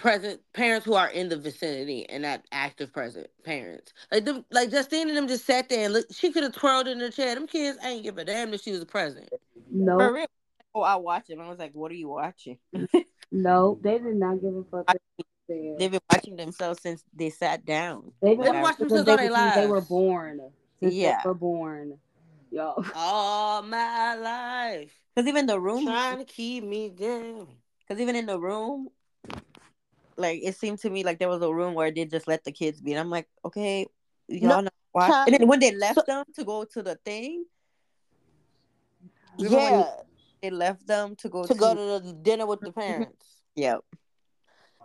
present parents who are in the vicinity and not active present parents. Like them, like Justine and them just sat there and look. She could have twirled in the chair. Them kids ain't give a damn if she was present. No, For real. Oh, I watched it. I was like, "What are you watching?" <laughs> no, they did not give a fuck. I- They've been watching themselves since they sat down. They've They've been watched them because since they, all their were- they were born. Since Yeah. they were born. Yo. All oh my life, Because even the room, trying to keep me down. because even in the room, like it seemed to me like there was a room where they just let the kids be, and I'm like, okay, y'all No, not watch. child- And then when they left so- them to go to the thing, Remember when Yeah, they left them to go to go to the dinner with the parents. yep.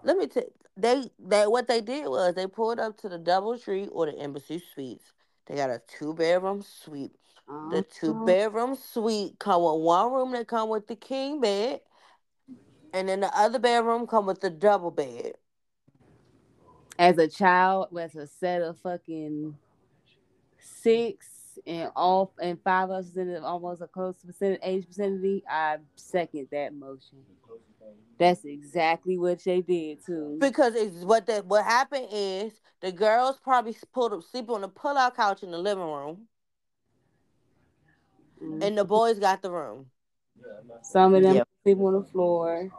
Let me tell they they what they did was they pulled up to the DoubleTree or the Embassy Suites. They got a two bedroom suite. The two Uh-huh. bedroom suite come with one room that come with the king bed, and then the other bedroom come with the double bed. As a child, with a set of fucking six and all and five of us in the- almost a close percent age vicinity, I second that motion. That's exactly what they did too. Because it's what that what happened is the girls probably pulled up sleep on the pull out couch in the living room, Mhm. and the boys got the room. Some of them Yep. sleep on the floor.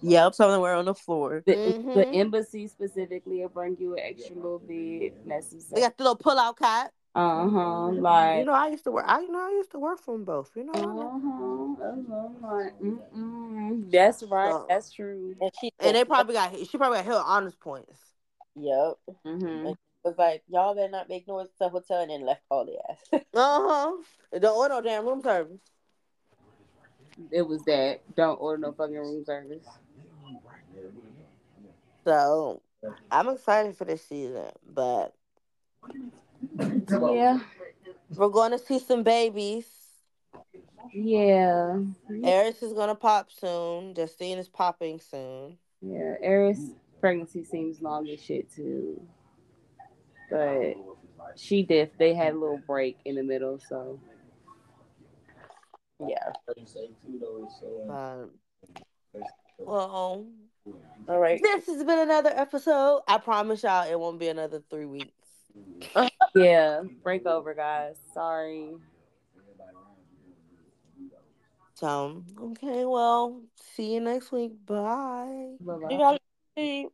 yep. Some of them were on the floor. The, Mhm. the embassy specifically will bring you an extra little bit They necessary. They got the little pull out cot. Uh huh. Like You know, I used to work. I you know I used to work from both. You know. Uh-huh. uh-huh. That's right. So- That's true. And she And they probably got she probably got Hilton Honors points. yep. hmm was like, y'all better not make noise at the hotel, and then left all the ass. Uh huh. Don't order no damn room service. It was that. Don't order no fucking room service. So I'm excited for this season, but Yeah. we're going to see some babies. Yeah. Eris is gonna pop soon. Justine is popping soon. Yeah. Eris pregnancy seems long as shit too. But she did they had a little break in the middle, so yeah. Um, well, All right. this has been another episode. I promise y'all it won't be another three weeks. <laughs> yeah. Break over, guys. Sorry. So okay, well, see you next week. Bye. Bye-bye. You gotta see.